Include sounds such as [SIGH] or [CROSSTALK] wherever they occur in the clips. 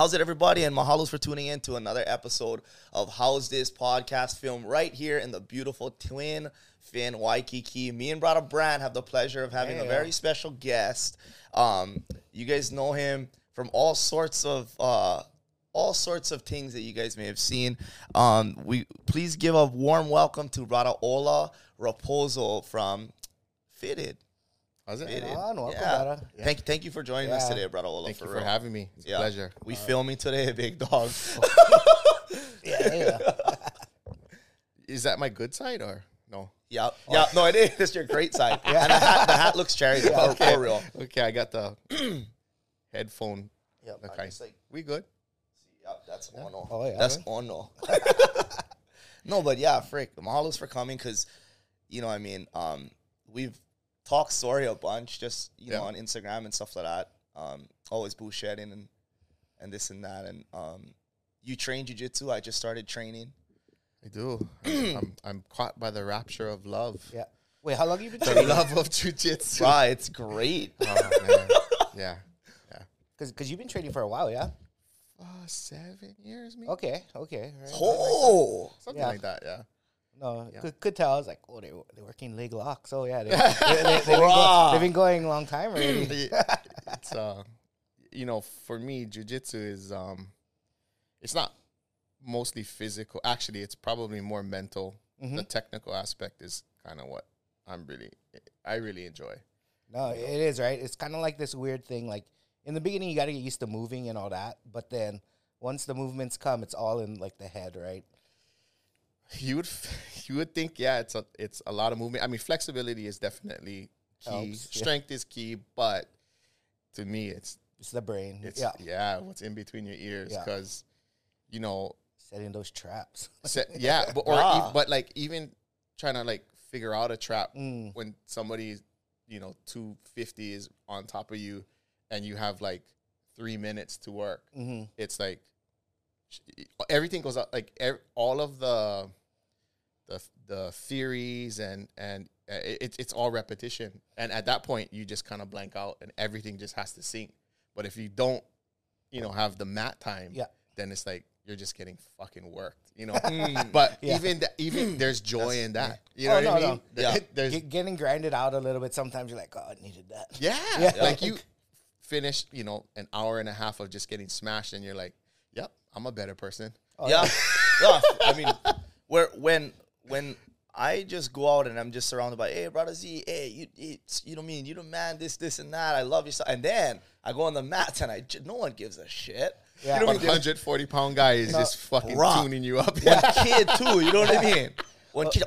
How's it, everybody? And mahalos for tuning in to another episode of Howsdis podcast film right here in the beautiful Twin Fin Waikiki. Me and brother Brand have the pleasure of having a Yeah. very special guest. Um, you guys know him from all sorts of uh, all sorts of things that you guys may have seen. Um, we please give a warm welcome to brother Keola Rapozo from Fitted. How's it? Fitted. on, welcome, yeah. brother. Thank, thank you for joining us today, brother Keola. Thank for you for real. having me. It's Yeah. a pleasure. We filming today, [LAUGHS] big dog. [LAUGHS] Yeah, yeah. [LAUGHS] Is that my good side or no? yeah, yeah. No, it is. It's your great side. Yeah. And the hat, the hat looks cherry for, for real. Okay, I got the [CLEARS THROAT] headphone. Yeah, Okay, just like we good. yeah, that's ono. Oh, yeah. that's ono. no, but yeah, frick. The mahalos for coming because you know, I mean, um, we've talked story a bunch, just you know, on Instagram and stuff like that. Um, always bullshitting and and this and that. And um, you train jujitsu. I just started training. I do. [CLEARS THROAT] I'm, I'm, caught by the rapture of love. yeah. Wait, how long have you been The training? love of jujitsu. Right, it's great. Oh, man. Yeah. Yeah. [LAUGHS] Because you've been training for a while, yeah. Uh, seven years, maybe? Okay, okay. right. Oh, Something Yeah. like that, yeah. No, Yeah. could, could tell. I was like, oh, they they're working leg locks. Oh, yeah, they, [LAUGHS] have been Bruh. go, they've been going a long time already. [LAUGHS] [LAUGHS] it's uh you know for me jujitsu is um it's not mostly physical actually it's probably more mental Mm-hmm. the technical aspect is kind of what i'm really i really enjoy No, it is right. It's kind of like this weird thing. Like in the beginning, you got to get used to moving and all that, but then once the movements come, it's all in like the head, right? You would [LAUGHS] you would think yeah it's a it's a lot of movement i mean flexibility is definitely key Helps, yeah. strength is key but to me it's It's the brain. it's yeah, yeah, what's in between your ears Yeah. because you know setting those traps. [LAUGHS] Se- yeah, but or Ah. but like even trying to like figure out a trap Mm. when somebody you know two fifty is on top of you, and you have like three minutes to work. hmm It's like everything goes out like ev- all of the the the theories and and uh, it, it's it's all repetition, and at that point you just kind of blank out, and everything just has to sink. But if you don't, you know, have the mat time, Yeah. then it's like you're just getting fucking worked, you know. [LAUGHS] But Yeah. even that, even there's joy in that. You Oh, know no, what I no. mean? Yeah. There's Get, getting grinded out a little bit. Sometimes you're like, oh, I needed that. yeah, [LAUGHS] Yeah. like you finish, you know, an hour and a half of just getting smashed, and you're like, "Yep, I'm a better person." yeah, [LAUGHS] yeah. I mean, where when when I just go out and I'm just surrounded by, hey, brother Z, hey, you, it's, you know what I mean? You the man, this, this, and that. I love you, so. and then I go on the mats and I, no one gives a shit. Yeah. You know what mean? 140 pound guy is just fucking Bruh. tuning you up. One [LAUGHS] kid too. You know what I mean? One kid.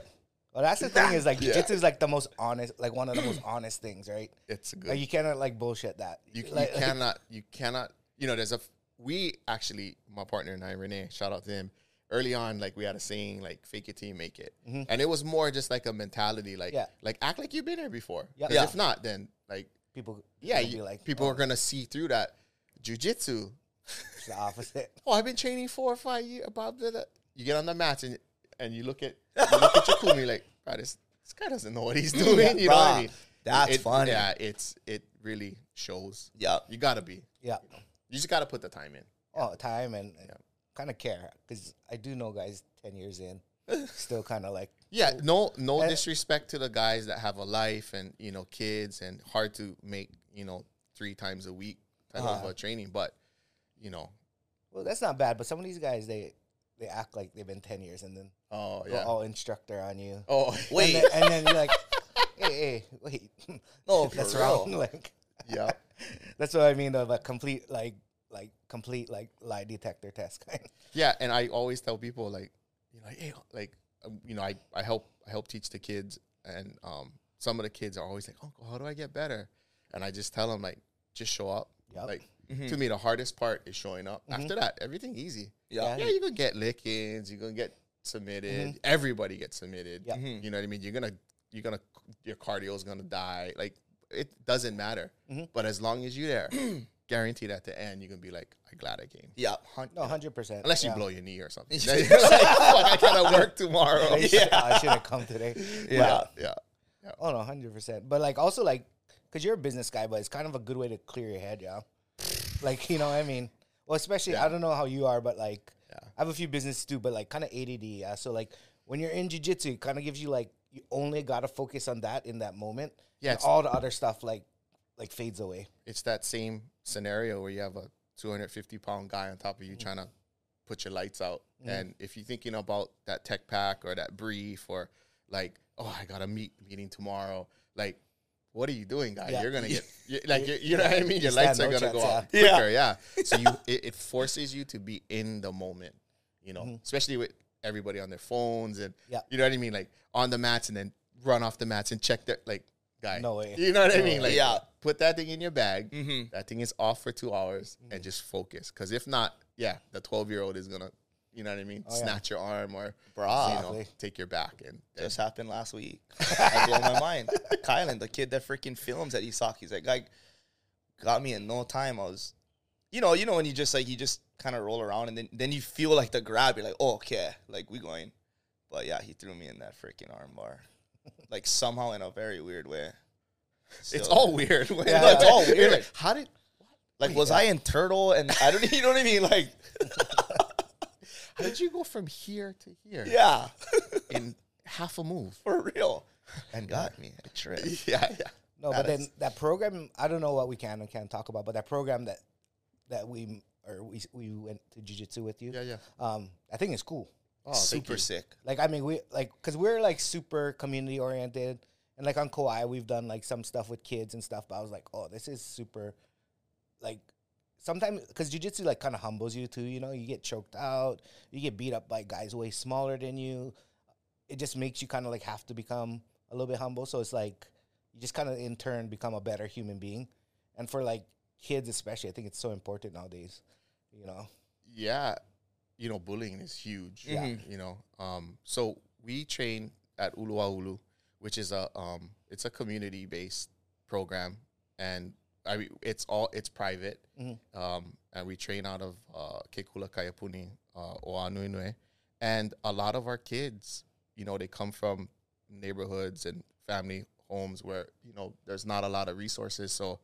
Well, that's the thing is like Yeah. jujitsu is like the most honest, like one of the most [CLEARS THROAT] honest things, right? It's good. Like you cannot like bullshit that. You, you Like- like- [LAUGHS] cannot, you cannot, you know, there's a, we actually, my partner and I, Renee, shout out to him. Early on, like we had a saying, like "fake it till you make it," and it was more just like a mentality, like, Mm-hmm. Yeah. like act like you've been here before. Yeah. 'Cause Yeah. If not, then like, people, yeah, you, like people oh, are gonna see through that. Jujitsu, it's the opposite. [LAUGHS] oh, I've been training four or five years. About that, you get on the mat and and you look at you look at your kumi like, God, this this guy doesn't know what he's [LAUGHS] doing. you know what I mean? that's It- funny. Yeah, it's it really shows. Yeah. You gotta be. Yeah. You just gotta put the time in. Oh, time and, kind of care because I do know guys ten years in still kind of like [LAUGHS] Yeah, no, no And- disrespect to the guys that have a life and you know kids and hard to make you know three times a week type of Uh-huh. uh, training, but you know, well that's not bad, but some of these guys they they act like they've been ten years and then oh yeah, all instructor on you. oh Wait. and then, and then you're like, [LAUGHS] hey, hey, wait, No, [LAUGHS] that's wrong. Like yeah, that's what I mean of a complete like like complete like lie detector test kind. [LAUGHS] yeah. And I always tell people like, you know, hey, like um, you know, I I help I help teach the kids, and um, some of the kids are always like, Uncle, how do I get better? And I just tell them like, just show up. Yep. Like mm-hmm. to me, the hardest part is showing up. Mm-hmm. After that, everything easy. Yeah. yeah, you're gonna get lickings, you're gonna get submitted. Mm-hmm. Everybody gets submitted. Yeah. You know what I mean? You're gonna you're gonna your cardio's gonna die. Like it doesn't matter. But as long as you're there, [CLEARS THROAT] guaranteed at the end you're gonna be like, I'm glad I came. Yeah. No, hundred percent. Unless you yeah. blow your knee or something. Then [LAUGHS] you're [LAUGHS] like, fuck, I gotta work tomorrow. yeah, I should have come today. [LAUGHS] Yeah. Yeah. Oh no, hundred percent. But like also like, cause you're a business guy, but it's kind of a good way to clear your head, yeah. Like you know, what I mean, Well, especially Yeah. I don't know how you are, but like Yeah. I have a few businesses too, but like kind of ADD. Yeah, so like when you're in jujitsu, it kind of gives you like you only gotta focus on that in that moment. Yeah, and all the other stuff like like fades away. it's that same scenario where you have a 250 pound guy on top of you mm. trying to put your lights out. Mm. And if you're thinking about that tech pack or that brief or like, oh, I got a meet meeting tomorrow, like, what are you doing, guy? Yeah. You're gonna get [LAUGHS] you like you you know what I mean. Your stand lights are no gonna go chance, out yeah. quicker, yeah. So you it, it forces you to be in the moment, you know, mm-hmm. especially with everybody on their phones and Yeah. you know what I mean, like on the mats and then run off the mats and check their like guy. No way. You know what I mean? way. Like Yeah. put that thing in your bag. Mhm. That thing is off for two hours and just focus. Because if not, yeah, the twelve year old is gonna, you know what I mean, Oh, yeah. snatch your arm or Bruh. you know, take your back and just happened last week. [LAUGHS] I blow my mind. Kylan, the kid that freaking films at Isaki's, that guy got me in no time. I was, you know, you know when you just like you just kind of roll around and then then you feel like the grab. You're like, oh, okay, like we going. But yeah, he threw me in that freaking armbar, like somehow in a very weird way. it's all weird. [LAUGHS] Yeah, it's all weird. like, how did like was I in turtle and I don't, [LAUGHS] you know what I mean? Like, [LAUGHS] how did you go from here to here yeah, in half a move? for real, and got me. I tripped. Yeah, yeah. No, That but then that program, I don't know what we can and can't talk about, but that program that that we or we we went to jujitsu with you, Yeah, yeah. um, I think it's cool. Oh, Super sick. Like I mean, we like because we're like super community oriented, and like on Kauai, we've done like some stuff with kids and stuff. But I was like, oh, this is super. Like sometimes because jujitsu like kind of humbles you too. You know, you get choked out, you get beat up by guys way smaller than you. It just makes you kind of like have to become a little bit humble. So it's like you just kind of in turn become a better human being, and for like kids especially, I think it's so important nowadays. You know, yeah, you know, bullying is huge. Yeah. You know, um, so we train at Uluaulu, which is a um, it's a community based program, and I mean, it's all it's private, Mhm. um, and we train out of uh, Ke Kula Kaiapuni, uh, o Anuenue, and a lot of our kids, you know, they come from neighborhoods and family homes where you know there's not a lot of resources. So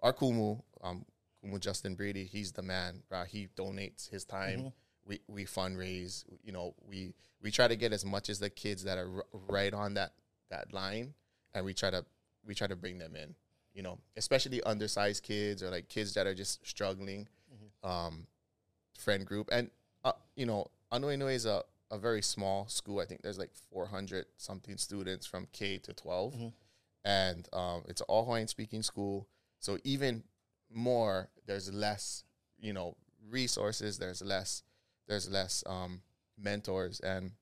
our Kumu, um, Kumu Justin Brady, he's the man. Bro. He donates his time. We we fundraise. You know, we we try to get as much as the kids that are r- right on that that line, and we try to we try to bring them in. You know, especially undersized kids or like kids that are just struggling. Um, friend group, and uh, you know, Anuenue is a a very small school. I think there's like 400 something students from K to 12 and um, it's an all Hawaiian speaking school. So even more, there's less, you know, resources. There's less, there's less um, mentors, and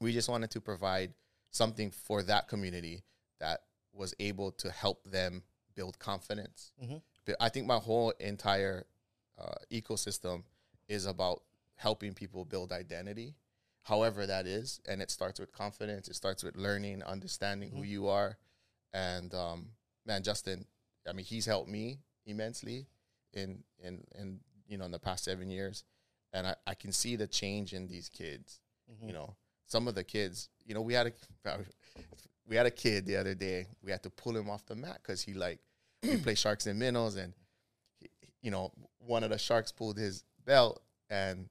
we just wanted to provide something for that community that was able to help them build confidence. Mhm. But I think my whole entire uh, ecosystem is about helping people build identity, however that is, and it starts with confidence. It starts with learning, understanding who you are, and um, man, Justin, I mean, he's helped me immensely in in in you know in the past seven years, and I, I can see the change in these kids. You mm-hmm. know, some of the kids, you know, we had a [LAUGHS] we had a kid the other day. We had to pull him off the mat because he like we [CLEARS THROAT] play sharks and minnows, and he, you know, one of the sharks pulled his belt, and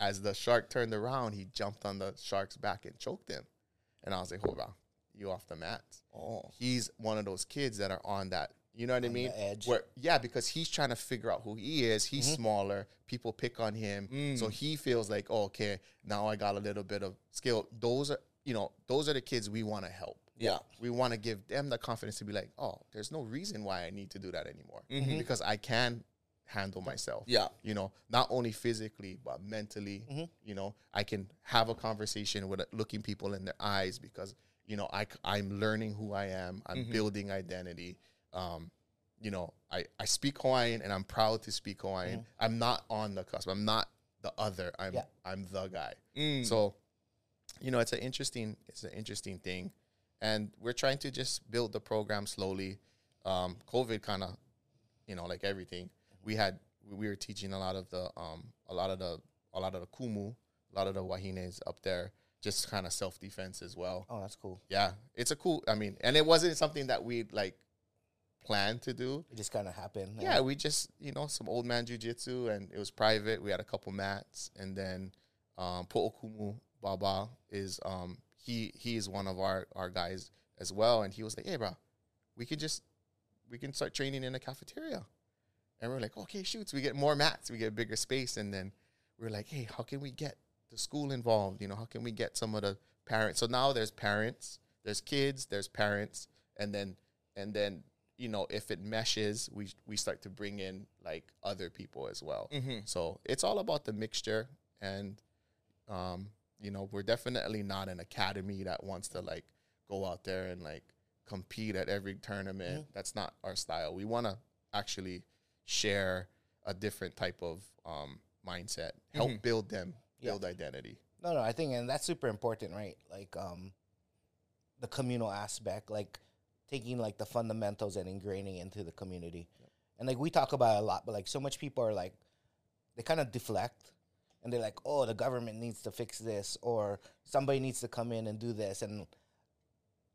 as the shark turned around, he jumped on the shark's back and choked him. And I was like, hold on, you off the mat. Oh, He's one of those kids that are on that, you know what I mean? Where yeah, because he's trying to figure out who he is. He's Mm-hmm. smaller. People pick on him, Mm. so he feels like, oh, okay, now I got a little bit of skill. Those are, you know, those are the kids we want to help. yeah. We want to give them the confidence to be like, oh, there's no reason why I need to do that anymore Mhm. because I can handle myself Yeah. you know not only physically but mentally you know i can have a conversation with looking people in their eyes because you know i i'm learning who i am i'm building identity um you know i i speak hawaiian and i'm proud to speak hawaiian. I'm not on the cusp. I'm not the other. I'm Yeah. i'm the guy. Mm. so you know it's an interesting it's an interesting thing. And we're trying to just build the program slowly. Um covid kind of you know like everything we had we were teaching a lot of the um a lot of the a lot of the kumu a lot of the wahines up there just kind of self-defense as well. Oh, that's cool. yeah it's a cool i mean and it wasn't something that we like planned to do. It just kind of happened. Yeah, we just you know some old man jujitsu, and it was private. We had a couple mats, and then um, Po'okumu Baba is um he he is one of our our guys as well, and he was like, hey, bro, we could just we can start training in the cafeteria, and we're like, okay, shoots, we get more mats, we get bigger space, and then we're like, hey, how can we get the school involved? You know, how can we get some of the parents? So now there's parents, there's kids, there's parents, and then and then you know if it meshes, we we start to bring in like other people as well. Mm-hmm. So it's all about the mixture, and um, you know, we're definitely not an academy that wants to like go out there and like compete at every tournament. That's not our style. We want to actually share a different type of um, mindset, help Mhm. build them, Yeah. build identity. No, no, I think, and that's super important, right? Like, um, the communal aspect, like taking like the fundamentals and ingraining into the community. And like we talk about it a lot, but like so much people are like, they kind of deflect, and they're like, oh, the government needs to fix this, or somebody needs to come in and do this, and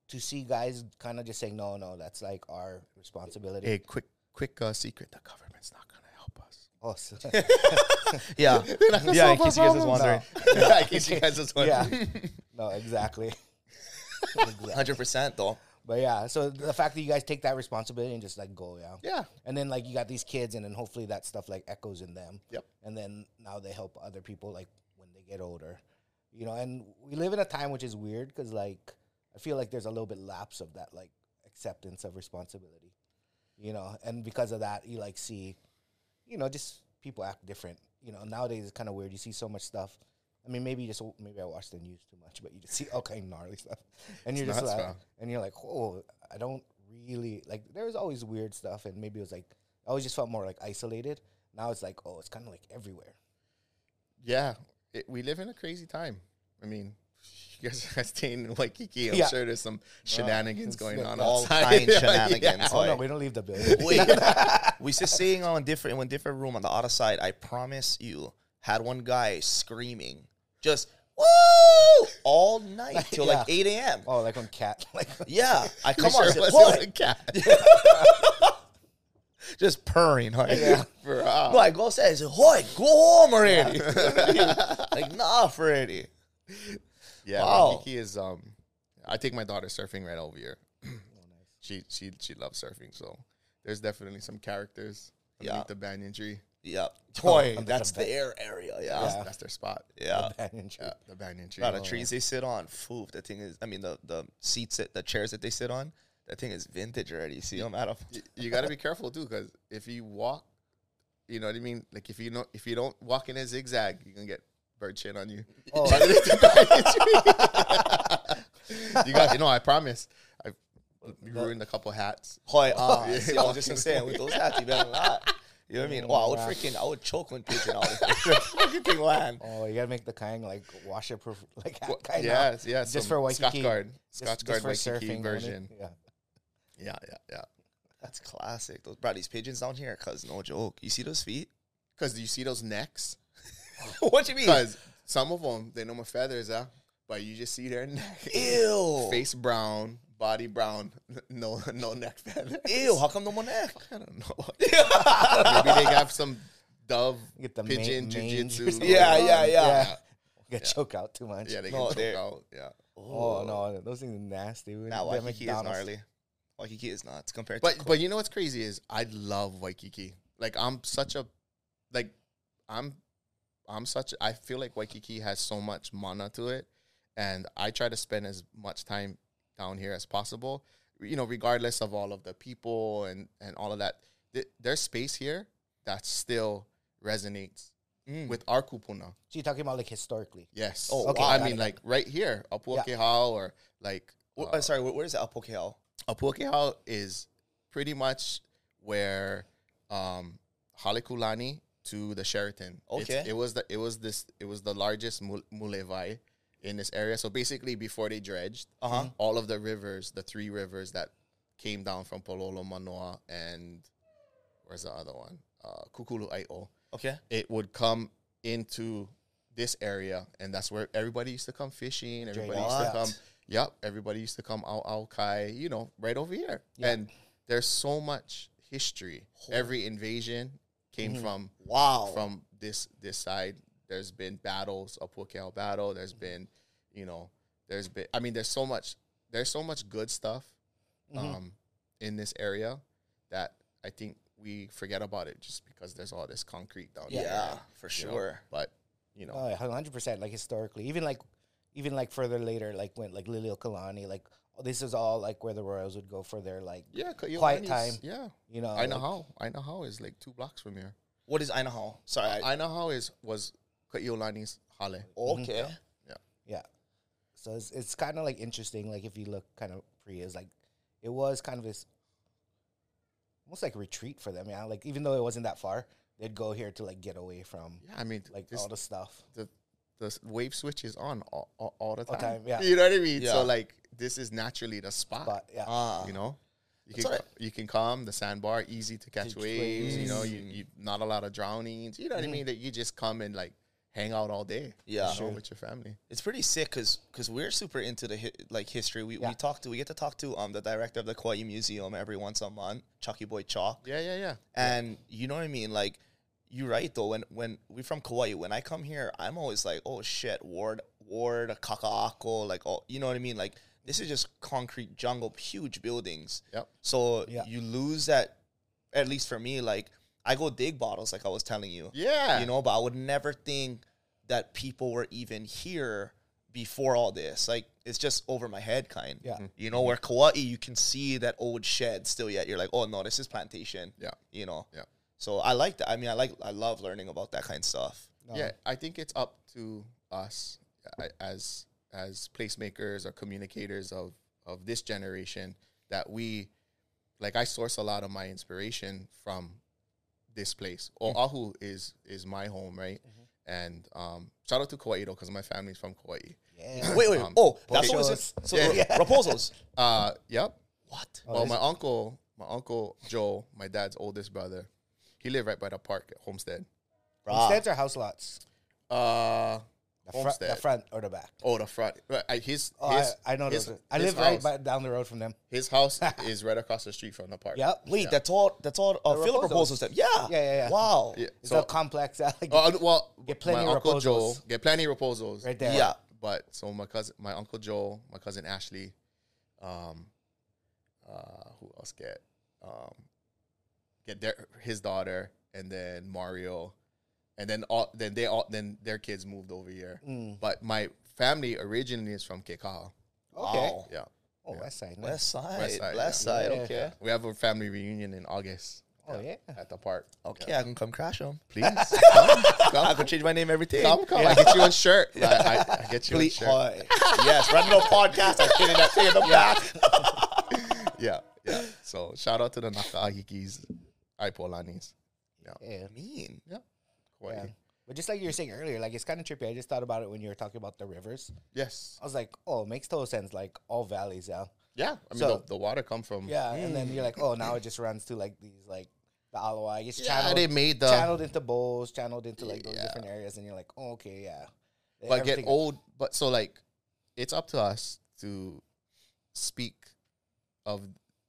to see guys kind of just saying, no, no, that's like our responsibility. Hey, quick, quick uh, secret: the government's not gonna help us. Oh, so- [LAUGHS] [LAUGHS] Yeah. [LAUGHS] yeah, in case you guys was wondering. yeah, in case you guys was yeah, wondering. no, exactly. Exactly. 100% though. But yeah, so the fact that you guys take that responsibility and just like go, yeah. yeah, And then like you got these kids and then hopefully that stuff like echoes in them. Yep. And then now they help other people like when they get older. You know, and we live in a time which is weird cuz like I feel like there's a little bit lapse of that like acceptance of responsibility. You know, and because of that you like see you know, just people act different. You know, nowadays it's kind of weird. You see so much stuff. I mean, maybe you just maybe I watch the news too much, but you just see all kind of gnarly stuff, [LAUGHS] and you're It's just like, and you're like, oh, I don't really like. There's always weird stuff, and maybe it was like I always just felt more like isolated. Now it's like, oh, it's kind of like everywhere. yeah. It, we live in a crazy time. I mean, [LAUGHS] you guys are staying in Waikiki. I'm Yeah. sure there's some shenanigans it's [LAUGHS] going like on all outside. kind Yeah, shenanigans. Oh no, we don't leave the building. we we just sitting on different in different room on the other side. I promise you, had one guy screaming, just woo all night till like eight a.m. oh, like on cat, [LAUGHS] like Yeah, I [LAUGHS] come sure on, wasn't "Boy," cat. just purring. Like, yeah. [LAUGHS] Bro, uh, No, I go say, I said, "Hoy, go home already." like, nah, Freddy. Yeah, Wow. Waikiki is. Um, I take my daughter surfing right over here. [CLEARS THROAT] she she she loves surfing, so there's definitely some characters underneath Yeah. the banyan tree. Yep. [LAUGHS] Toy. under that's the bed. their area. Yeah. That's, Yeah. that's their spot. Yeah. The banyan tree. Yeah, the banyan tree. A lot of trees they sit on. Foof, the thing is. I mean, the the seats, that, the chairs that they sit on. That thing is vintage already. You see them, Adam? Y- you got to be careful too, because if you walk, you know what I mean. Like if you know if you don't walk in a zigzag, you're gonna get bird shit on you. Oh. [LAUGHS] The banyan tree. [LAUGHS] you got, you know, I promise. I you ruined a couple hats. Hoy, uh, see, I was just gonna with those hats, you better not. You know what I mean? Mm, oh, I would Yeah. freaking, I would choke one pigeon out. Fucking thing land. Oh, you gotta make the kind like washer proof, [LAUGHS] like Well, [LAUGHS] kind yes, yes. Just for Waikiki. Scotch guard, Scotch guard Waikiki version. Yeah. Yeah, yeah, yeah. That's classic. Those bro, these pigeons down here, cause no joke. You see those feet? Because do you see those necks? [LAUGHS] what you mean? Because some of them they know my feathers, huh? But you just see their neck, Ew. face brown, body brown, [LAUGHS] no no neck feathers. Ew. How come no more neck? I don't know. [LAUGHS] Maybe they have some dove Get the pigeon ma- mange or jujitsu. something. [LAUGHS] Yeah, going yeah, on. yeah. Get choke out too much. Yeah, they No, can choke out. Yeah, Oh no, those things are nasty. We- Nah, they're Waikiki is gnarly. Waikiki is nuts compared but to. but you know what's crazy is I love Waikiki. Like I'm such a like I'm I'm such I feel like Waikiki has so much mana to it and I try to spend as much time down here as possible. You know, regardless of all of the people and and all of that. Th- there's space here that still resonates Mm. with our kupuna. So you're talking about like historically. Yes. Oh, Okay, I mean like right here, Apuakehau or like uh, uh, sorry, where's the Apokehao? Apuakehau is pretty much where um Halekulani to the Sheraton. It's- Okay. it was the it was this it was the largest mul- muliwai in this area. So basically before they dredged, Uh huh. all of the rivers, the three rivers that came down from Palolo Manoa and where's the other one? Uh Kukulu Aio. Okay. It would come into this area and that's where everybody used to come fishing. Everybody used to come Yep, everybody used to come out out kai, you know, right over here. Yeah. And there's so much history. Every invasion came from Wow. from this this side. There's been battles, a Pukeo battle. There's been, you know, there's been. I mean, there's so much. There's so much good stuff, um, in this area that I think we forget about it just because there's all this concrete down there. yeah, for you know? sure. But you know, Oh, hundred percent. Like historically, even like, even like further later, like when like Liliuokalani, like this is all like where the Royals would go for their like, yeah, quiet time. Yeah, you know, I know like- how. Ainahau is like two blocks from here. What is Idaho? Sorry. I, Ainahau is was Ka'iulani's Hale. okay. Yeah. Yeah. So it's it's kind of like interesting. Like if you look kind of pre, is like it was kind of this almost like retreat for them. Yeah. Like even though it wasn't that far, they'd go here to like get away from Yeah, I mean, like this, all the stuff. the the wave switch is on all, all, all the All time. time, yeah. [LAUGHS] You know what I mean? Yeah. So like this is naturally the spot. But yeah. Ah. You know, you That's can alright. co- you can come the sandbar, easy to catch Catch waves. You know, you, you not a lot of drownings. You know what I mean? That you just come and like hang out all day. Yeah. know, with your family. It's pretty sick because because we're super into the hi- like history. We, Yeah. we talk to we get to talk to um the director of the Kauai Museum every once a month, Chucky Boy Chock. Yeah, yeah, yeah. And you know what I mean? Like, you're right though. When when we from Kauai, when I come here, I'm always like, oh shit, Ward, Ward, Kaka'ako, like, oh, you know what I mean? Like, this is just concrete jungle, huge buildings. Yep. So Yeah. you lose that. At least for me, like, I go dig bottles, like I was telling you. Yeah. You know, but I would never think that people were even here before all this. Like, it's just over my head, kind. Yeah. Mm-hmm. You know, where Kauai, you can see that old shed still yet. You're like, oh no, this is plantation Yeah. you know. Yeah. So I like that. I mean, I like, I love learning about that kind of stuff. No. Yeah, I think it's up to us as as placemakers or communicators of of this generation that we like. I source a lot of my inspiration from this place. Oahu is is my home, right? And um, shout out to Kauai though, because my family's from Kauai. Yeah. [LAUGHS] Wait, wait. Um, oh, that's what Pochos. was it. So Yeah. yeah. proposals. [LAUGHS] Uh, yep. What? Oh, well, is my uncle, my uncle Joe, my dad's oldest brother, he lived right by the park at Homestead. Homesteads are house lots? Uh, The, fr- the front or the back? oh, the front. Right, I- His, Oh, his, I, I know his, those. I his live right house- by, down the road from them. His house [LAUGHS] is right across the street from the park. Yep. Wait, that's all. That's all. Uh, The Philip Rapozos. proposals. Them. Yeah. Yeah, yeah, yeah. Wow. Yeah. It's So, a complex. uh, [LAUGHS] like, uh, well, Get plenty my of uncle Joe Rapozos. get plenty of reposals. right there. Yeah. But so my cousin, my uncle Joe, my cousin Ashley, um, uh, who else get, um, get their his daughter, and then Mario, and then all then they all then their kids moved over here. Mm. But my family originally is from Kekaha. Okay. Wow. Yeah, Oh, Yeah. West Side. nice. West side. West side, West yeah. side. Yeah. Okay. we have a family reunion in August. Oh, yeah. at the park. Okay, I can come crash them. Please [LAUGHS] come, I can change my name every day. come, come. I get you a shirt. I, I, I get you a shirt. Hi. yes, Randall podcast. I'm kidding that thing in the back. Yeah, yeah. So shout out to the Nakaahikis, Aipolanis. Yeah. Mean. Yeah. Yeah. But just like you were saying earlier, like it's kind of trippy. I just thought about it when you were talking about the rivers. Yes. I was like, oh, it makes total sense. Like all valleys, yeah. Yeah. I mean, So- the, the water come from. Yeah, and then you're like, oh, now it just runs to like these like the Ala Wai. It's Yeah, channeled, they made the. channeled into bowls, channeled into like those Yeah. different areas, and you're like, oh, okay, yeah. but get old. But so like, it's up to us to speak of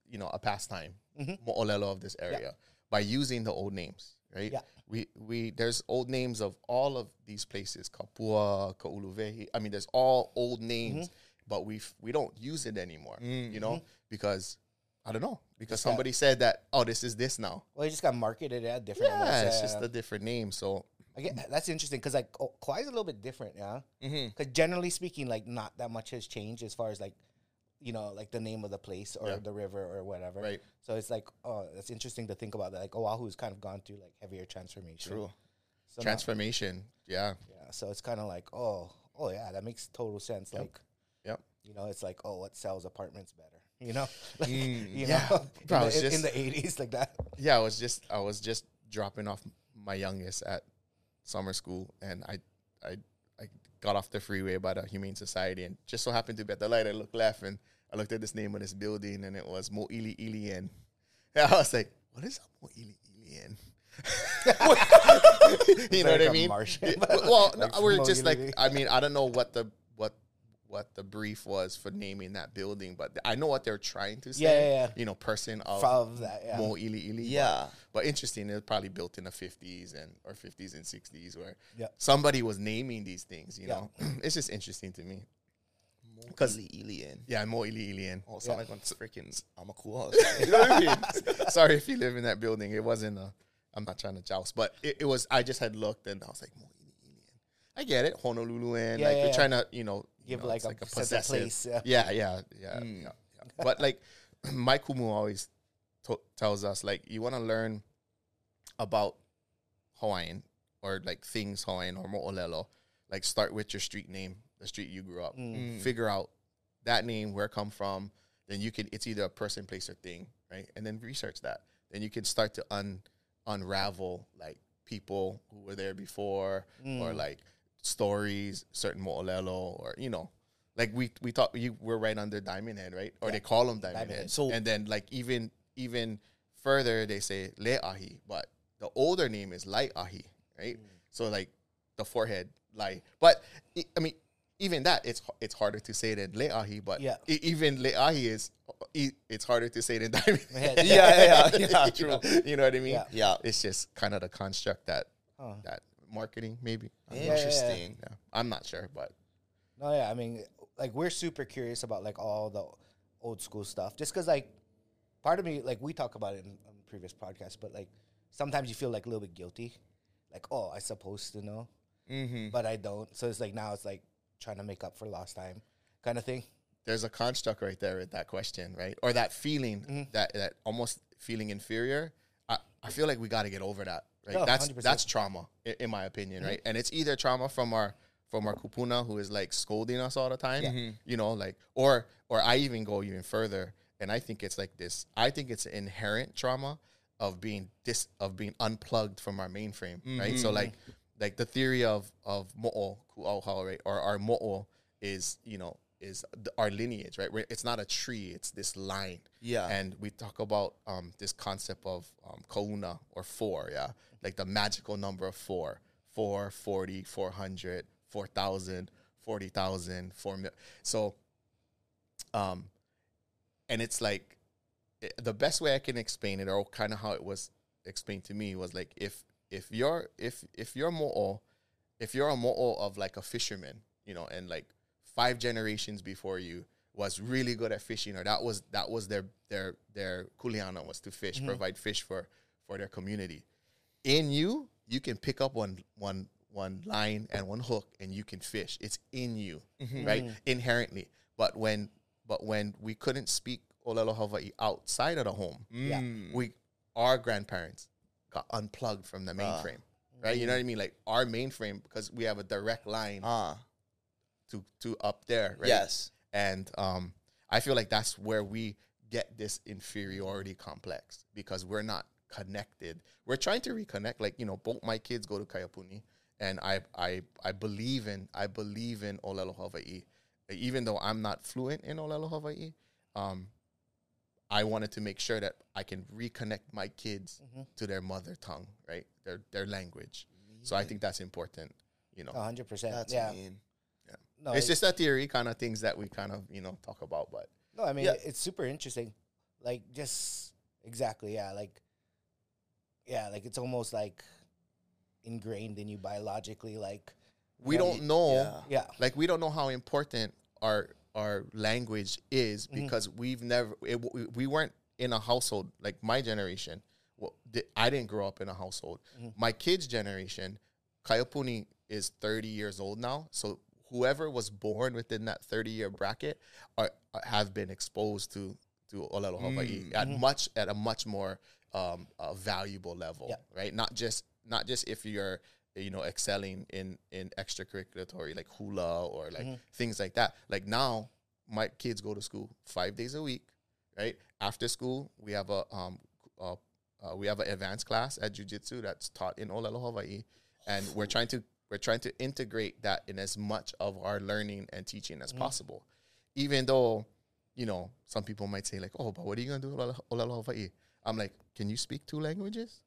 you know a pastime, Mhm. mo'olelo of this area by using the old names, right? Yeah. We we there's old names of all of these places, Kapua, Kauluvehi. I mean, there's all old names, Mm-hmm. but we we don't use it anymore, Mm. you know, because I don't know because Just got- somebody said that oh this is this now. Well, it just got marketed at different. Yeah, numbers, it's yeah, just a different name. So I get, that's interesting because like oh, Kauai's a little bit different, yeah. Mm-hmm. Because generally speaking, like not that much has changed as far as like, you know, like the name of the place or Yeah. the river or whatever. right, So it's like, oh, that's interesting to think about that. Like Oahu's kind of gone through like heavier transformation. True. So now- transformation. Yeah, yeah. So it's kind of like, oh, oh yeah, that makes total sense. Yep. Like, Yep. you know, it's like, oh, what sells apartments better? You know, [LAUGHS] like, Mm, you yeah. know, Bro, [LAUGHS] in, it's the, in, in the '80s, like that. yeah. I was just I was just dropping off my youngest at summer school, and I I I got off the freeway by the Humane Society, and just so happened to be at the light. I looked left, and I looked at this name of this building, and it was Mo'ili Ilian. And [LAUGHS] I was like, "What is a Mo'ili Ilian?" [LAUGHS] you know like what I mean? Martian, Yeah, [LAUGHS] well, no, we're just like I mean I don't know what the what what the brief was for naming that building, but I know what they're trying to say. Yeah, yeah, yeah. You know, person of From that, yeah. Mo Ili Ili. but- Yeah. But, interesting, it was probably built in the fifties and or fifties and sixties where Yeah. somebody was naming these things. You Yeah. know, [CLEARS THROAT] it's just interesting to me. Because Elian. Yeah, Mo Ili Ilian. Oh, sound Yeah. like one freaking I'm a cool house. You know what I mean? [LAUGHS] Sorry if you live in that building. It wasn't a. I'm not trying to joust, but it, it was. I just had looked and I was like, Mo Ili Ilian. I get it, Honolulu, and Yeah, like yeah, yeah. trying to, you know, you Give know, like a like a possessive. place, yeah. Yeah, yeah, yeah, mm. yeah. But like, [CLEARS THROAT] my kumu always to- tells us like you want to learn about Hawaiian or like things Hawaiian or mo'olelo. Like start with your street name, the street you grew up. Mm. Mm. Figure out that name, where it come from. Then you can. It's either a person, place, or thing, right? And then research that. Then you can start to un unravel like people who were there before, mm. or like stories, certain mo'olelo, or you know, like we we thought you were right under Diamond Head, right? Or they call them Diamond, Diamond Head. Head. So- and then like even even further, they say Le'ahi, but the older name is Light Ahi, right? So like the forehead, Lai. But I- I mean, even that it's it's harder to say than Le'ahi, but Yeah. e- even Le'ahi is e- it's harder to say than Diamond. Head. [LAUGHS] yeah, yeah, yeah, yeah, [LAUGHS] you true. know, you know what I mean? Yeah. Yeah. It's just kind of the construct that Huh. that marketing maybe. I'm not yeah, yeah. Interesting. yeah, I'm not sure, but No, yeah, I mean, like we're super curious about like all the old school stuff, just because like part of me, like we talk about it in, on previous podcasts, but like sometimes you feel like a little bit guilty, like oh, I supposed to know, Mm-hmm. but I don't. So it's like now it's like trying to make up for lost time, kind of thing. there's a construct right there with that question, right? Or that feeling Mm-hmm. that that almost feeling inferior. I, I feel like we got to get over that, right? No, that's 100%. that's trauma, in, in my opinion, Mm-hmm. right? And it's either trauma from our from our kupuna who is like scolding us all the time, you know, like or or I even go even further, and I think it's like this. I think it's inherent trauma of being dis of being unplugged from our mainframe, right? So like like the theory of of mo'o ku'auhau, right? Or our mo'o is you know is the, our lineage, right? Where it's not a tree; it's this line. Yeah. And we talk about um, this concept of um, kauna or four, yeah, like the magical number of four, four, 40, 400, 4,000, 40,000, 4 mil. So, um, and it's like i- the best way I can explain it, or kind of how it was explained to me, was like if if you're if if you're mo'o, if you're a mo'o of like a fisherman, you know, and like five generations before you was really good at fishing, or that was that was their their their kuleana was to fish, mm-hmm. provide fish for for their community. In you, you can pick up one one one line and one hook, and you can fish. It's in you, mm-hmm. right? Mm-hmm. Inherently. But when but when we couldn't speak Olelo Hawaii outside of the home, Yeah. we our grandparents got unplugged from the mainframe. Right? You know what I mean? Like our mainframe, because we have a direct line Ah. to to up there, right? Yes. And um, I feel like that's where we get this inferiority complex because we're not connected. We're trying to reconnect. Like you know, both my kids go to Kaiapuni, and I I I believe in I believe in Olelo Hawaii, even though I'm not fluent in Olelo Hawaii. Um, I wanted to make sure that I can reconnect my kids mm-hmm. to their mother tongue, right? Their their language. So I think that's important. You know, hundred percent. That's Yeah. mean. No, it's it- just a theory kind of things that we kind of you know talk about, but No, I mean Yeah. it's super interesting. Like just exactly, yeah. Like yeah, like it's almost like ingrained in you biologically. Like we don't know yeah. yeah, like we don't know how important our our language is because we've never it, we, we weren't in a household like my generation well, i didn't grow up in a household. My kids generation kaiapuni is 30 years old now. So whoever was born within that 30 year bracket are, are- have been exposed to to olelo hawaii at much at a much more um, uh, valuable level Yeah. right? Not just not just if you're you know excelling in in extracurricular like hula or like things like that. Like now my kids go to school five days a week right? After school we have a um uh, uh, we have an advanced class at jiu-jitsu that's taught in olelo hawaii. And we're trying to we're trying to integrate that in as much of our learning and teaching as possible. Even though you know some people might say like oh but what are you gonna do with olelo Olelo hawaii? I'm like can you speak two languages?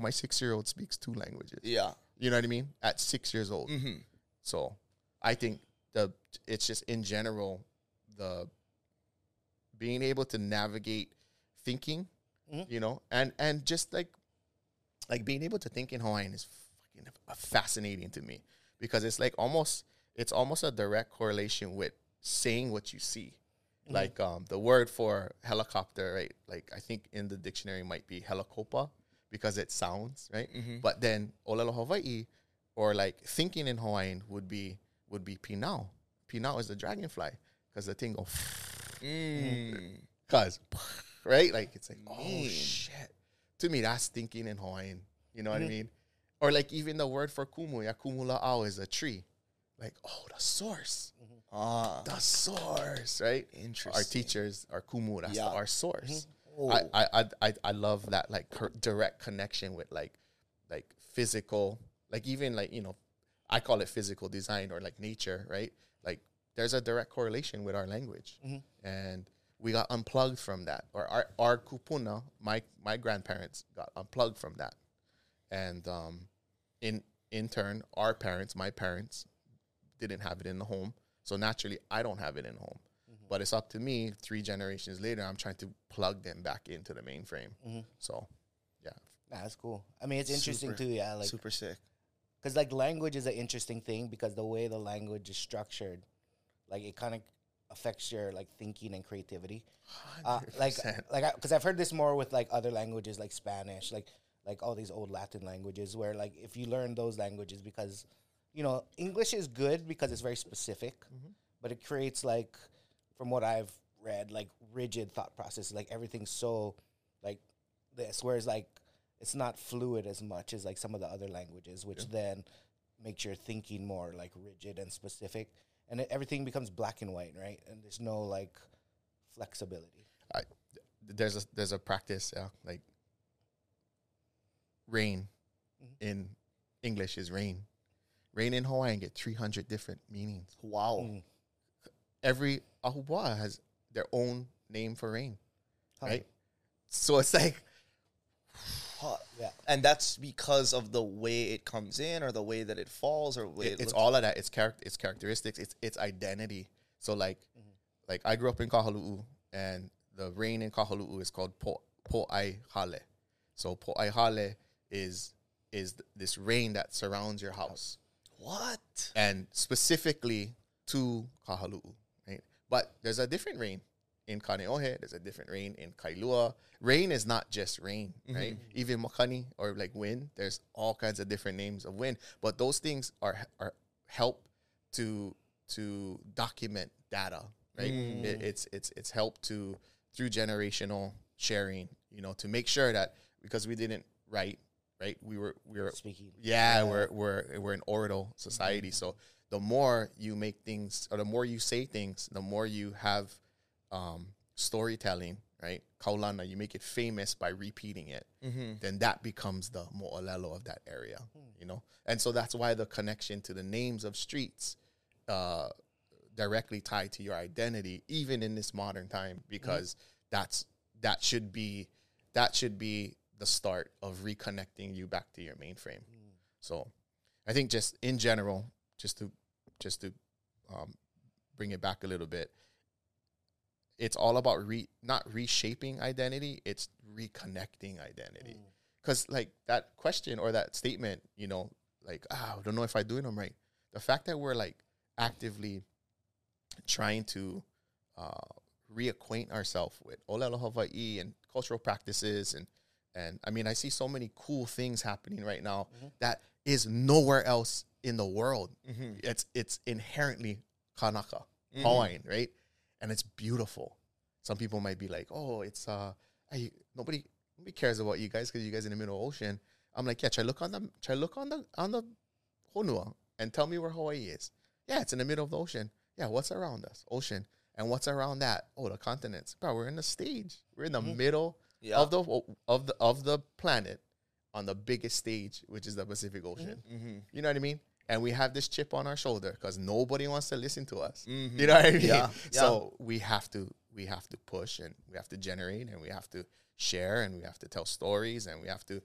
My six year old speaks two languages. Yeah. You know what I mean? At six years old. Mm-hmm. So I think the it's just in general the being able to navigate thinking, Mhm. you know, and and just like like being able to think in Hawaiian is fucking fascinating to me because it's like almost it's almost a direct correlation with saying what you see. Like um, the word for helicopter, right? Like I think in the dictionary might be helicopa because it sounds right. But then olelo Hawaii or like thinking in Hawaiian would be would be pinao. Pinao is the dragonfly because the thing go [LAUGHS] Mm. cause [LAUGHS] right like it's like oh shit. To me, that's thinking in Hawaiian. You know what I mean? Or like even the word for kumu, ya kumula ao is a tree. Like oh, the source, Ah, the source, right? interesting. Our teachers, our kumu, that's the- our source. Oh. I, I, I, I, love that like cor- direct connection with like, like physical, like even like you know, I call it physical design or like nature, right? Like there's a direct correlation with our language, and we got unplugged from that. Or our our kupuna, my my grandparents got unplugged from that, and um, in in turn, our parents, my parents, didn't have it in the home, so naturally, I don't have it in home. But it's up to me. Three generations later, I'm trying to plug them back into the mainframe. So, yeah, Nah, that's cool. I mean, it's interesting Super. too. Yeah, like Super sick. because like language is an interesting thing because the way the language is structured, like it kind of affects your like thinking and creativity. Uh, like like because I've heard this more with like other languages like Spanish, like like all these old Latin languages where like if you learn those languages because you know English is good because it's very specific, but it creates like from what I've read like rigid thought processes. Like everything's so like this, whereas like it's not fluid as much as like some of the other languages, which then makes your thinking more like rigid and specific, and it, everything becomes black and white, right? And there's no like flexibility. I, there's a there's a practice, yeah, like rain in English is rain. Rain in Hawaiian get 300 different meanings. Wow. Mm. Every ahupua'a has their own name for rain, Huh. right? So it's like Huh. [SIGHS] Yeah. And that's because of the way it comes in, or the way that it falls, or way it- it it's looks? all of that. It's character, it's characteristics, it's it's identity. So like, mm-hmm. like I grew up in Kahaluu, and the rain in Kahaluu is called po po'ai hale. So po'ai hale is is th- this rain that surrounds your house, What? and specifically to Kahaluu? But there's a different rain in Kaneohe. There's a different rain in Kailua. Rain is not just rain, mm-hmm. right? Even makani or like wind. There's all kinds of different names of wind, but those things are are help to to document data, right? Mm. It, it's it's it's help to through generational sharing, you know, to make sure that because we didn't write, right? We were we were Speaking. yeah, we're we're we're an oral society. Mm-hmm. So the more you make things, or the more you say things, the more you have um, storytelling, right? Kaulana, you make it famous by repeating it. Then that becomes the mo'olelo of that area, you know. And so that's why the connection to the names of streets uh, directly tied to your identity, even in this modern time, because that's that should be that should be the start of reconnecting you back to your mainframe. So, I think just in general, just to just to um, bring it back a little bit, it's all about re not reshaping identity; it's reconnecting identity. Because like that question or that statement, you know, like ah, I don't know if I'm doing them right. The fact that we're like actively trying to uh, reacquaint ourselves with Olelo Hawaii and cultural practices and and I mean I see so many cool things happening right now that is nowhere else in the world. Mm-hmm. It's it's inherently Kanaka, mm-hmm. Hawaiian, right? And it's beautiful. Some people might be like, "Oh, it's uh, hey, nobody nobody cares about you guys because you guys in the middle of the ocean." I'm like, "Yeah, try look on the try look on the on the Honua and tell me where Hawaii is." Yeah, it's in the middle of the ocean. Yeah, what's around us? Ocean. And what's around that? Oh, the continents. Bro, we're in the stage. We're in the mm-hmm. middle Yeah. of the of the of the planet on the biggest stage, which is the Pacific Ocean. Mm-hmm. You know what I mean? And we have this chip on our shoulder because nobody wants to listen to us. Mhm. You know what I mean? [LAUGHS] Yeah, So we have to we have to push and we have to generate and we have to share and we have to tell stories and we have to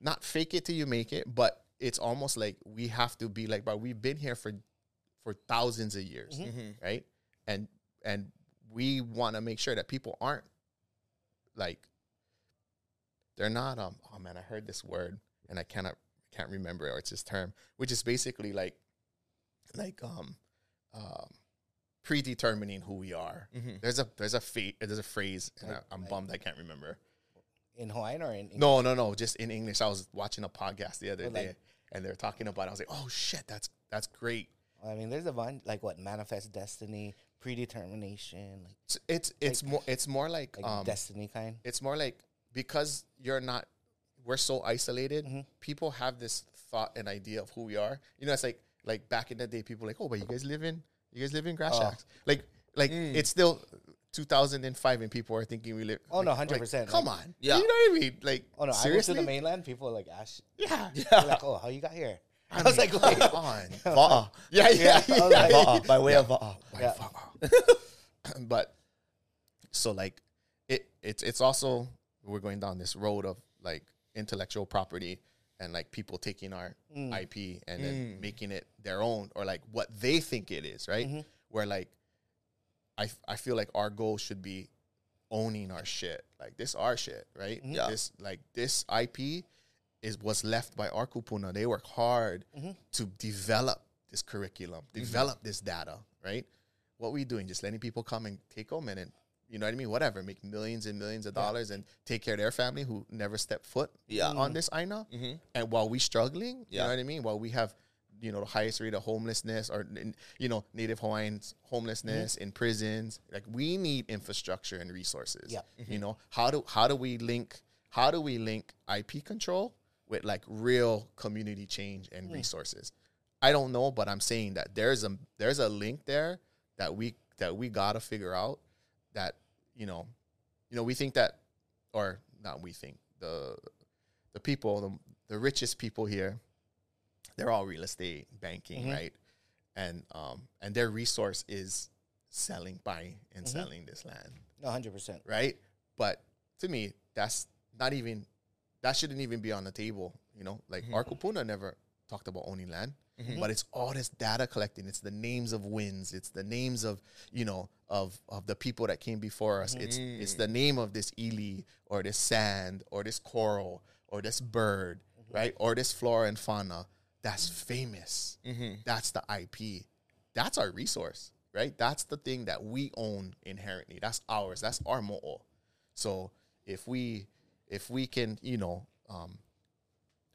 not fake it till you make it, but it's almost like we have to be like, but we've been here for for thousands of years, Mm-hmm. right? And and we want to make sure that people aren't like they're not um oh man I heard this word and I cannot can't remember it or it's this term which is basically like like um um predetermining who we are. Mm-hmm. There's a there's a fa- there's a phrase and Like- I, I'm like- bummed I can't remember. in Hawaiian or in English? No, no, no. Just in English. I was watching a podcast the other Or like- day, and they were talking about. it. I was like, "Oh shit, that's that's great." I mean, there's a bunch like what manifest destiny, predetermination, like, It's it's, it's more it's more like, like um, destiny kind. it's more like because you're not, we're so isolated. Mhm. People have this thought and idea of who we are. You know, it's like like back in the day, people were like, "Oh, but you guys live in you guys live in grass Oh. Like like Mm. it's still 2005, and people are thinking we live. Oh, like- no, like, 100%, Come like- on, Yeah. You know what I mean? Like Oh no, seriously, I went to the mainland. People are like, Ash, yeah. they're like, oh, how you got here? I, [LAUGHS] was like, come wait, on. [LAUGHS] [LAUGHS] Va'a. Yeah, yeah, Yeah, yeah. was like- Va'a, by way of Va'a. By Yeah. far. but so like it it's it's also we're going down this road of like intellectual property and like people taking our Mm. IP and then Mm. making it their own or like what they think it is, right? Mhm. Where like I f- I feel like our goal should be owning our shit. Like this our shit, right? Mhm. Yeah. This like this IP is was left by our kupuna. They work hard Mhm. to develop this curriculum, develop this data, right? What we doing? Just letting people come and take them and, then, you know what I mean? Whatever, make millions and millions of Yeah. dollars and take care of their family who never stepped foot Yeah. on this Aina. Mm-hmm. And while we struggling, you know what I mean? While we have, you know, the highest rate of homelessness or, you know, Native Hawaiians homelessness in prisons, like we need infrastructure and resources. Yeah. You know, how do how do we link how do we link IP control with like real community change and resources? I don't know, but I'm saying that there's a there's a link there that we that we gotta figure out that you know, you know, we think that, or not we think the the people the, the richest people here, they're all real estate banking, Mhm. right? And um and their resource is selling, buying and Mhm. selling this land, hundred percent. right? But to me, that's not even that shouldn't even be on the table. You know, like our Kupuna never talked about owning land Mhm. but it's all this data collecting. It's the names of wins. It's the names of you know of of the people that came before us. It's it's the name of this ely or this sand or this coral or this bird, right? Or this flora and fauna that's famous. Mm-hmm. That's the IP. That's our resource, right? That's the thing that we own inherently. That's ours. That's our mo'o. So if we if we can, you know, um,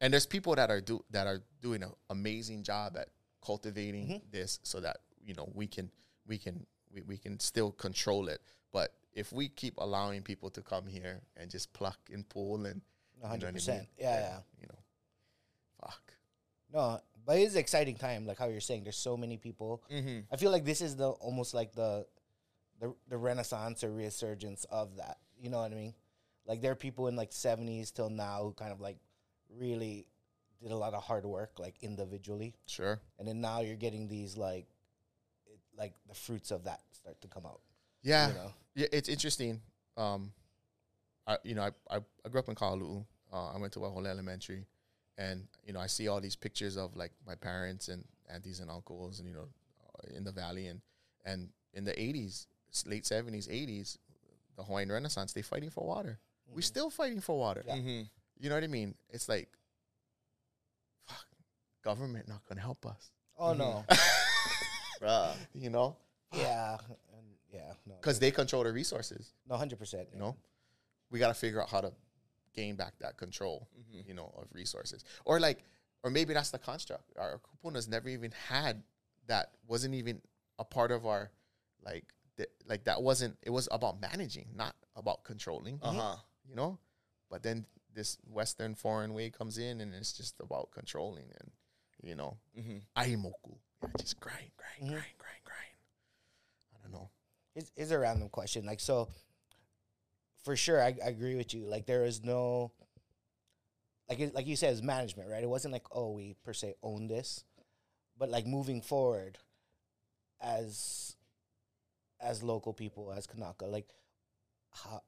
and there's people that are do that are doing an amazing job at cultivating this so that you know we can we can we, we can still control it but if we keep allowing people to come here and just pluck and pull and you know I mean? Yeah, yeah. you know fuck No, but it's an exciting time. Like how you're saying, there's so many people. Mm-hmm. I feel like this is the almost like the the the renaissance or resurgence of that. You know what I mean? Like there are people in like seventies till now who kind of like really did a lot of hard work like individually, sure. And then now you're getting these like it, like the fruits of that start to come out. yeah. You know? yeah it's interesting. Um I you know I I, I grew up in Kahalu'u uh, I went to Waiahole Elementary. And you know I see all these pictures of like my parents and aunties and uncles and you know uh, in the valley. And and in the 80s late 70s 80s the Hawaiian Renaissance they fighting for water. We're still fighting for water. Yeah. Mm-hmm. You know what I mean? It's like fuck government not gonna help us. Oh no, [LAUGHS] Bruh. you know? Yeah, and yeah, no, because they control the resources. No, hundred percent. you know? We got to figure out how to gain back that control Mhm. you know of resources. Or like or maybe that's the construct. Our kupunas never even had that wasn't even a part of our like th- like that wasn't it was about managing not about controlling. Uh huh. you know? But then this western foreign way comes in and it's just about controlling and you know Mm-hmm. aimoku yeah, just grind grind Mhm. grind grind grind i don't know It's, it's a random question. Like, so for sure, I, I agree with you. Like, there is no, like, it, like you said, it's management, right? It wasn't like, oh, we per se own this, but like moving forward as, as local people, as Kanaka, like, how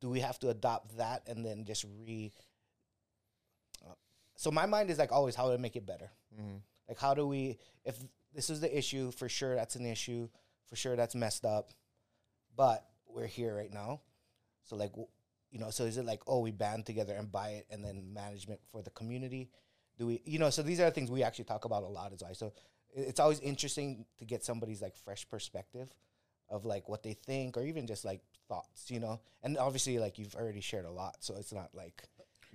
do we have to adopt that and then just re? Uh, so my mind is like always how do to make it better. mm-hmm. Like, how do we, if this is the issue for sure. That's an issue for sure. That's messed up, but we're here right now. So like, you know, so is it like, oh, we band together and buy it, and then management for the community? Do we, you know? So these are the things we actually talk about a lot as well. So it's always interesting to get somebody's like fresh perspective of like what they think or even just like thoughts, you know. And obviously, like you've already shared a lot, so it's not like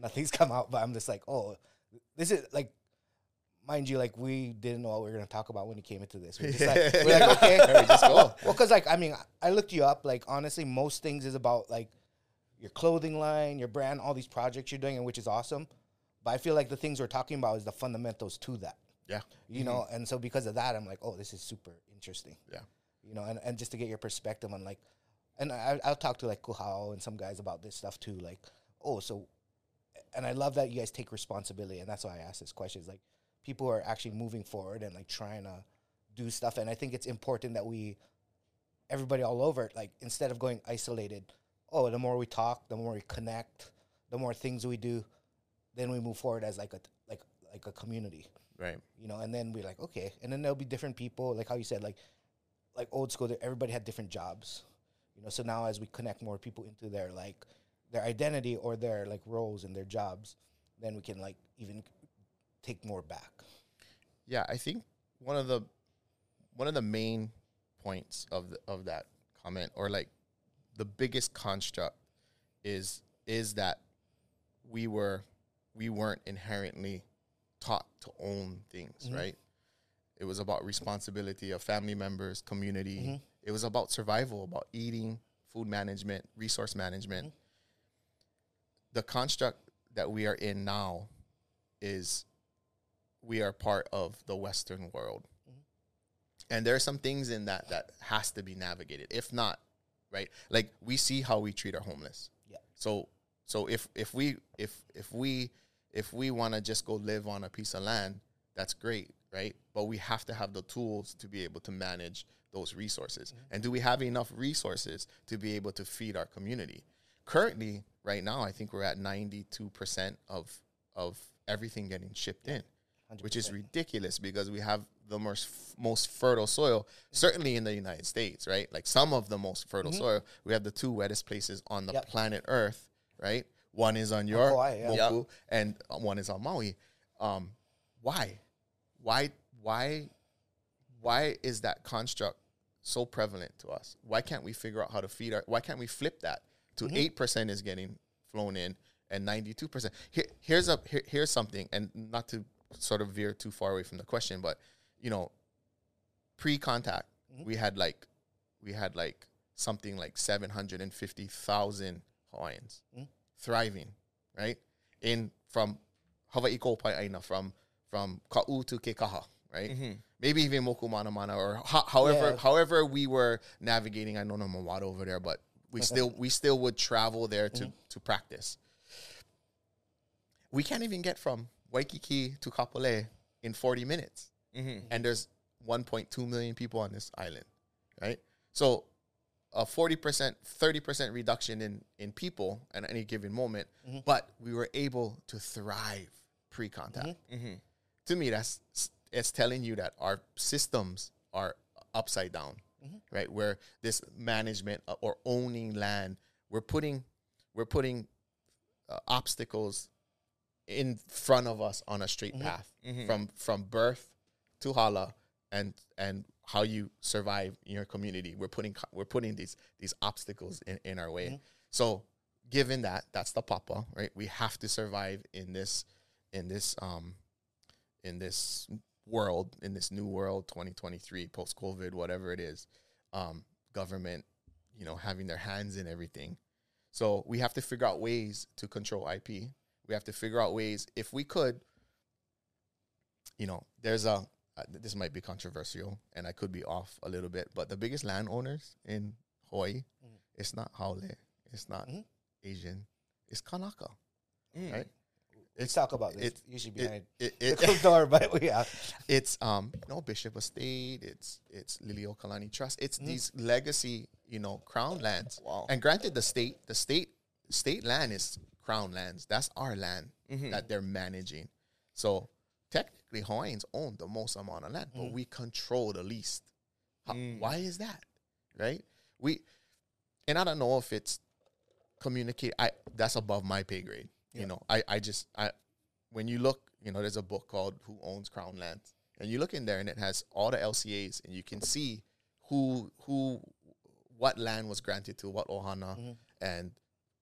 nothing's [LAUGHS] come out. But I'm just like, oh, this is like mind you, like we didn't know what we were gonna talk about when you came into this. We're just like, [LAUGHS] we're like okay, just go. [LAUGHS] well, because like I mean, I- I looked you up. Like honestly, most things is about like your clothing line, your brand, all these projects you're doing, and which is awesome. But I feel like the things we're talking about is the fundamentals to that. Yeah. You know, mm-hmm. and so because of that, I'm like, oh, this is super interesting. Yeah. You know, and, and just to get your perspective on like, and I, I'll talk to like Kuhao and some guys about this stuff too. Like, oh, so, and I love that you guys take responsibility, and that's why I asked this question. Is like, people are actually moving forward and like trying to do stuff, and I think it's important that we, everybody all over it, like instead of going isolated. Oh, the more we talk, the more we connect, the more things we do, then we move forward as like a like like a community Right. you know, and then we're like, okay, and then there'll be different people, like how you said, like like old school, everybody had different jobs, you know. So now as we connect more people into their like their identity or their like roles and their jobs, then we can like even take more back. Yeah, I think one of the one of the main points of the, of that comment, or like the biggest construct, is is that we were we weren't inherently taught to own things, mm-hmm. right? It was about responsibility of family members, community. Mm-hmm. It was about survival, about eating, food management, resource management. Mm-hmm. The construct that we are in now is we are part of the Western world. Mm-hmm. And there are some things in that that has to be navigated. If not, right? Like we see how we treat our homeless. Yeah. So so if if we if if we if we want to just go live on a piece of land, that's great, right? But we have to have the tools to be able to manage those resources. And do we have enough resources to be able to feed our community? Currently, right now, I think we're at 92% of of everything getting shipped in, which is ridiculous because we have the most most fertile soil, certainly in the United States, right? Like some of the most fertile soil. We have the two wettest places on the Yep. planet Earth, right? One is on your Kauai, yeah. Moku, and uh, one is on Maui. Um, why? Why? Why? Why is that construct so prevalent to us? Why can't we figure out how to feed our? Why can't we flip that to mm-hmm. 8 percent is getting flown in and ninety two percent? Here, here's a here, here's something, and not to sort of veer too far away from the question, but you know, pre-contact, mm-hmm. we had like we had like something like seven hundred and fifty thousand Hawaiians mm-hmm. thriving, right? In from Hawaii Kopai Aina, from from Ka'u to Kekaha, right? Mm-hmm. Maybe even Mokumanamana or ho- however Yeah. however we were navigating. I know no Mawada over there, but we still we still would travel there to mm-hmm. to practice. We can't even get from Waikiki to Kapolei in 40 minutes. Mm-hmm. And there's 1.2 million people on this island, right? So a 40%, 30% reduction in, in people at any given moment, but we were able to thrive pre-contact. To me, that's it's telling you that our systems are upside down, right? Where this management uh, or owning land, we're putting we're putting uh, obstacles in front of us on a straight path from from birth to hala and and how you survive in your community. We're putting we're putting these these obstacles in, in our way. So given that that's the papa right? We have to survive in this in this um in this world in this new world 2023 post covid whatever it is um government you know having their hands in everything so we have to figure out ways to control ip we have to figure out ways if we could you know there's a uh, this might be controversial and i could be off a little bit but the biggest landowners in hawaii it's not haole it's not Mhm. asian it's kanaka Mm. right Let's talk about this. it- usually it- behind it- the it- [LAUGHS] closed door, but yeah. [LAUGHS] it's um you know Bishop Estate, it's it's Liliuokalani Trust, it's Mm-hmm. these legacy you know crown lands. Wow. And granted, the state the state state land is crown lands. That's our land Mm-hmm. that they're managing. So technically, Hawaiians own the most amount of land, but Mhm. we control the least. How- Mm. Why is that? Right? We and I don't know if it's communicate. I that's above my pay grade. Yeah. You know, I I just I when you look, you know, there's a book called Who Owns Crown Land, and you look in there and it has all the LCAs, and you can see who who what land was granted to what ohana Mhm. and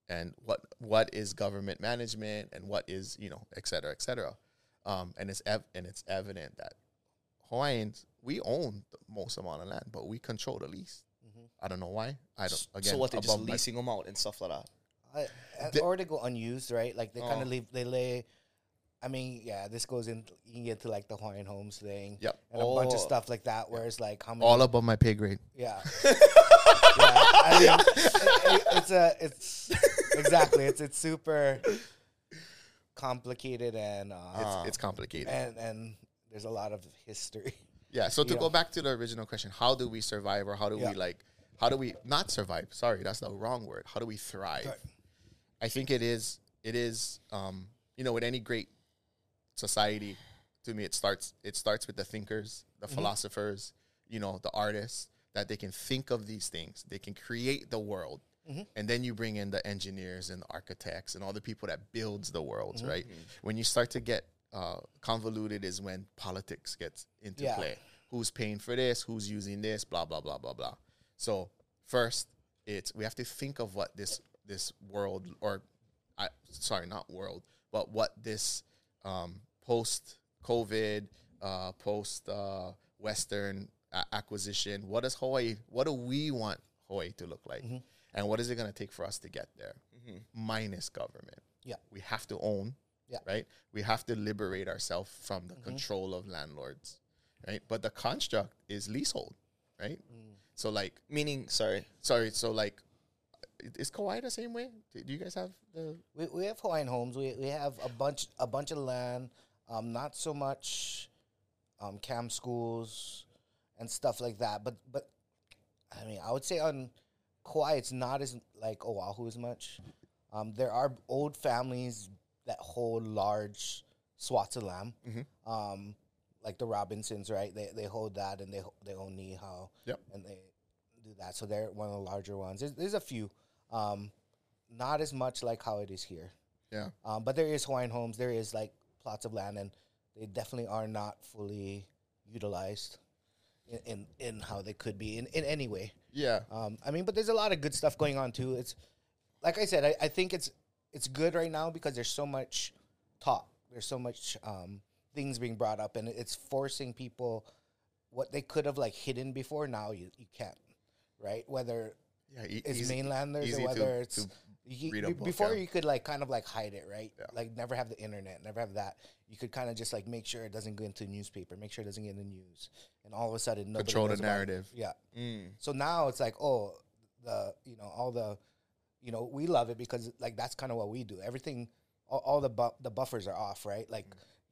and what what is government management and what is you know et cetera et cetera um and it's ev- and it's evident that hawaiians we own the most amount of land but we control the least Mhm. i don't know why i don't again so what they're just leasing them out and stuff like that. I, The- or they go unused, right? Like they kind Oh. of leave. They lay. I mean, yeah, this goes in. You can get to like the Hawaiian homes thing. Yep. And a bunch of Oh. stuff like that, where it's like how many. all above my pay grade Yeah. [LAUGHS] yeah. I mean, it- it- it's a. It's [LAUGHS] exactly. It's it's super complicated and uh, it's, it's complicated and and there's a lot of history. Yeah. So to Yeah. go back to the original question, how do we survive, or how do Yeah. we like, how do we not survive? Sorry, that's the wrong word. How do we thrive? Thrive. I think it is. It is. Um, you know, with any great society, to me, it starts. It starts with the thinkers, the philosophers. You know, the artists that they can think of these things. They can create the world, and then you bring in the engineers and the architects and all the people that builds the worlds. Right. When you start to get uh, convoluted, is when politics gets into Yeah. play. Who's paying for this? Who's using this? Blah blah blah blah blah. So first, it's we have to think of what this this world or I sorry not world, but what this um, post COVID, uh, post uh, Western acquisition. What does Hawaii? What do we want Hawaii to look like? And what is it going to take for us to get there? Minus government. Yeah. we have to own. Yeah. right. We have to liberate ourselves from the control of landlords. Right, but the construct is leasehold. Right. So like Meaning, sorry, sorry, so like, is Kauai the same way? Do you guys have the? We, we have Hawaiian homes. We, we have a bunch a bunch of land. Um, not so much um, Kam schools and stuff like that. But but I mean, I would say on Kauai, it's not as like Oahu as much. Um, there are old families that hold large swaths of land. Um, like the Robinsons, right? They they hold that and they they own Ni'ihau. Yep. And they do that. So they're one of the larger ones. There's, there's a few. Um, not as much like how it is here. Yeah, Um, but there is Hawaiian homes. There is like plots of land, and they definitely are not fully utilized in in, in how they could be in, in any way. yeah, Um, I mean, but there's a lot of good stuff going on too. It's like I said, I, I think it's it's good right now because there's so much talk. There's so much um, things being brought up, and it's forcing people what they could have like hidden before. Now you, you can't, right? Whether yeah. e- it's easy- mainlanders easy or to- whether it's to you, read a book, before you could like kind of like hide it, right? Yeah. Like never have the internet, never have that. You could kind of just like make sure it doesn't go into newspaper, make sure it doesn't get in the news, and all of a sudden nobody Control the knows about it. narrative. Yeah. Mm. So now it's like, oh, the you know all the, you know we love it because like that's kind of what we do. Everything, all, all the bu- the buffers are off, right? Like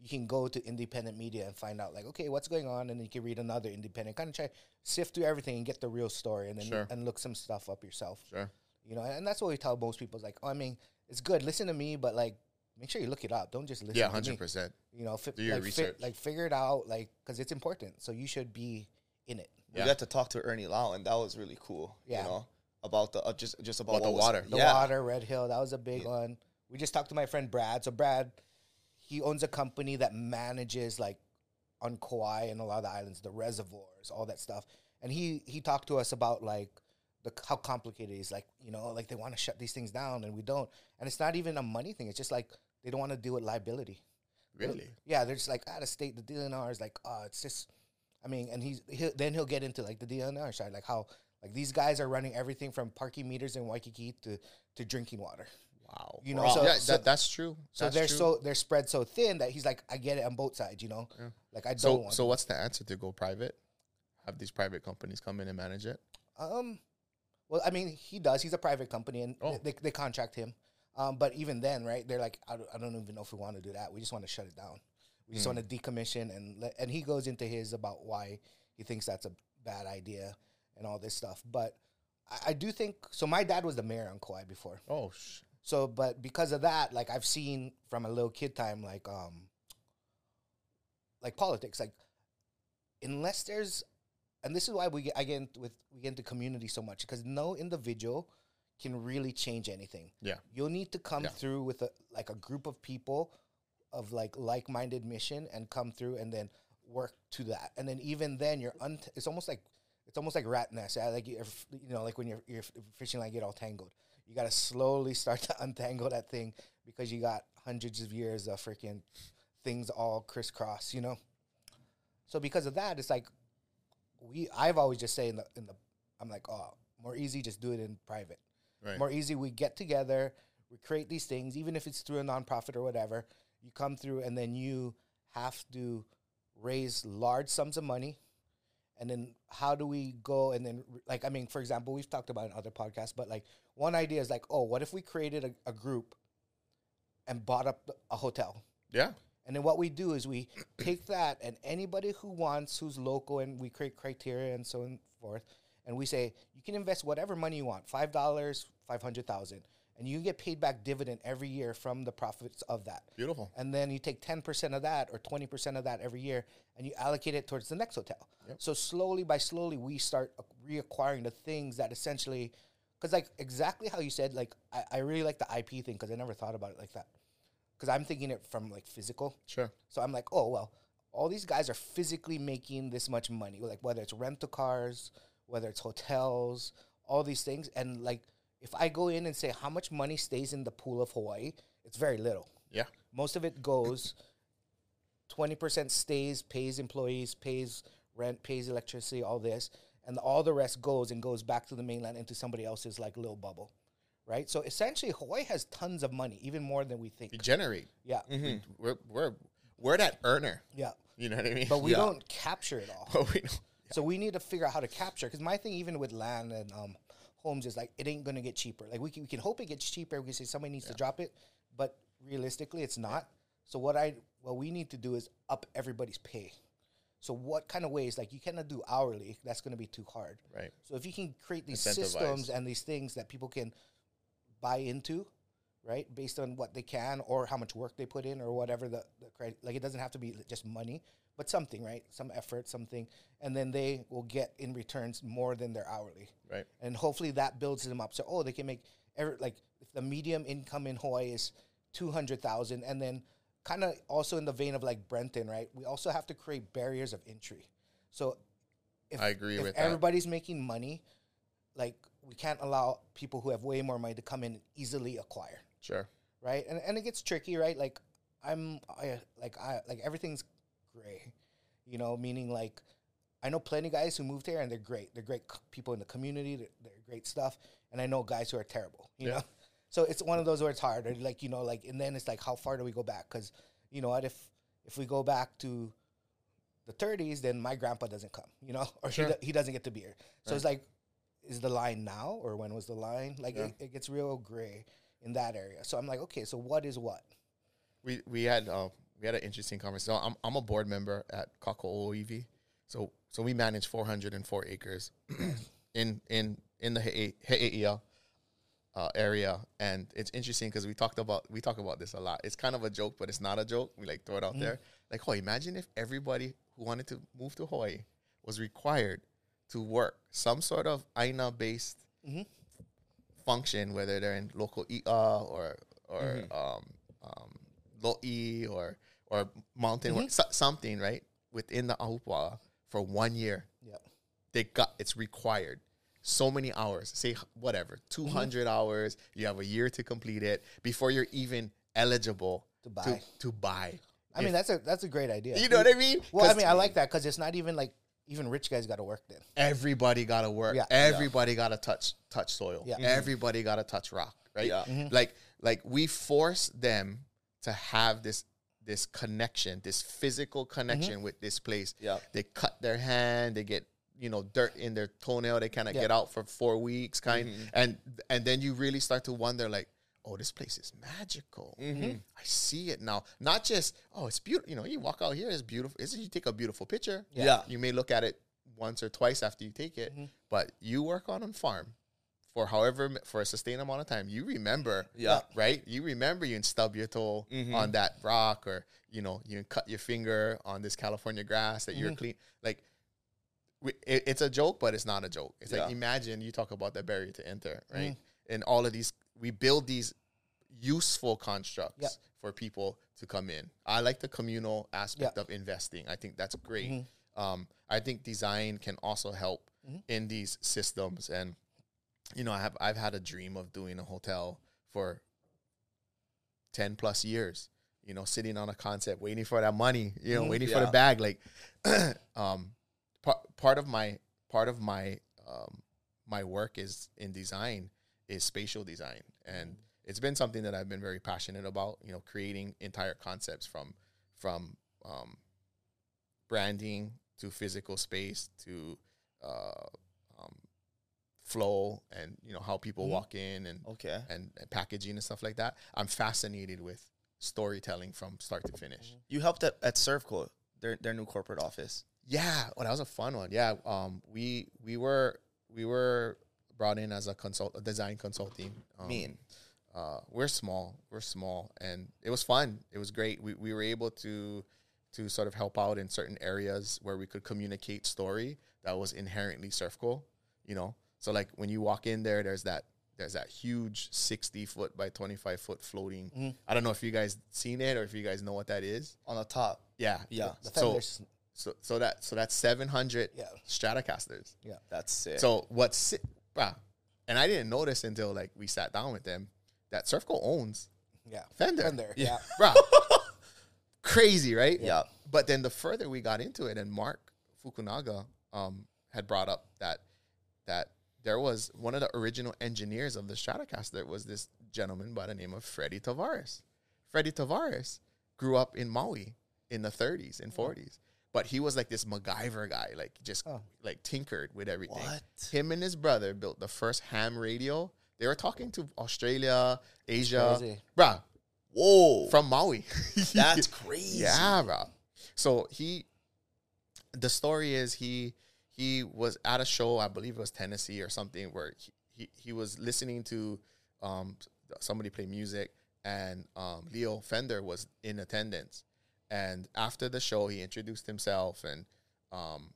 you can go to independent media and find out like, okay, what's going on, and then you can read another independent, kind of try sift through everything and get the real story, and then Sure. and look some stuff up yourself. Sure. You know, and that's what we tell most people. Is like, oh, I mean, it's good. Listen to me, but like, make sure you look it up. Don't just listen. Yeah, to hundred me. percent. You know, fi- Do your like, fi- research. like figure it out, like, because it's important. So you should be in it. we Yeah. got to talk to Ernie Lau, and that was really cool. Yeah. You know, about the uh, just just about, About the what was- water. The yeah. water, Red Hill, that was a big one. We just talked to my friend Brad. So Brad, he owns a company that manages like on Kauai and a lot of the islands, the reservoirs, all that stuff. And he he talked to us about like the how complicated it is. Like you know, like they want to shut these things down and we don't. And it's not even a money thing. It's just like they don't want to deal with liability. Really? Yeah, they're just like out of state. The DNR is like, oh, it's just. I mean, and he's he'll, then he'll get into like the DNR side, like how like these guys are running everything from parking meters in Waikiki to to drinking water. Wow. You know, Wow. so- yeah, so- that, that's true. So That's they're true. so they're spread so thin that he's like, I get it on both sides. You know, like I don't So want. so what's the answer to go private? Have these private companies come in and manage it? Um, well, I mean, he does. He's a private company, and Oh. they, they contract him. Um, but even then, right? They're like, I don't, I don't even know if we want to do that. We just want to shut it down. We just want to decommission and let, and he goes into his about why he thinks that's a bad idea and all this stuff. But I, I do think so. My dad was the mayor on Kauai before, Oh, sh- so but because of that, like I've seen from a little kid time, like um, like politics, like unless there's, and this is why we get I get into, with we get into community so much because no individual can really change anything. Yeah. You'll need to come Yeah. through with a like a group of people of like like-minded mission and come through and then work to that. And then even then you're un- it's almost like it's almost like rat nest. Yeah, Like you're, you know, like when your your fishing line get all tangled. You got to slowly start [LAUGHS] to untangle that thing because you got hundreds of years of freaking things all crisscross, you know? So because of that, it's like we I've always just say in the in the I'm like, oh, more easy just do it in private Right. more easy. We get together, we create these things, even if it's through a nonprofit or whatever. You come through, and then you have to raise large sums of money. And then how do we go? And then, like, I mean, for example, we've talked about in other podcasts, but like one idea is like, oh, what if we created a, a group and bought up a hotel? yeah. And then what we do is we take that and anybody who wants, who's local, and we create criteria and so on forth. And we say you can invest whatever money you want, five dollars, five hundred thousand, and you get paid back dividend every year from the profits of that. Beautiful. And then you take ten percent of that or twenty percent of that every year, and you allocate it towards the next hotel. So slowly by slowly, we start reacquiring the things that essentially, because like exactly how you said, like I, I really like the IP thing because I never thought about it like that. Because I'm thinking it from like physical. Sure. So I'm like, oh well, all these guys are physically making this much money, like whether it's rental cars, whether it's hotels, all these things, and like if I go in and say how much money stays in the pool of Hawaii, it's very little. Yeah. Most of it goes. Twenty percent stays, pays employees, pays rent, pays electricity, all this, and all the rest goes and goes back to the mainland into somebody else's like little bubble, right? So essentially, Hawaii has tons of money, even more than we think. We generate. Yeah, We're we're we're that earner. yeah, You know what I mean? but we Yeah. don't capture it all. [LAUGHS] But we don't- So we need to figure out how to capture. Because my thing, even with land and um, homes, is like it ain't gonna get cheaper. Like we can, we can hope it gets cheaper. We can say somebody needs to drop it, but realistically, it's not. So what I what we need to do is up everybody's pay. So what kind of ways? Like you cannot do hourly. That's gonna be too hard. Right. So if you can create these systems and these things that people can buy into, right, based on what they can or how much work they put in or whatever the, the like, it doesn't have to be just money, but something, right, some effort, something, and then they will get in returns more than their hourly, Right. and hopefully that builds them up. So oh, they can make every like if the medium income in Hawaii is two hundred thousand, and then kind of also in the vein of like Brenton, right, we also have to create barriers of entry. So if, I agree if with that. everybody's making money, like we can't allow people who have way more money to come in and easily acquire, Sure. right? And and it gets tricky, right? Like I'm I like I like everything's gray, you know, meaning like I know plenty of guys who moved here and they're great. They're great c- people in the community. They're, they're great stuff. And I know guys who are terrible, you Yeah. know. So it's one of those where it's hard. Or like you know, like and then it's like how far do we go back? Because you know what if if we go back to the 30s, then my grandpa doesn't come, you know, [LAUGHS] or Sure. he, do- he doesn't get to be here. So it's like, is the line now or when was the line? Like Yeah. it, it gets real gray in that area. So I'm like, okay, so what is what? we we had uh, we had an interesting conversation. I'm I'm a board member at Kako'o 'Oiwi, so so we manage 404 acres [CLEARS THROAT] in in in the He'e- He'eia uh, area, and it's interesting because we talked about we talk about this a lot. It's kind of a joke, but it's not a joke. We like throw it out there. Like, oh, imagine if everybody who wanted to move to Hawaii was required to work some sort of Aina based function, whether they're in loko i'a or or um, um, Lo'i or or mountain mm-hmm. work, so, something right within the Ahupua'a for one year. Yeah. They got it's required. So many hours, say whatever, 200 mm-hmm. hours. You have a year to complete it before you're even eligible To buy. To, to buy. I mean, that's a that's a great idea. You know what I mean? Well, I mean, I like that because it's not even like even rich guys got to work then. everybody got to work. Yeah. Everybody got to touch touch soil. Yeah. Everybody got to touch rock. Right. Yeah. Mm-hmm. Like like we force them to have this this connection, this physical mm-hmm. connection with this place. Yeah. They cut their hand. They get you know dirt in their toenail. They cannot Yeah. get out for four weeks. Kind mm-hmm. and and then you really start to wonder like. Oh, this place is magical. Mm-hmm. I see it now. Not just oh, it's beautiful. You know, you walk out here, it's beautiful. It's, you take a beautiful picture. Yeah. You may look at it once or twice after you take it, but you work on a farm for however for a sustained amount of time, you remember, Yeah. right? You remember you stub your toe mm-hmm. on that rock, or you know you cut your finger on this California grass that you're mm-hmm. clean. Like, we, it, it's a joke, but it's not a joke. It's Yeah. like imagine you talk about that barrier to enter, mm-hmm. right? And all of these, we build these useful constructs for people to come in. I like the communal aspect of investing. I think that's great. Um, I think design can also help in these systems. And you know, I have I've had a dream of doing a hotel for ten plus years. You know, sitting on a concept, waiting for that money. You know, waiting for the bag. Like, [CLEARS THROAT] um, part part of my part of my um, my work is in design is spatial design and it's been something that I've been very passionate about you know creating entire concepts from from um, branding to physical space to uh, flow and you know how people walk in and Okay. and, and packaging and stuff like that I'm fascinated with storytelling from start to finish You helped at, at Servco, their their new corporate office. Yeah, well, that was a fun one. Yeah, um, we we were we were brought in as a consult, a design consulting. Um, Mean. Uh, we're small. We're small, and it was fun. It was great. We we were able to to sort of help out in certain areas where we could communicate story that was inherently Servco. You know, so like when you walk in there, there's that there's that huge sixty foot by twenty five foot floating. I don't know if you guys seen it or if you guys know what that is. On the top. Yeah, Yeah. The So so so that so that's seven hundred Yeah. Stratocasters. yeah. That's sick. So what's si- bruh, and I didn't notice until like we sat down with them that Servco owns Yeah. Fender. Fender. Yeah. Yeah. bruh. [LAUGHS] Crazy, right? Yeah. But then the further we got into it, and Mark Fukunaga um, had brought up that that there was one of the original engineers of the Stratocaster was this gentleman by the name of Freddie Tavares. Freddie Tavares grew up in Maui in the 30s and 40s, but he was like this MacGyver guy, like just Oh. like tinkered with everything. What? Him and his brother built the first ham radio. They were talking to Australia, Asia, crazy. bruh, Whoa. from Maui. [LAUGHS] [LAUGHS] That's crazy. Yeah, bro. So he, the story is he he was at a show, I believe it was Tennessee or something, where he he, he was listening to um somebody play music, and um Leo Fender was in attendance, and after the show he introduced himself and um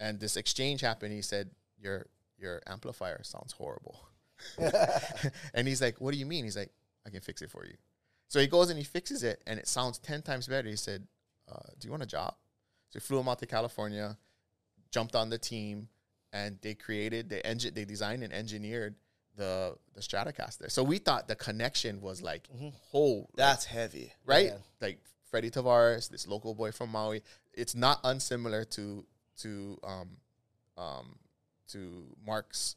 and this exchange happened. He said your your amplifier sounds horrible. [LAUGHS] and he's like, "What do you mean?" He's like, "I can fix it for you." So he goes and he fixes it, and it sounds ten times better. He said, uh, "Do you want a job?" So he flew him out to California, jumped on the team, and they created, they engine, they designed and engineered the the Stratocaster. So we thought the connection was like whole, That's heavy. right? Yeah. Like Freddie Tavares, this local boy from Maui. It's not unsimilar to to um um to Mark's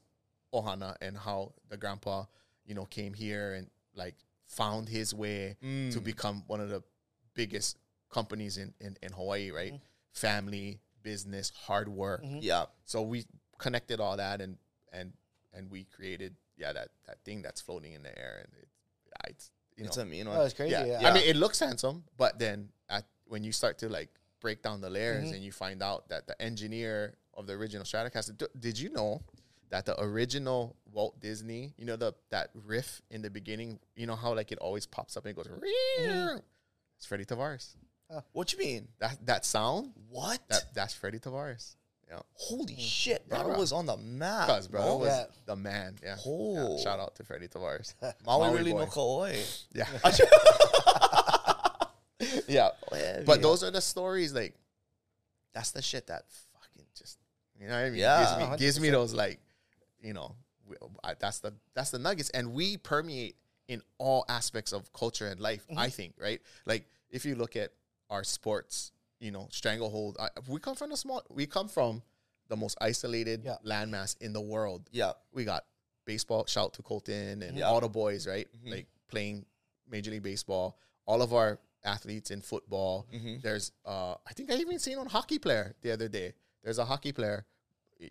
Ohana and how the grandpa, you know, came here and like found his way to become one of the biggest companies in, in, in Hawaii, right? Family, business, hard work. Yeah. So we connected all that and and and we created yeah that that thing that's floating in the air and it, yeah, it's you It's know a mean Oh, one. it's crazy. yeah. Yeah. I mean, it looks handsome, but then at when you start to like break down the layers Mm-hmm. and you find out that the engineer of the original Stratocaster, d- did you know that the original Walt Disney, you know the that riff in the beginning, you know how like it always pops up and it goes, Mm-hmm. it's Freddie Tavares. What you mean? That that sound, What? that that's Freddie Tavares. Yeah, Holy mm. shit, Yeah, bro. bro. was on the map. because bro bro. was Yeah. the man. Yeah. Oh. Yeah, shout out to Freddie Tavares. [LAUGHS] Maui, Maui really boy. no Kauai. [LAUGHS] yeah. [LAUGHS] yeah. Heavy. But those are the stories, like, that's the shit that fucking just, you know what I mean? Yeah. Gives me, gives me those, like, you know, we- I, that's the that's the nuggets. And we permeate in all aspects of culture and life, I mm-hmm. think, right? Like, if you look at our sports, you know, stranglehold, I, we come from a small, we come from the most isolated Yeah. landmass in the world. Yeah. We got baseball, shout to Colton and Yeah. all the boys, right? Mm-hmm. Like playing Major League Baseball. All of our athletes in football. Mm-hmm. There's, uh, I think I even seen on hockey player the other day. There's a hockey player,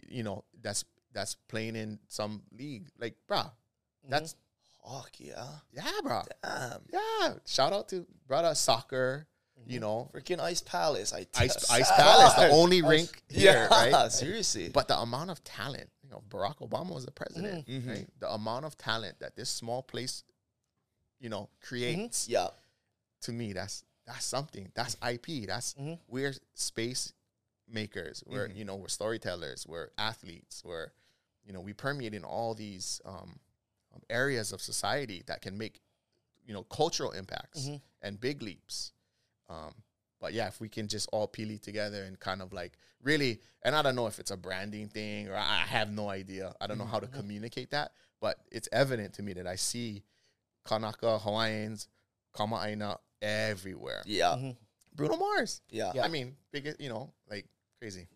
you know, that's that's playing in some league. Like, bruh, mm-hmm. that's hockey, yeah. yeah, bruh. Damn. Yeah. Shout out to brother soccer. You know, Freaking Ice Palace. I Ice Ice [LAUGHS] Palace, the [LAUGHS] only rink Yeah. here, right? [LAUGHS] Seriously. But the amount of talent, you know Barack Obama was the president. Mm-hmm. Right? Mm-hmm. The amount of talent that this small place, you know, creates mm-hmm. Yeah. to me that's that's something. That's IP. That's we're space makers. We're you know we're storytellers. We're athletes. We're you know we permeate in all these um, um, areas of society that can make you know cultural impacts and big leaps. Um, but yeah, if we can just all peel it together and kind of like really, and I don't know if it's a branding thing or I have no idea. I don't know mm-hmm. how to mm-hmm. communicate that, but it's evident to me that I see Kanaka Hawaiians, Kama'aina everywhere. Yeah. Mm-hmm. Bruno Mars. Yeah. Yeah. I mean, big, you know, like crazy.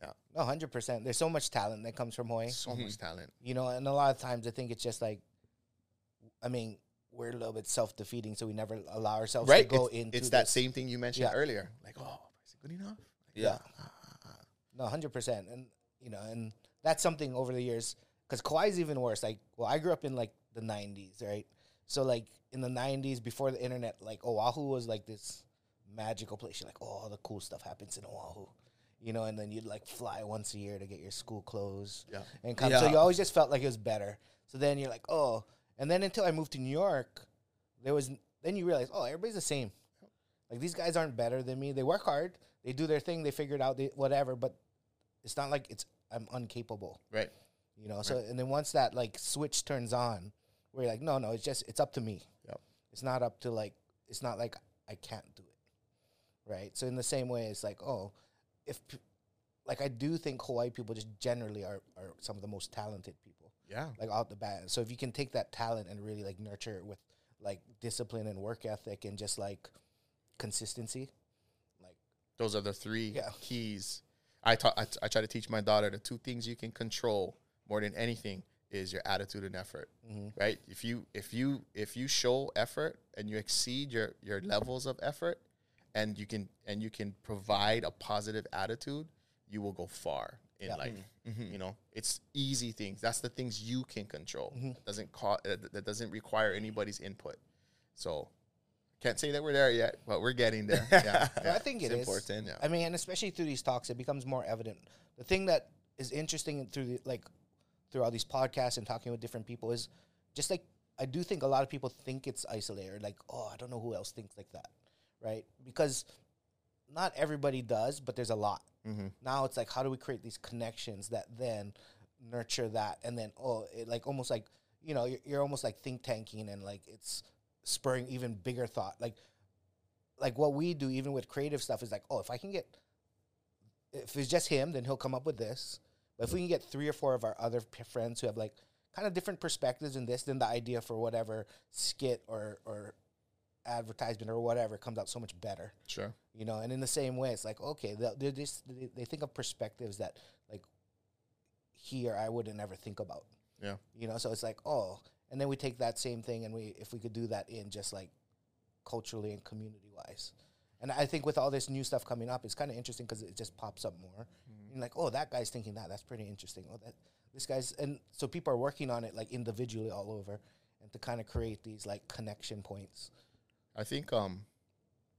Yeah. No, hundred percent. There's so much talent that comes from Hawaii. So much talent. You know, and a lot of times I think it's just like, I mean, we're a little bit self defeating, so we never allow ourselves Right? to go it's, into. it's that this. same thing you mentioned Yeah. earlier. Like, oh, is it good enough? Yeah. No, hundred percent, and you know, and that's something over the years because Kauai's even worse. Like, well, I grew up in like the '90s, right? So like in the '90s, before the internet, like Oahu was like this magical place. You're like, oh, all the cool stuff happens in Oahu, you know, and then you'd like fly once a year to get your school clothes, Yeah. and come. So you always just felt like it was better. So then you're like, oh, and then until I moved to New York, there was then you realize, oh, everybody's the same. Like these guys aren't better than me. They work hard. They do their thing. They figure it out. They, whatever. But it's not like it's I'm incapable. Right. You know. So and then once that like switch turns on, where you're like, no, no, it's just it's up to me. Yep. It's not up to like it's not like I can't do it. Right. So in the same way, it's like, oh, if like I do think Hawaii people just generally are are some of the most talented people Yeah. like out the bat. So if you can take that talent and really like nurture it with like discipline and work ethic and just like consistency, like Those are the three Yeah. keys. I, ta- I, t- I try to teach my daughter the two things you can control more than anything is your attitude and effort. Mm-hmm. Right? If you if you if you show effort and you exceed your your levels of effort and you can and you can provide a positive attitude, you will go far in Yeah. life. Mm-hmm. Mm-hmm. You know, it's easy things. That's the things you can control. Mm-hmm. That doesn't co- uh, that doesn't require anybody's input. So can't say that we're there yet, but we're getting there. [LAUGHS] Yeah. Well, I think It's it is important. Yeah. I mean, and especially through these talks, it becomes more evident. The thing that is interesting through the, like through all these podcasts and talking with different people is just like I do think a lot of people think it's isolated. Like, oh, I don't know who else thinks like that, right? Because not everybody does, but there's a lot. Mm-hmm. Now it's like, how do we create these connections that then nurture that, and then oh, it like almost like you know, you're, you're almost like think tanking, and like it's spurring even bigger thought, like like what we do even with creative stuff is like oh if i can get if it's just him then he'll come up with this. But if we can get three or four of our other p- friends who have like kind of different perspectives in this then the idea for whatever skit or or advertisement or whatever comes out so much better. Sure. You know and in the same way it's like okay they're just they, they think of perspectives that like he or i wouldn't ever think about. Yeah. you know so it's like oh and then we take that same thing and we if we could do that in just like culturally and community wise and i think with all this new stuff coming up it's kind of interesting because it just pops up more. And like oh that guy's thinking that that's pretty interesting. Oh that this guy's and so people are working on it like individually all over and to kind of create these like connection points. I think um,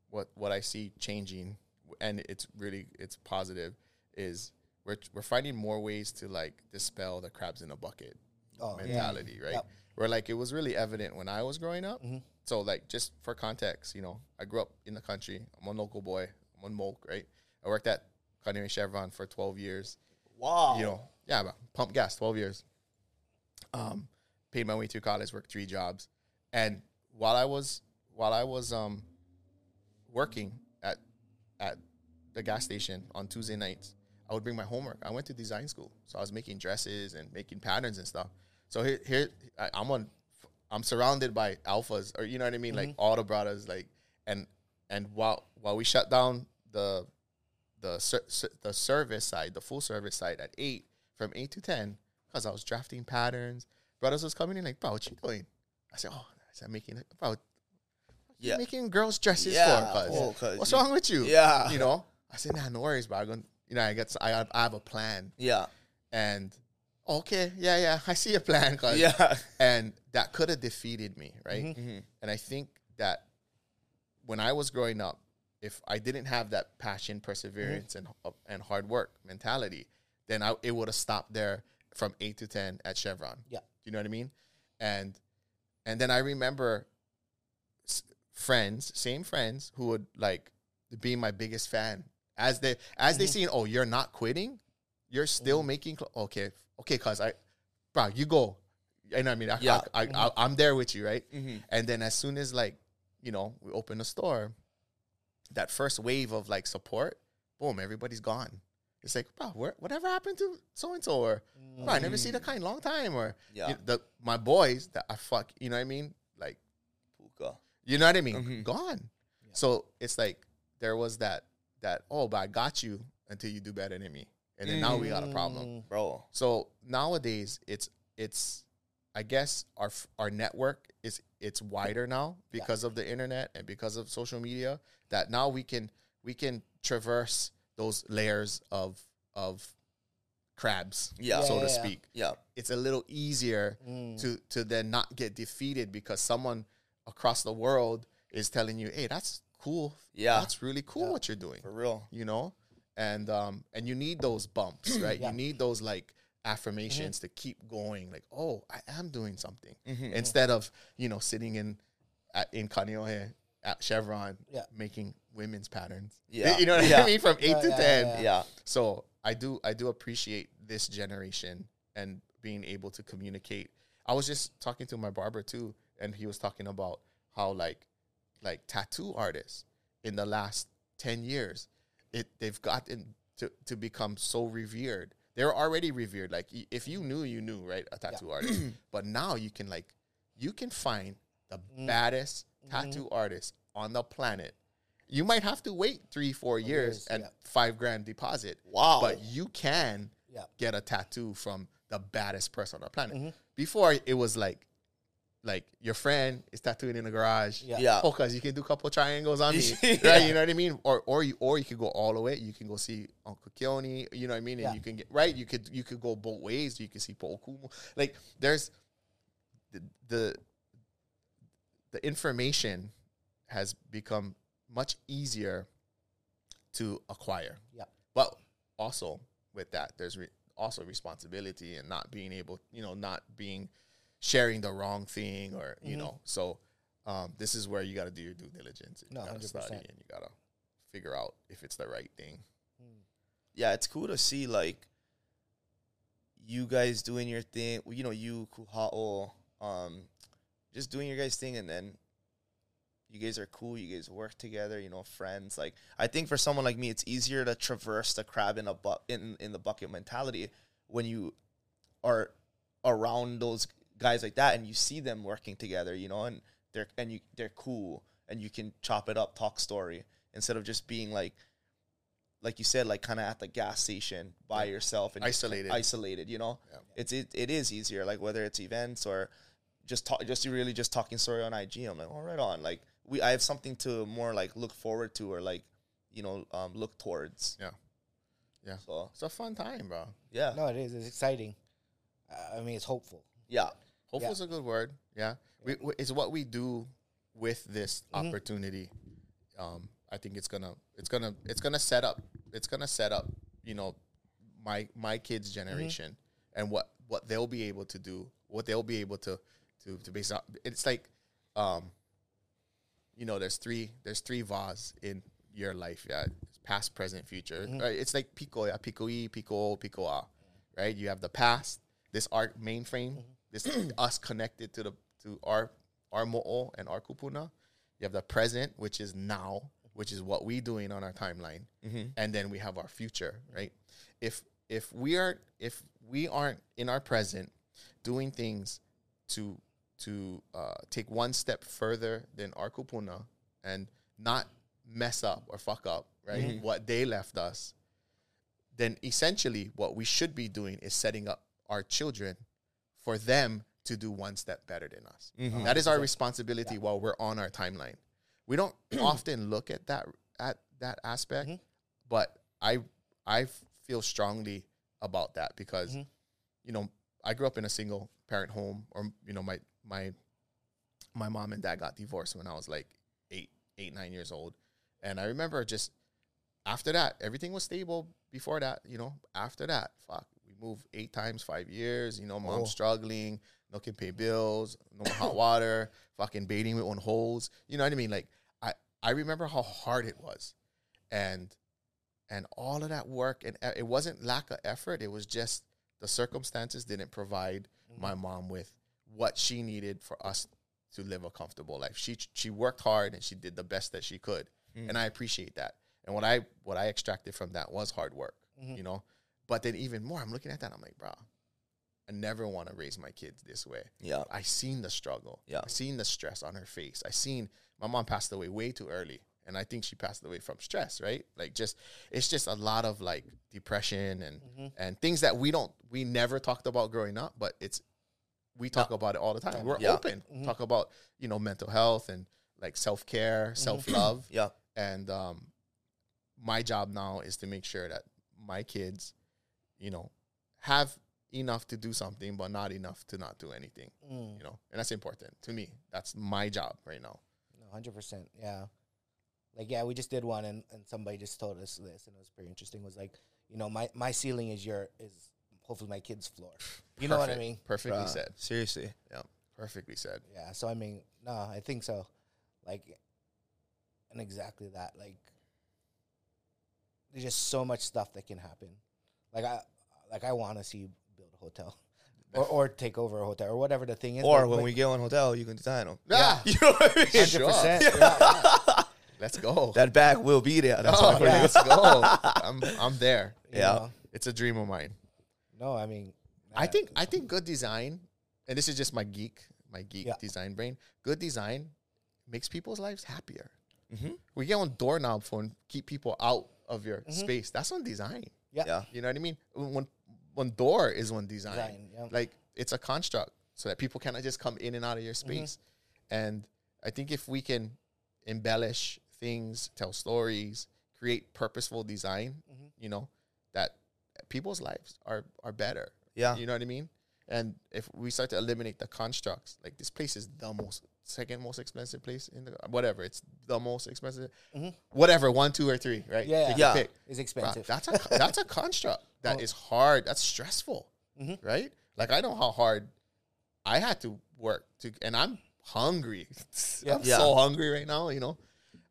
what what I see changing, and it's really it's positive, is we're we're finding more ways to like dispel the crabs in a bucket Oh, yeah. mentality, right? Yep. Where like it was really evident when I was growing up. So like just for context, you know, I grew up in the country. I'm a local boy. I'm on Molk, right? I worked at Cartier Chevron for 12 years. Wow. You know, yeah, pump gas, 12 years. Um, paid my way through college, worked three jobs, and while I was while I was um working at at the gas station on Tuesday nights, I would bring my homework. I went to design school, so I was making dresses and making patterns and stuff. So here, here I, I'm on, I'm surrounded by alphas, or you know what I mean, like mm-hmm. all the brothers, like and and while while we shut down the the ser- the service side, the full service side at eight from eight to ten, because I was drafting patterns. Brothers was coming in like, bro, what you doing? I said, oh, I said, making, bro, Yeah. you making girls dresses Yeah, for? Cuz? oh, 'cause What's you- wrong with you? Yeah. you know. I said, nah, no worries, bro. I'm gonna, you know, I get, I, have- I have a plan, Yeah. and okay, yeah, yeah, I see a plan, cuz. Yeah. and that could have defeated me, right? Mm-hmm. And I think that when I was growing up, if I didn't have that passion, perseverance, and uh, and hard work mentality, then I, it would have stopped there from eight to ten at Chevron. Yeah. you know what I mean. And and then I remember friends, same friends, who would like be my biggest fan as they as they Mm-hmm. seen, oh, you're not quitting, you're still making. Cl- okay, okay, cause I, bro, you go. You know what I mean? I, Yeah. I, I, I, am there with you, right? Mhm. And then as soon as like, you know, we open the store, that first wave of like support, boom, everybody's gone. It's like, bro, where, whatever happened to so and so, or bro, I never see the kind long time, or Yeah. you- the my boys that I fuck, you know what I mean? Like, Puka. you know what I mean? Mhm. Gone. So it's like there was that that oh, but I got you until you do better than me, and then now we got a problem. Mm, Bro. So nowadays, it's it's, I guess our our network is it's wider now because of the internet and because of social media. That now we can we can traverse those layers of of crabs, Yeah. so Yeah, to yeah, yeah. speak. Yeah. It's a little easier mm. to to then not get defeated because someone across the world is telling you, "Hey, that's cool. Yeah. that's really cool Yeah. what you're doing." For real. you know and um and you need those bumps [CLEARS THROAT] right Yeah. you need those like affirmations to keep going like oh i am doing something Mhm. instead of you know sitting in at, in Kaneohe at chevron Yeah. making women's patterns Yeah. [LAUGHS] you know what i mean from 8 Yeah, to yeah, 10 yeah. Yeah. so i do i do appreciate this generation and being able to communicate i was just talking to my barber too and he was talking about how like like tattoo artists in the last 10 years it they've gotten to, to become so revered they're already revered like y- if you knew you knew right a tattoo artist [CLEARS THROAT] but now you can like you can find the baddest tattoo artist on the planet you might have to wait three four years years, and yeah. five grand deposit Wow. but you can Yeah. get a tattoo from the baddest person on the planet Mm-hmm. before it was like like your friend is tattooing in the garage Yeah. Yeah. Oh, cause you can do a couple triangles on me, [LAUGHS] Yeah. right? You know what I mean? Or or you or you could go all the way. You can go see Uncle Keone. You know what I mean? And Yeah. you can get right. You could you could go both ways. You can see Paul Kumo. Like there's the the the information has become much easier to acquire. Yeah. But also with that, there's re- also responsibility and not being able, you know, not being sharing the wrong thing or you Mhm. know. So um, this is where you got to do your due diligence. And No, you got to 100%. study and you got to figure out if it's the right thing. yeah, it's cool to see like you guys doing your thing. You know, you Kuha'o, um, just doing your guys' thing, and then you guys are cool. You guys work together. You know, friends. Like I think for someone like me, it's easier to traverse the crab in a bu- in in the bucket mentality when you are around those guys like that and you see them working together. You know, and they're and you they're cool and you can chop it up, talk story instead of just being like like you said, like kind of at the gas station by yourself and Isolated. isolated. You know, Yeah. it's it, it is easier. Like whether it's events or just talk, just really just talking story on IG. I'm like, all right, on. Like we, I have something to more like look forward to or like, you know, um, look towards. Yeah. Yeah. So It's a fun time, bro. yeah, No, it is. It's exciting. Uh, I mean, it's hopeful. yeah, Hopeful is a good word. Yeah, we, we, it's what we do with this Mm-hmm. opportunity. Um, I think it's gonna, it's gonna, it's gonna set up, it's gonna set up, you know, my my kids' Mm-hmm. generation and what what they'll be able to do, what they'll be able to to to base out. It's like, um, you know, there's three there's three vase in your life. Yeah, It's past, present, future. Mm-hmm. Right? It's like piko, yeah, piko e, piko o, piko a. Right? You have the past, this art mainframe, Mm-hmm. This us connected to the to our our mo'o and our kupuna. You have the present, which is now, which is what we doing on our timeline, and then we have our future. Right? If if we are if we aren't in our present doing things to to uh, take one step further than our kupuna and not mess up or fuck up right what they left us then essentially what we should be doing is setting up our children for them to do one step better than us. Mm-hmm. That is our responsibility while we're on our timeline. We don't [CLEARS THROAT] often look at that at that aspect mm-hmm. but i i feel strongly about that because mm-hmm. you know i grew up in a single parent home or you know my my my mom and dad got divorced when i was like eight eight nine years old. And i remember just after that everything was stable before that you know after that fuck moved eight times, five years. You know, Oh. mom's struggling, no can pay bills, no hot [COUGHS] water, fucking bathing with one hose. You know what I mean? Like I I remember how hard it was, and and all of that work and e- it wasn't lack of effort. It was just the circumstances didn't provide mm. my mom with what she needed for us to live a comfortable life. She she worked hard and she did the best that she could, mm. and I appreciate that. And what I what I extracted from that was hard work, mm-hmm. you know. But then even more, I'm looking at that. I'm like, bro, I never want to raise my kids this way. Yeah. I seen the struggle. Yeah. I seen the stress on her face. I seen my mom passed away way too early. And I think she passed away from stress, right? Like just it's just a lot of like depression and mm-hmm. and things that we don't we never talked about growing up, but it's we talk about it all the time. We're Yeah. open. Mm-hmm. Talk about, you know, mental health and like self-care, mm-hmm. self-love. Yeah. And um my job now is to make sure that my kids, you know, have enough to do something, but not enough to not do anything. Mm. You know, and that's important to me. That's my job right now. No, hundred percent. Yeah. Like yeah, we just did one, and, and somebody just told us this, and it was pretty interesting. Was like, you know, my my ceiling is your is hopefully my kid's floor. [LAUGHS] You know what I mean? Perfectly Bruh, said. Seriously. Yeah. Perfectly said. Yeah. So I mean, no, I think so. Like, and exactly that. Like, there's just so much stuff that can happen. Like I, like I want to see you build a hotel, [LAUGHS] or or take over a hotel, or whatever the thing is. Or but- when but we get one hotel, you can design them. Yeah. [LAUGHS] You know what I mean? Sure. 100%, yeah. [LAUGHS] Let's go. That bag will be there. That's oh, yeah. let's go. I'm I'm there. you Yeah. know? It's a dream of mine. No, I mean, I think I think good design, and this is just my geek, my geek Yeah. design brain. Good design makes people's lives happier. Mhm. We get on doorknob phone, keep people out of your space. That's on design. Yeah. Yeah. You know what I mean? When when door is one design. Design, yeah. Like it's a construct so that people cannot just come in and out of your Mm-hmm. space. And I think if we can embellish things, tell stories, create purposeful design, Mm-hmm. you know, that people's lives are are better. Yeah. You know what I mean? And if we start to eliminate the constructs, like this place is the most second most expensive place in the whatever, it's the most expensive. Whatever, one, two, or three, right? Mm-hmm. Yeah. Take Yeah. pick. It's Bruh, expensive. that's a that's a [LAUGHS] construct that Oh. is hard. That's stressful, Mhm. right? Like I know how hard I had to work to, and I'm hungry. [LAUGHS] Yeah. I'm Yeah. so hungry right now. You know,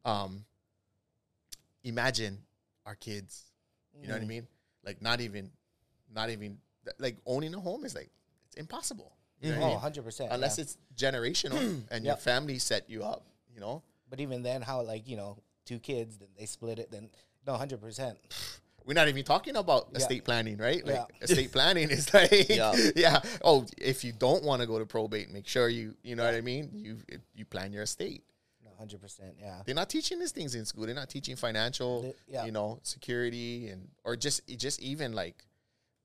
um, imagine our kids. You know what I Mm. mean? Like not even, not even like owning a home is like it's impossible. You know what I Oh, 100%. Unless yeah. it's generational [CLEARS THROAT] and your Yep. family set you up. You know, But even then, how, like, you know, two kids, then they split it, then, no, 100%. we're not even talking about Yeah. estate planning, right? Like Yeah. estate [LAUGHS] planning is like, [LAUGHS] Yeah. Oh, if you don't want to go to probate, make sure you, you know what I mean. You you plan your estate. No, 100%. Yeah. They're not teaching these things in school. They're not teaching financial, The- you know, security and or just just even like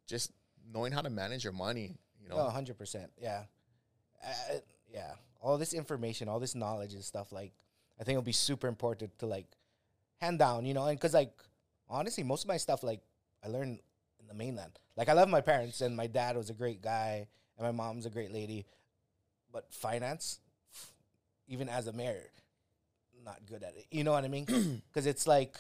just knowing how to manage your money. Know, No, 100%. Yeah. Uh, yeah. All this information, all this knowledge and stuff, like, I think it'll be super important to, like, hand down, you know, and because, like, honestly, most of my stuff, like, I learned in the mainland. Like, I love my parents, and my dad was a great guy, and my mom's a great lady. But finance, even as a mayor, not good at it. You know what I mean? [CLEARS THROAT] Because it's like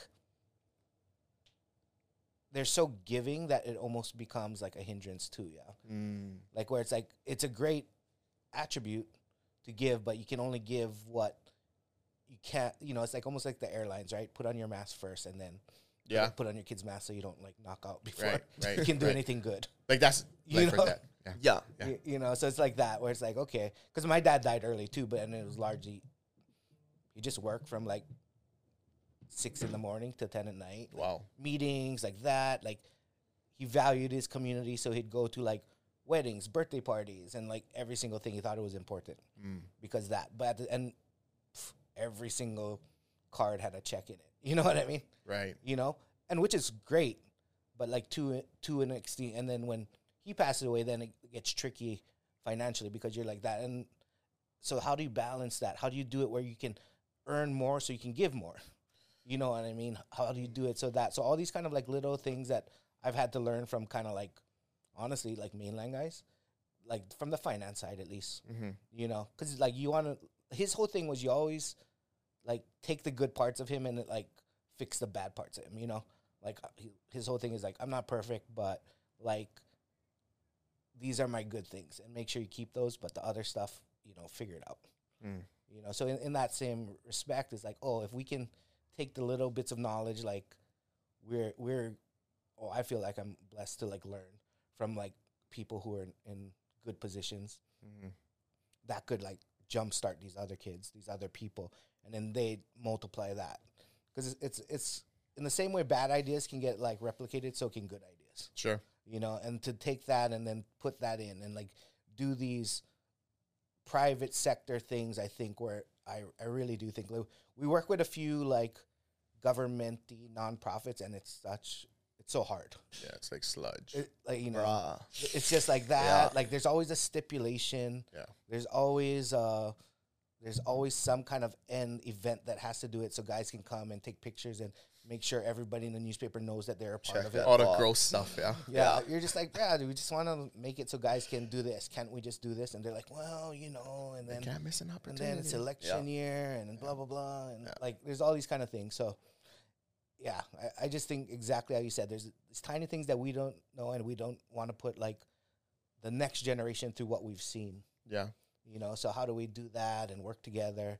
they're so giving that it almost becomes like a hindrance too. Yeah, Mm, like where it's like it's a great attribute to give, but you can only give what you can't. You know, it's like almost like the airlines, right? Put on your mask first, and then yeah, put on your kid's mask so you don't like knock out [LAUGHS] before Right, right, you can do right. anything good. like that's You like for know? that. Yeah. Yeah. Yeah. You, you know, so it's like that where it's like okay, because my dad died early too, but and it was largely he just worked from like six in the morning to ten at night Wow. meetings like that. Like he valued his community, so he'd go to like weddings, birthday parties, and like every single thing he thought it was important Mm. because that. But at the, and pff, every single card had a check in it. [LAUGHS] You know what I mean? Right. You know, and which is great, but like to to an extent. And then when he passes away, then it gets tricky financially because you're like that. And so how do you balance that? How do you do it where you can earn more so you can give more? You know what I mean? How do you do it so that so all these kind of like little things that I've had to learn from kind of like honestly like mainland guys, like from the finance side at least. Mm-hmm. You know, because like you want to. His whole thing was you always like take the good parts of him and like fix the bad parts of him. You know, like uh, he, his whole thing is like I'm not perfect, but like these are my good things, and make sure you keep those. But the other stuff, you know, figure it out. Mm. You know, so in, in that same respect, it's like, oh, if we can take the little bits of knowledge, like we're we're, oh, I feel like I'm blessed to like learn from like people who are in, in good positions Mhm. that could like jumpstart these other kids, these other people, and then they multiply that because it's, it's it's in the same way bad ideas can get like replicated, so can good ideas. Sure. You know, and to take that and then put that in and like do these private sector things, I think where I I really do think like, we work with a few like governmenty nonprofits, and it's such it's so hard. Yeah, it's like sludge. It, like you know, Bruh. it's just like that. Yeah. Like there's always a stipulation. Yeah. There's always uh there's always some kind of end event that has to do it so guys can come and take pictures and make sure everybody in the newspaper knows that they're a part Check of it. All the box. gross stuff. Yeah. [LAUGHS] Yeah, Yeah. you're just like, yeah, dude, we just want to make it so guys can do this. Can't we just do this? And they're like, well, you know, and then Can't miss an opportunity. and opportunity. then it's election year and then blah blah blah and Yeah. like there's all these kind of things. So yeah, I, I just think exactly how you said. There's these tiny things that we don't know and we don't want to put like the next generation through what we've seen. yeah. You know, so how do we do that and work together?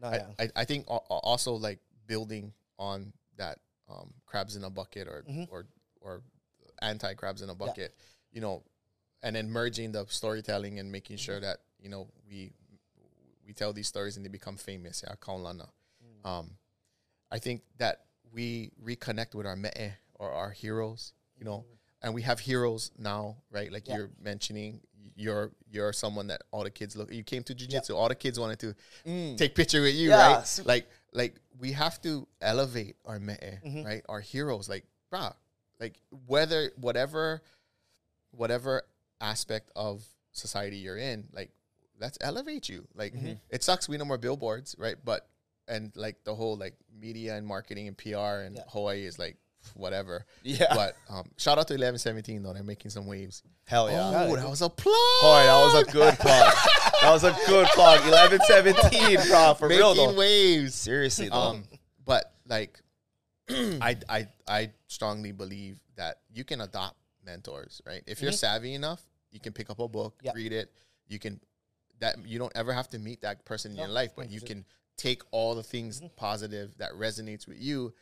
No, I, yeah, I, I think al- al- also like building on that um, crabs in a bucket or Mhm. or or anti crabs in a bucket, you know, and then merging the storytelling and making sure Mm-hmm. that you know we we tell these stories and they become famous. Yeah, kaulana. Mm. Um, I think that we reconnect with our me'e or our heroes, you know, and we have heroes now, right? Like Mm-hmm. Yeah. you're mentioning, you're you're someone that all the kids look. You came to jujitsu, all the kids wanted to Mm. take picture with you, Yeah, right? Like like we have to elevate our me'e, Mhm. right? Our heroes, like brah, like whether whatever whatever aspect of society you're in, like let's elevate you. Like Mm-hmm. it sucks we no more billboards, right? But and like the whole like media and marketing and PR and Yeah. Hawaii is like whatever. Yeah. But um, shout out to eleven seventeen though, they're making some waves. Hell yeah. Oh, that was a plug. Boy, that was a good plug. that was a good plug. [LAUGHS] 11 17, bro. For real, making though. waves. Seriously, though. Um, but like, [CLEARS THROAT] I I I strongly believe that you can adopt mentors, right? If you're savvy enough, you can pick up a book, Yeah. read it. You can that you don't ever have to meet that person in No, your life, but you 100%. can take all the things positive that resonates with you.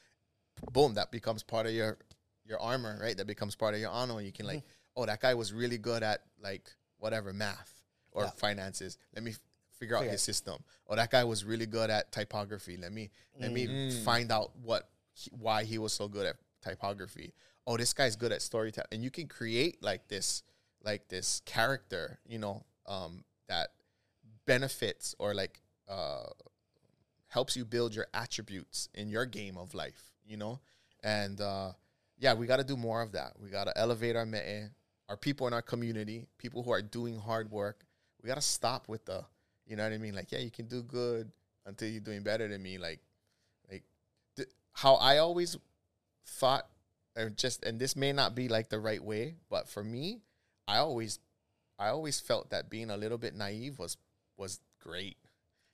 Boom, that becomes part of your your armor, right? That becomes part of your honor. You can like, oh, that guy was really good at like whatever math or Yeah. finances. Let me f- figure out Figure his system. Or that guy was really good at typography. Let me let me Mm. find out what he, why he was so good at typography. Oh, this guy's good at storytelling, and you can create like this like this character, you know, um, that benefits or like uh, helps you build your attributes in your game of life, you know? And uh, yeah, we got to do more of that. We got to elevate our me'e, our people in our community, people who are doing hard work. We got to stop with the, you know what I mean? Like, yeah, you can do good until you're doing better than me. Like, like th- how I always thought, or just, and this may not be like the right way, but for me, I always, I always felt that being a little bit naive was was great.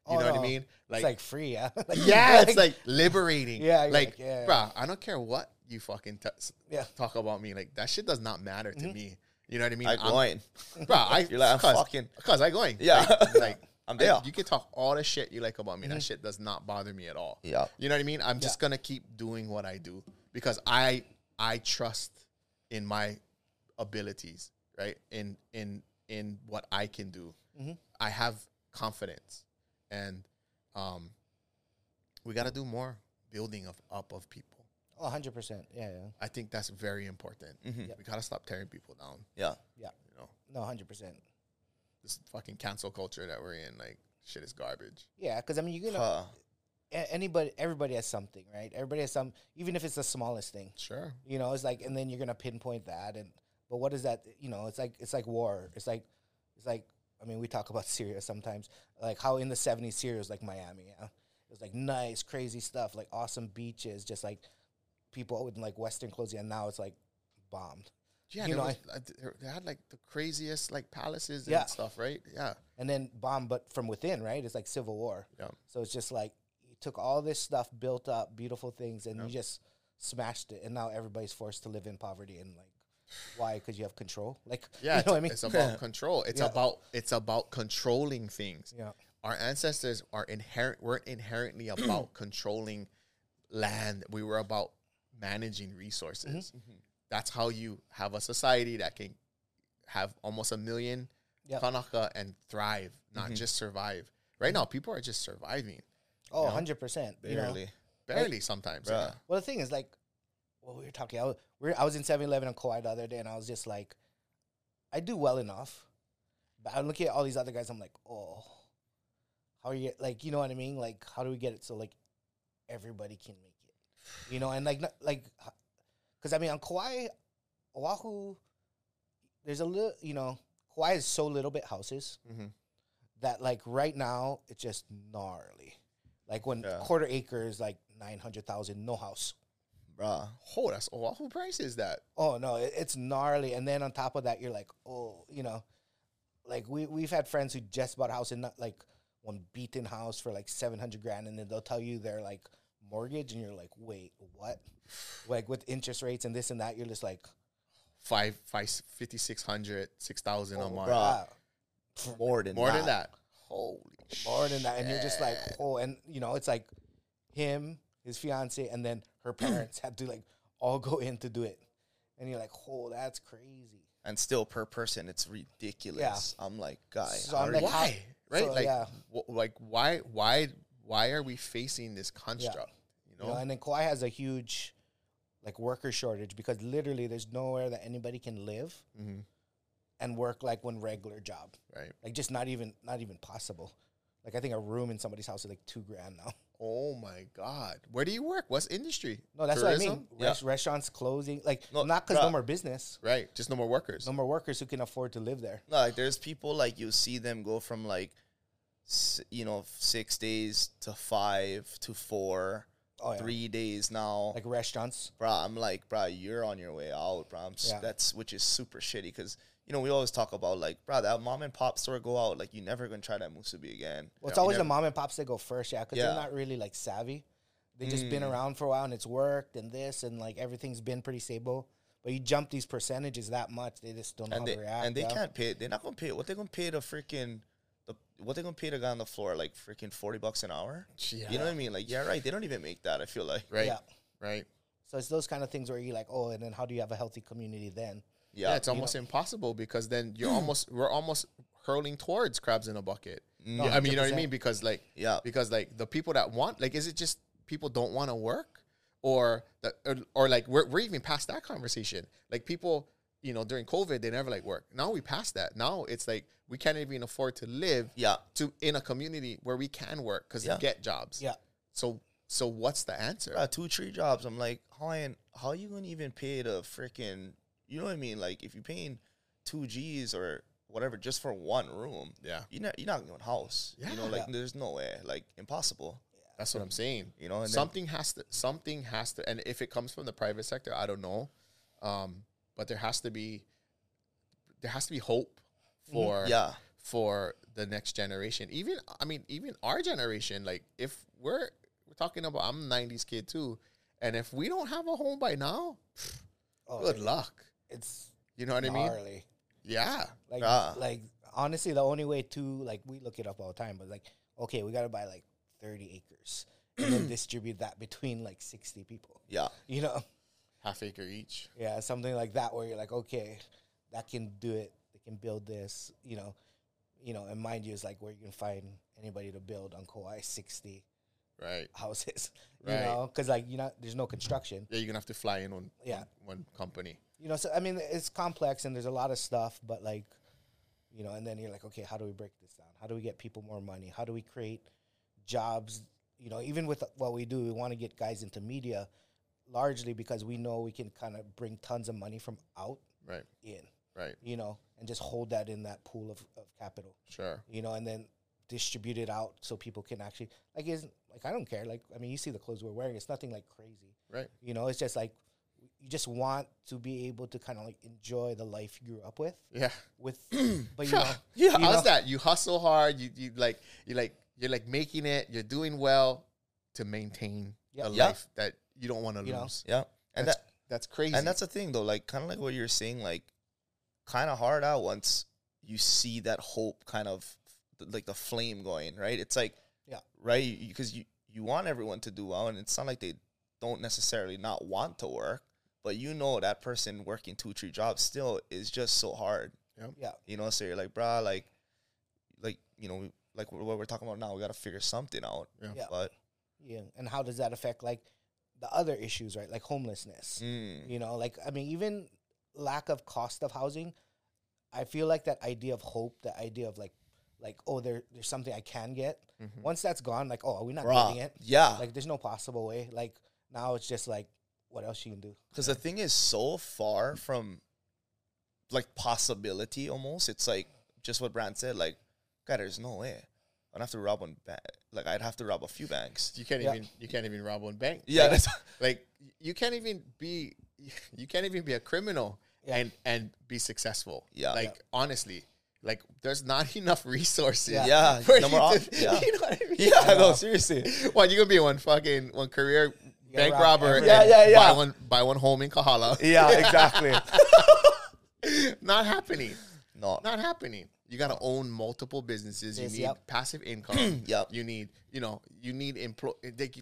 You Oh, know what. I mean? it's like free, yeah. [LAUGHS] Like, yeah, it's like liberating. Yeah, like, like, yeah. bruh, I don't care what you fucking t- Yeah. talk about me. Like that shit does not matter to Mhm. me. You know what I mean? I I'm- going. [LAUGHS] bruh, I [LAUGHS] You're like, I'm cause, fucking- cause I going. Yeah. like, like, I'm I- there. you can talk all the shit you like about me. Mm-hmm. That shit does not bother me at all. Yeah. You know what I mean? I'm just gonna keep doing what I do because I I trust in my abilities, right? In in in what I can do. Mhm. I have confidence, and um, we got to do more building of up of people. Oh, 100%. Yeah, yeah. I think that's very important. Mhm. We got to stop tearing people down. Yeah. Yeah. You know, No, 100%. this fucking cancel culture that we're in, like shit is garbage. Yeah, because I mean, you're gonna Huh. anybody, everybody has something, right? Everybody has some, even if it's the smallest thing. Sure. You know, it's like, and then you're gonna pinpoint that, and but what is that? You know, it's like it's like war. It's like it's like I mean, we talk about [LAUGHS] Syria sometimes, like how in the '70s Syria was like Miami. Yeah, it was like nice, crazy stuff, like awesome beaches, just like people with like Western clothes, and now it's like bombed. Yeah, You know, was, uh, there- they had like the craziest like palaces Yeah. and stuff, right? Yeah. and then bomb, but from within, right? It's like civil war. Yeah. So it's just like you took all this stuff, built up beautiful things, and Yeah. you just smashed it, and now everybody's forced to live in poverty and like Why? Because you have control. Like, [LAUGHS] Yeah, you know what I it's, mean? it's about [LAUGHS] control. It's Yeah. about it's about controlling things. yeah, Our ancestors are inherent weren't inherently [CLEARS THROAT] about controlling land. We were about managing resources. Mm-hmm. That's how you have a society that can have almost a million Yep. kanaka and thrive, not just survive. Right now, people are just surviving. oh, know? 100 percent. You know, Barely. Barely sometimes. Yeah. Well, the thing is, like, well, we were talking. I was, we I was in 7 Eleven on Kauai the other day, and I was just like, I do well enough. But I'm looking at all these other guys. I'm like, oh, how are you, like, you know what I mean? Like, how do we get it so, like, everybody can make it? You know, and, like, not, like, because, I mean, on Kauai, Oahu, there's a little, you know, Kauai is so little bit houses Mhm. that, like, right now, it's just gnarly. Like, when Yeah. quarter acre is like 900,000, no house. Bruh. Oh, that's Oahu price is that? Oh no, it, it's gnarly. And then on top of that, you're like, oh, you know, like we we've had friends who just bought a house in not like one beaten house for like seven hundred grand, and then they'll tell you they're like mortgage, and you're like, wait, what? Like with interest rates and this and that, you're just like, Five, five, 5,600, 6,000 a oh, month. Bruh. More than More that. than that. Holy more than that, and you're just like, oh, and you know, it's like him, his fiance, and then her [CLEARS THROAT] parents had to like all go in to do it, and you're like, oh, that's crazy. And still per person, it's ridiculous. I'm like, guy, So I'm like, how- why? Right? so, like, yeah. wh- like why? Why? Why are we facing this construct? You You know, and then Kauai has a huge like worker shortage because literally there's nowhere that anybody can live Mhm. and work like one regular job. right? Like just not even not even possible. Like I think a room in somebody's house is like two grand now. Oh my God, where do you work? What's industry? No, that's what I mean. Yeah. Res- restaurants closing, like No, not because no more business, Right, just no more workers. no more workers who can afford to live there. No, like there's people like you see them go from like, you know, six days to five to four, Oh yeah, three days now. like restaurants. bro, I'm like, bro, you're on your way out, bro. Yeah. That's which is super shitty because you know we always talk about like, bro, that mom and pop store go out, like you never gonna try that musubi again. Well, it's You always the mom and pops that go first, yeah, because Yeah. they're not really like savvy. They just been Mm. around for a while and it's worked and this and like everything's been pretty stable. But you jump these percentages that much, they just don't know and how they to react. and they yeah. can't pay. They're not gonna pay. What they're gonna pay the freaking the what they gonna pay the guy on the floor like freaking forty bucks an hour? Yeah. You know what I mean? Like, yeah, right. They don't even make that. I feel like, right, Yeah. right. So it's those kind of things where you're like, oh, and then how do you have a healthy community then? Yeah, yeah, it's almost impossible because then you're almost we're almost hurling towards crabs in a bucket. Mm. Yeah, I mean, you know what I mean? Because like, yeah. because like the people that want like, is it just people don't want to work, or that or, or like we're we're even past that conversation? Like people, you know, during COVID they never like work. Now we passed that. Now it's like we can't even afford to live Yeah. to in a community where we can work because Yeah. get jobs. Yeah. So so what's the answer? Bruh, two tree jobs. I'm like, how how are you gonna even pay the freaking? You know what I mean? Like, if you're paying two G's or whatever just for one room, Yeah. you're not you're not going house. You know, like Yeah. there's no way, like impossible. That's what I'm saying. You know, something has to something has to and if it comes from the private sector, I don't know. Um, but there has to be there has to be hope for Yeah, for the next generation. Even I mean, even our generation, like if we're we're talking about I'm a nineties kid too, and if we don't have a home by now, Oh, good it- luck. It's You know what I mean? Yeah. Like, Ah. like honestly, the only way to like we look it up all the time, but like, okay, we gotta buy like thirty acres and then [CLEARS THROAT] distribute that between like sixty people. yeah, You know, Half acre each. yeah, something like that where you're like, okay, that can do it. They can build this. You know, you know, and mind you, is like where you can find anybody to build on Kauai sixty Right. houses. [LAUGHS] You Right. know, because like you know, there's no construction. Yeah, you're gonna have to fly in on Yeah. one company. You know so i mean it's complex and there's a lot of stuff but like you know and then you're like okay how do we break this down how do we get people more money how do we create jobs you know even with what we do we want to get guys into media largely because we know we can kind of bring tons of money from out Right. in Right. you know and just hold that in that pool of, of capital Sure. you know and then distribute it out so people can actually like is like i don't care like i mean you see the clothes we're wearing it's nothing like crazy Right. you know, it's just like you just want to be able to kind of like enjoy the life you grew up with. Yeah. With, [CLEARS THROAT] but you know, [LAUGHS] yeah, you how's know? that? You hustle hard. You you like you like you're like making it. You're doing well to maintain Yeah. the Yeah. life that you don't want to You know. lose. yeah. And That's- that That's crazy. And that's the thing, though. Like, kind of like what you're saying, like, kind of hard out once you see that hope, kind of like the flame going, right? It's like, Yeah. right, because you you want everyone to do well, and it's not like they don't necessarily not want to work, but you know that person working two, three jobs still is just so hard, Yeah. you know. So you're like, brah, like, like you know, like what we're talking about now, we got to figure something out. Yeah. Yeah. But Yeah. And how does that affect like the other issues, right? Like homelessness. mm, You know, like I mean, even lack of cost of housing. I feel like that idea of hope, that idea of like, like oh, there, there's something I can get. Mhm. Once that's gone, like oh, are we not brah, getting it? yeah, Like there's no possible way. Like now it's just like, what else you can do? Because the thing is so far from like possibility almost. It's like just what Brand said, like, God, there's no way. I'd have to rob one bank. Like I'd have to rob a few banks. you can't Yeah. even you can't even rob one bank. Yeah, Like, [LAUGHS] like you can't even be [LAUGHS] you can't even be a criminal Yeah. and and be successful. Yeah. Like honestly, like there's not [LAUGHS] enough resources. Yeah. Yeah, for no you more to- op- yeah. you know what I mean? yeah, no, seriously. What you gonna be one fucking one career Yeah, bank robber? Yeah, yeah, yeah. Buy one buy one home in Kahala. Yeah, exactly. [LAUGHS] not happening. no, Not happening. You gotta own multiple businesses. You Yes, need yep. passive [CLEARS THROAT] income. Yep. You need you know you need employ.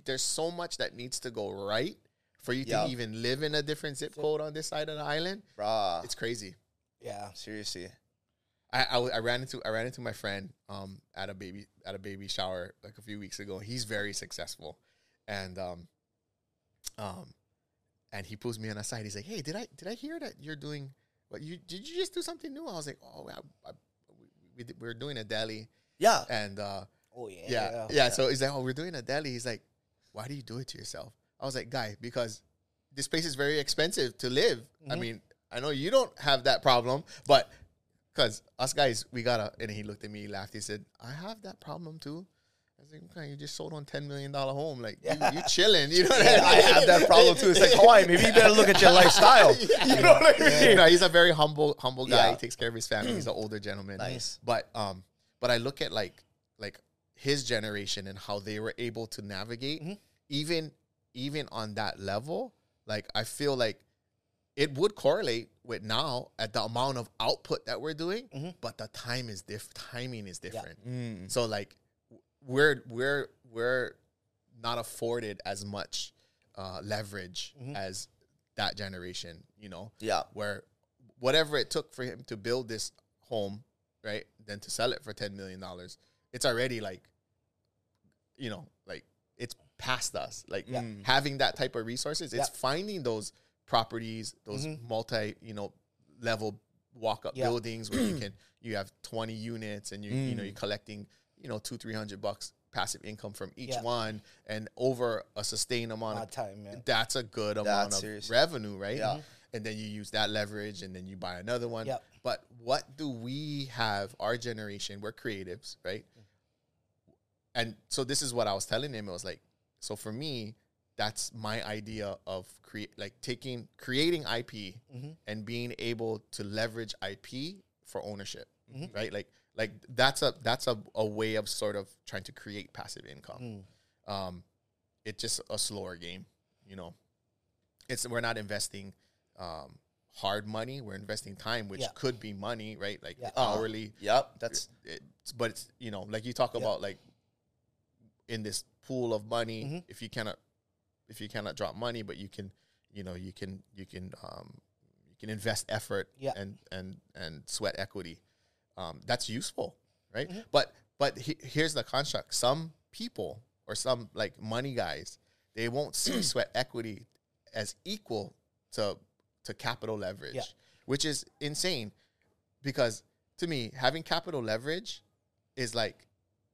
There's so much that needs to go right for you Yep. to even live in a different zip code on this side of the island. brah. It's crazy. Yeah. Seriously. I, I, w- I ran into I ran into my friend um at a baby at a baby shower like a few weeks ago. He's very successful, and um um and he pulls me on the side. He's like, "Hey, did I did I hear that you're doing what you did you just do something new?" I was like, "Oh, I, I, we, we did- we're doing a deli Yeah. and uh Oh yeah. yeah, yeah So he's like, "Oh, we're doing a deli." He's like, "Why do you do it to yourself?" I was like, "Guy, because this place is very expensive to live. I Mhm. mean, I know you don't have that problem, but." Because us guys, we gotta. And he looked at me, he laughed. He said, "I have that problem too." I was like, "Okay, you just sold on ten million dollar home. Like you, you [LAUGHS] chilling. You know what Yeah, I have that problem too. It's like [LAUGHS] Hawaii. Maybe you better look at your [LAUGHS] lifestyle. You know what I mean? You know, he's a very humble, humble guy. Yeah. He takes care of his family. He's an [CLEARS THROAT] older gentleman. Nice. But um, but I look at like like his generation and how they were able to navigate, Mhm. even even on that level. Like I feel like it would correlate with now at the amount of output that we're doing, Mhm. but the time is diff timing is different. Mm. So like we're we're we're not afforded as much uh, leverage Mhm. as that generation, you know, Yeah. where whatever it took for him to build this home, right, then to sell it for ten million dollars, it's already like, you know, like it's past us. Like Yeah. Mm. having that type of resources, it's Yeah. finding those properties, those Mhm. multi, you know, level walk up Yeah. buildings where you [CLEARS THROAT] can you have twenty units and you you know Mm. you're collecting you know two three hundred bucks passive income from each Yeah. one and over a sustained amount of time, man. that's a good amount That's of serious. revenue, right? Yeah. And then you use that leverage and then you buy another one. Yep. But what do we have, our generation, we're creatives, right? And so this is what I was telling him. It was like, so for me, that's my idea of create like taking creating IP Mhm. and being able to leverage IP for ownership. Mhm. Right? Like like that's a that's a, a way of sort of trying to create passive income Mm. um, it's just a slower game. You know, it's we're not investing um, hard money. We're investing time, which Yeah. could be money, right? Like Yeah. hourly. Yep. That's It's, but it's you know, like you talk Yeah. about like in this pool of money. Mhm. If you cannot, if you cannot drop money, but you can, you know, you can you can um, you can invest effort Yeah. and and and sweat equity. Um, that's useful, right? Mhm. But but he, here's the construct: some people or some like money guys, they won't see [CLEARS THROAT] sweat equity as equal to to capital leverage, Yeah. which is insane. Because to me, having capital leverage is like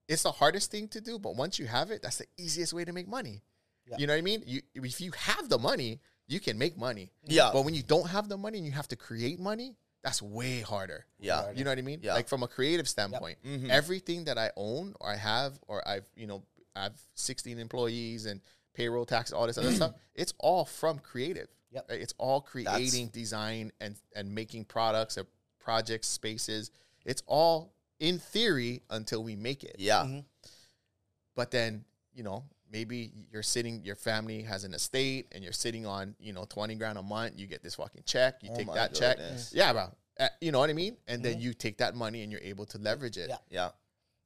it's the hardest thing to do, but once you have it, that's the easiest way to make money. Yeah. You know what I mean? You if you have the money, you can make money. yeah. But when you don't have the money and you have to create money, that's way harder. yeah. You know what I mean? Yeah. Like from a creative standpoint, Mhm. everything that I own or I have or I've you know I have 16 employees and payroll tax, all this other [CLEARS THROAT] stuff. It's all from creative. Yep. right? It's all creating design and and making products or projects, spaces. It's all in theory until we make it. Yeah. Mhm. But then you know maybe you're sitting, your family has an estate, and you're sitting on you know twenty grand a month. You get this fucking check. You Oh take that goodness. check. Yeah, bro. Uh, you know what I mean? And then you take that money and you're able to leverage it. Yeah. Yeah.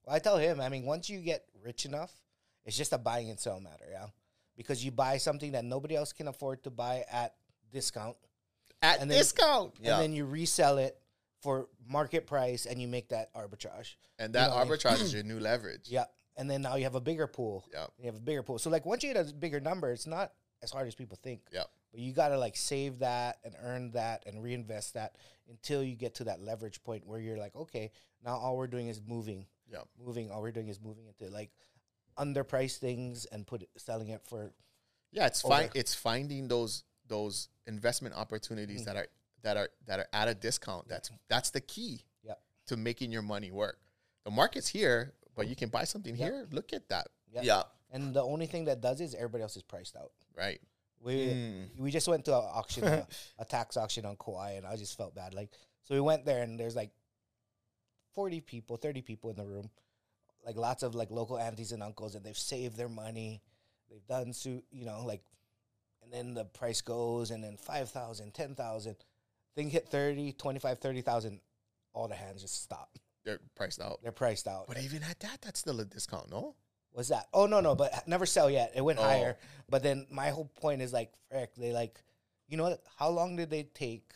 Well, I tell him, I mean, once you get rich enough, it's just a buying and sell matter, yeah. Because you buy something that nobody else can afford to buy at discount, At And then- discount. Yeah. and then you resell it for market price, and you make that arbitrage. And that know, like- arbitrage is your new leverage. Yeah, and then now you have a bigger pool. Yeah. you have a bigger pool. So like once you get a bigger number, it's not as hard as people think. Yeah. But you got to like save that and earn that and reinvest that until you get to that leverage point where you're like, okay, now all we're doing is moving, Yeah. moving. All we're doing is moving into like underpriced things and put it, selling it for Yeah, it's Over. fine. It's finding those those investment opportunities Mm. that are that are that are at a discount. That's that's the key yeah, to making your money work. The market's here, but you can buy something Yeah. here. Look at that, yeah, Yeah. And the only thing that does is everybody else is priced out. right? We Mm. we just went to an auction, a, [LAUGHS] a tax auction on Kauai, and I just felt bad. Like, so we went there, and there's like forty people, thirty people in the room, like lots of like local aunties and uncles, and they've saved their money, they've done su you know, like, and then the price goes, and then 5,000, 10,000, thing hit 30, 25, 30,000, all the hands just stop. They're priced out. They're priced out. But even at that, that's still a discount, no? What's that? Oh no, no, but never sell yet. It went Oh. higher. But then my whole point is like, frick, they like, you know, how long did they take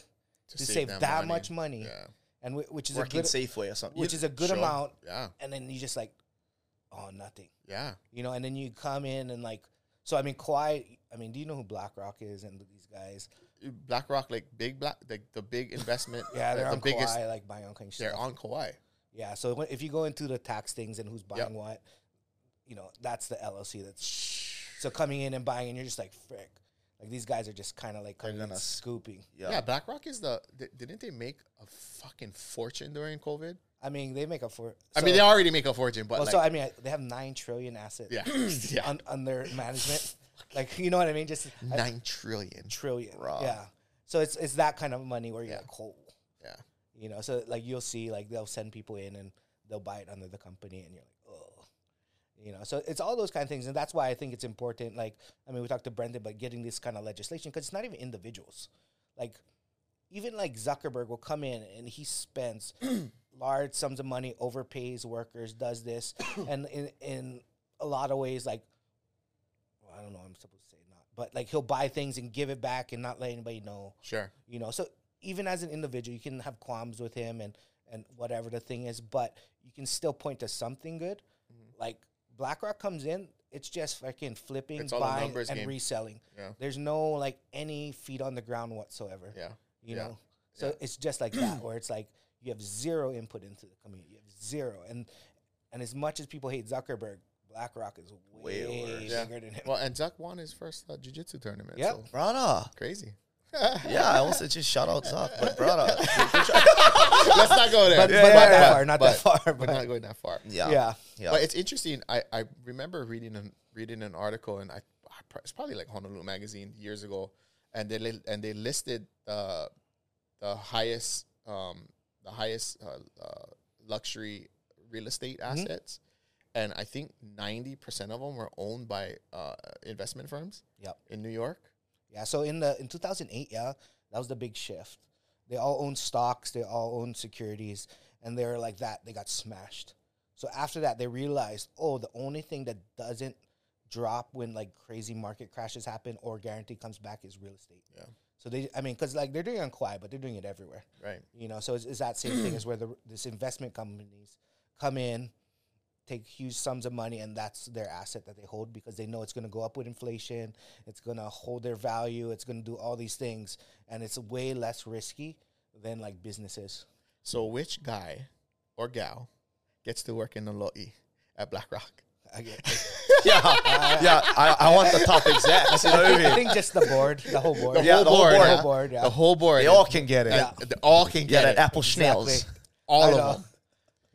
to, save, them that much money? Yeah, And whi- which is Working a good, Safeway or something. which is a good Sure. amount. yeah, And then you just like, oh, nothing, yeah. you know. And then you come in and like, so I mean, Kauai. I mean, do you know who BlackRock is and these guys? BlackRock, like big black, like the big investment. [LAUGHS] Yeah, they're the on biggest. Kauai, like buying kinds They're stuff. on Kauai. Yeah. So if you go into the tax things and who's buying Yep. what, you know, that's the LLC. That's so coming in and buying, and you're just like, frick. Like these guys are just kind of like They're coming in gonna s- scooping. Yeah. Yeah. BlackRock is the. di- Didn't they make a fucking fortune during COVID? I mean, they make up for. I mean, they already make a fortune, but Well, like, so I mean, they have nine trillion assets. yeah, [CLEARS THROAT] [LAUGHS] yeah, Un, under [LAUGHS] management, like you know what I mean? Just a nine trillion. trillion. Bruh. Yeah. So it's it's that kind of money where you're Yeah. like, Yeah, you know. So like you'll see, like they'll send people in and they'll buy it under the company, and you're like, oh, you know. So it's all those kind of things, and that's why I think it's important. Like, I mean, we talked to Brendan, about getting this kind of legislation because it's not even individuals, like. Even like Zuckerberg will come in and he spends [CLEARS THROAT] large sums of money, overpays workers, does this, [CLEARS THROAT] and in in a lot of ways, like well, I don't know, I'm supposed to say not, but like he'll buy things and give it back and not let anybody know sure. you know so even as an individual you can have qualms with him and and whatever the thing is but you can still point to something good Mm-hmm. like blackrock comes in it's just fucking flipping It's buying and game. reselling Yeah. there's no like any feet on the ground whatsoever Yeah, you Yeah. know so Yeah. it's just like that [CLEARS THROAT] where it's like you have zero input into the community you have zero and and as much as people hate zuckerberg blackrock is way, Way worse. Yeah. than him Well, and Zuck won his first uh, jiu-jitsu tournament. Yep. so Brother. crazy. [LAUGHS] Yeah, I almost said just shout out Zuck, but brother. [LAUGHS] [LAUGHS] Let's not go there. but, Yeah, but not that far not but, that far We're but not going that far. Yeah. yeah Yeah. But it's interesting. I, I remember reading an reading an article, and I it's probably like Honolulu Magazine years ago, and they li- and they listed the the highest um the highest uh, uh, luxury real estate Mm-hmm. assets, and I think ninety percent of them were owned by uh, investment firms yep in New York. Yeah, so in the in 2008, yeah, that was the big shift. They all own stocks, they all own securities, and they were like that. They got smashed. So after that, they realized, oh, the only thing that doesn't drop when like crazy market crashes happen or guarantee comes back is real estate. Yeah. So they, I mean, because like they're doing it on Kauai, but they're doing it everywhere. Right. You know, so it's, it's that same thing as where the this investment companies come in, take huge sums of money, and that's their asset that they hold because they know it's going to go up with inflation. It's going to hold their value. It's going to do all these things, and it's way less risky than like businesses. So which guy or gal gets to work in the lo'i at BlackRock? I, get, [LAUGHS] yeah. yeah. I, I want the top execs. You know what I I think just the board, the whole board, The Yeah, whole the whole board. board. the whole board, yeah. The whole board. They all can get it. And they all can get that it. apple Exactly. schnells. all I of know. them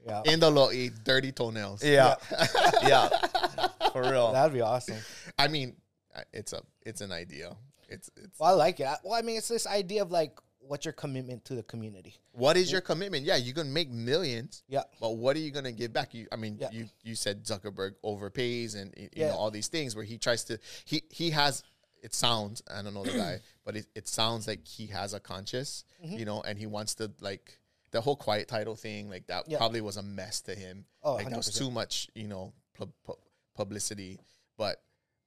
Yeah, in the lo'i, dirty toenails. Yeah. [LAUGHS] yeah. For real. that'd be awesome. I mean, it's a it's an idea. It's it's Well, I like it. I- Well, I mean, it's this idea of like, what's your commitment to the community? What is your commitment? Yeah, you're gonna make millions. Yeah. But what are you gonna give back? You, I mean, Yeah. you you said Zuckerberg overpays and you Yeah. know all these things where he tries to he he has. It sounds I don't know the guy, [CLEARS THROAT] but it, it sounds like he has a conscience, Mm-hmm. you know, and he wants to like the whole quiet title thing. Like that Yeah. probably was a mess to him. Oh, like there was 100%. too much, you know, pub, pub, publicity. But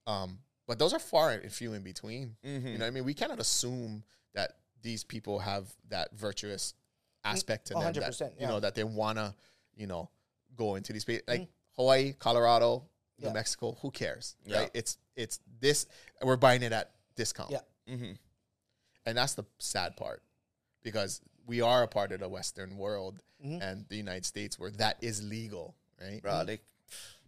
um, but those are far and few in between. You know, what I mean, we cannot assume that these people have that virtuous aspect to them. that, 100%, You yeah. know that they wanna, you know, go into these space like Hawaii, Colorado, New Yeah. Mexico. Who cares, Yeah. right? It's it's this. We're buying it at discount. Yeah. Mm-hmm. and that's the sad part because we are a part of the Western world Mhm. and the United States where that is legal, right? Bro, they,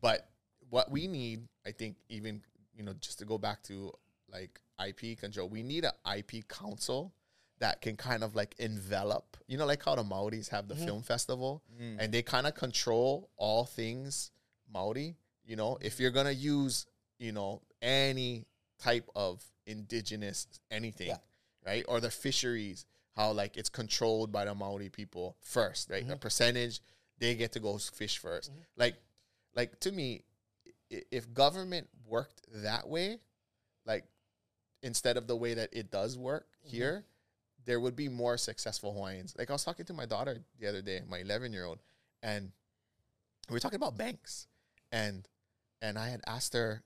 But what we need, I think, even you know, just to go back to like IP control, we need an IP council that can kind of like envelop, you know, like how the Maoris have the film festival, and they kind of control all things Maori. You know, if you're gonna use, you know, any type of indigenous anything, Yeah. right, or the fisheries, how like it's controlled by the Maori people first, right? A mm-hmm. percentage they get to go fish 1st mm-hmm. Like, like to me, i- if government worked that way, like instead of the way that it does work mm-hmm. here, there would be more successful Hawaiians. Like I was talking to my daughter the other day, my 11 year old, and we were talking about banks, and and I had asked her,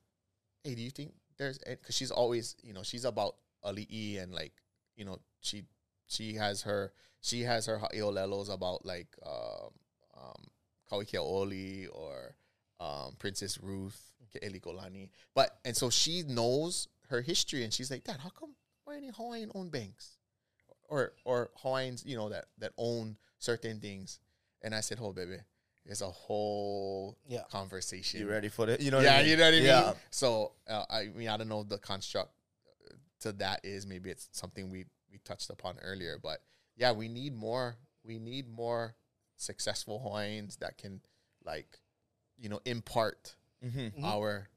"Hey, do you think there's?" Because she's always, you know, she's about ali'i and like, you know, she she has her she has her ha'iolelos about like um, um, Kauikeaouli or um, Princess Ruth, Ke'elikolani. But and so she knows her history, and she's like, Dad, how come why any Hawaiian own banks, or or Hawaiians, you know, that that own certain things? And I said, Oh, baby, It's a whole Yeah. conversation. you ready for it? You know yeah, I mean? you know what I mean. Yeah. So uh, I mean, I don't know the construct uh, to that is maybe it's something we we touched upon earlier, but yeah, we need more. We need more successful Hawaiians that can like, you know, impart Mm-hmm. our,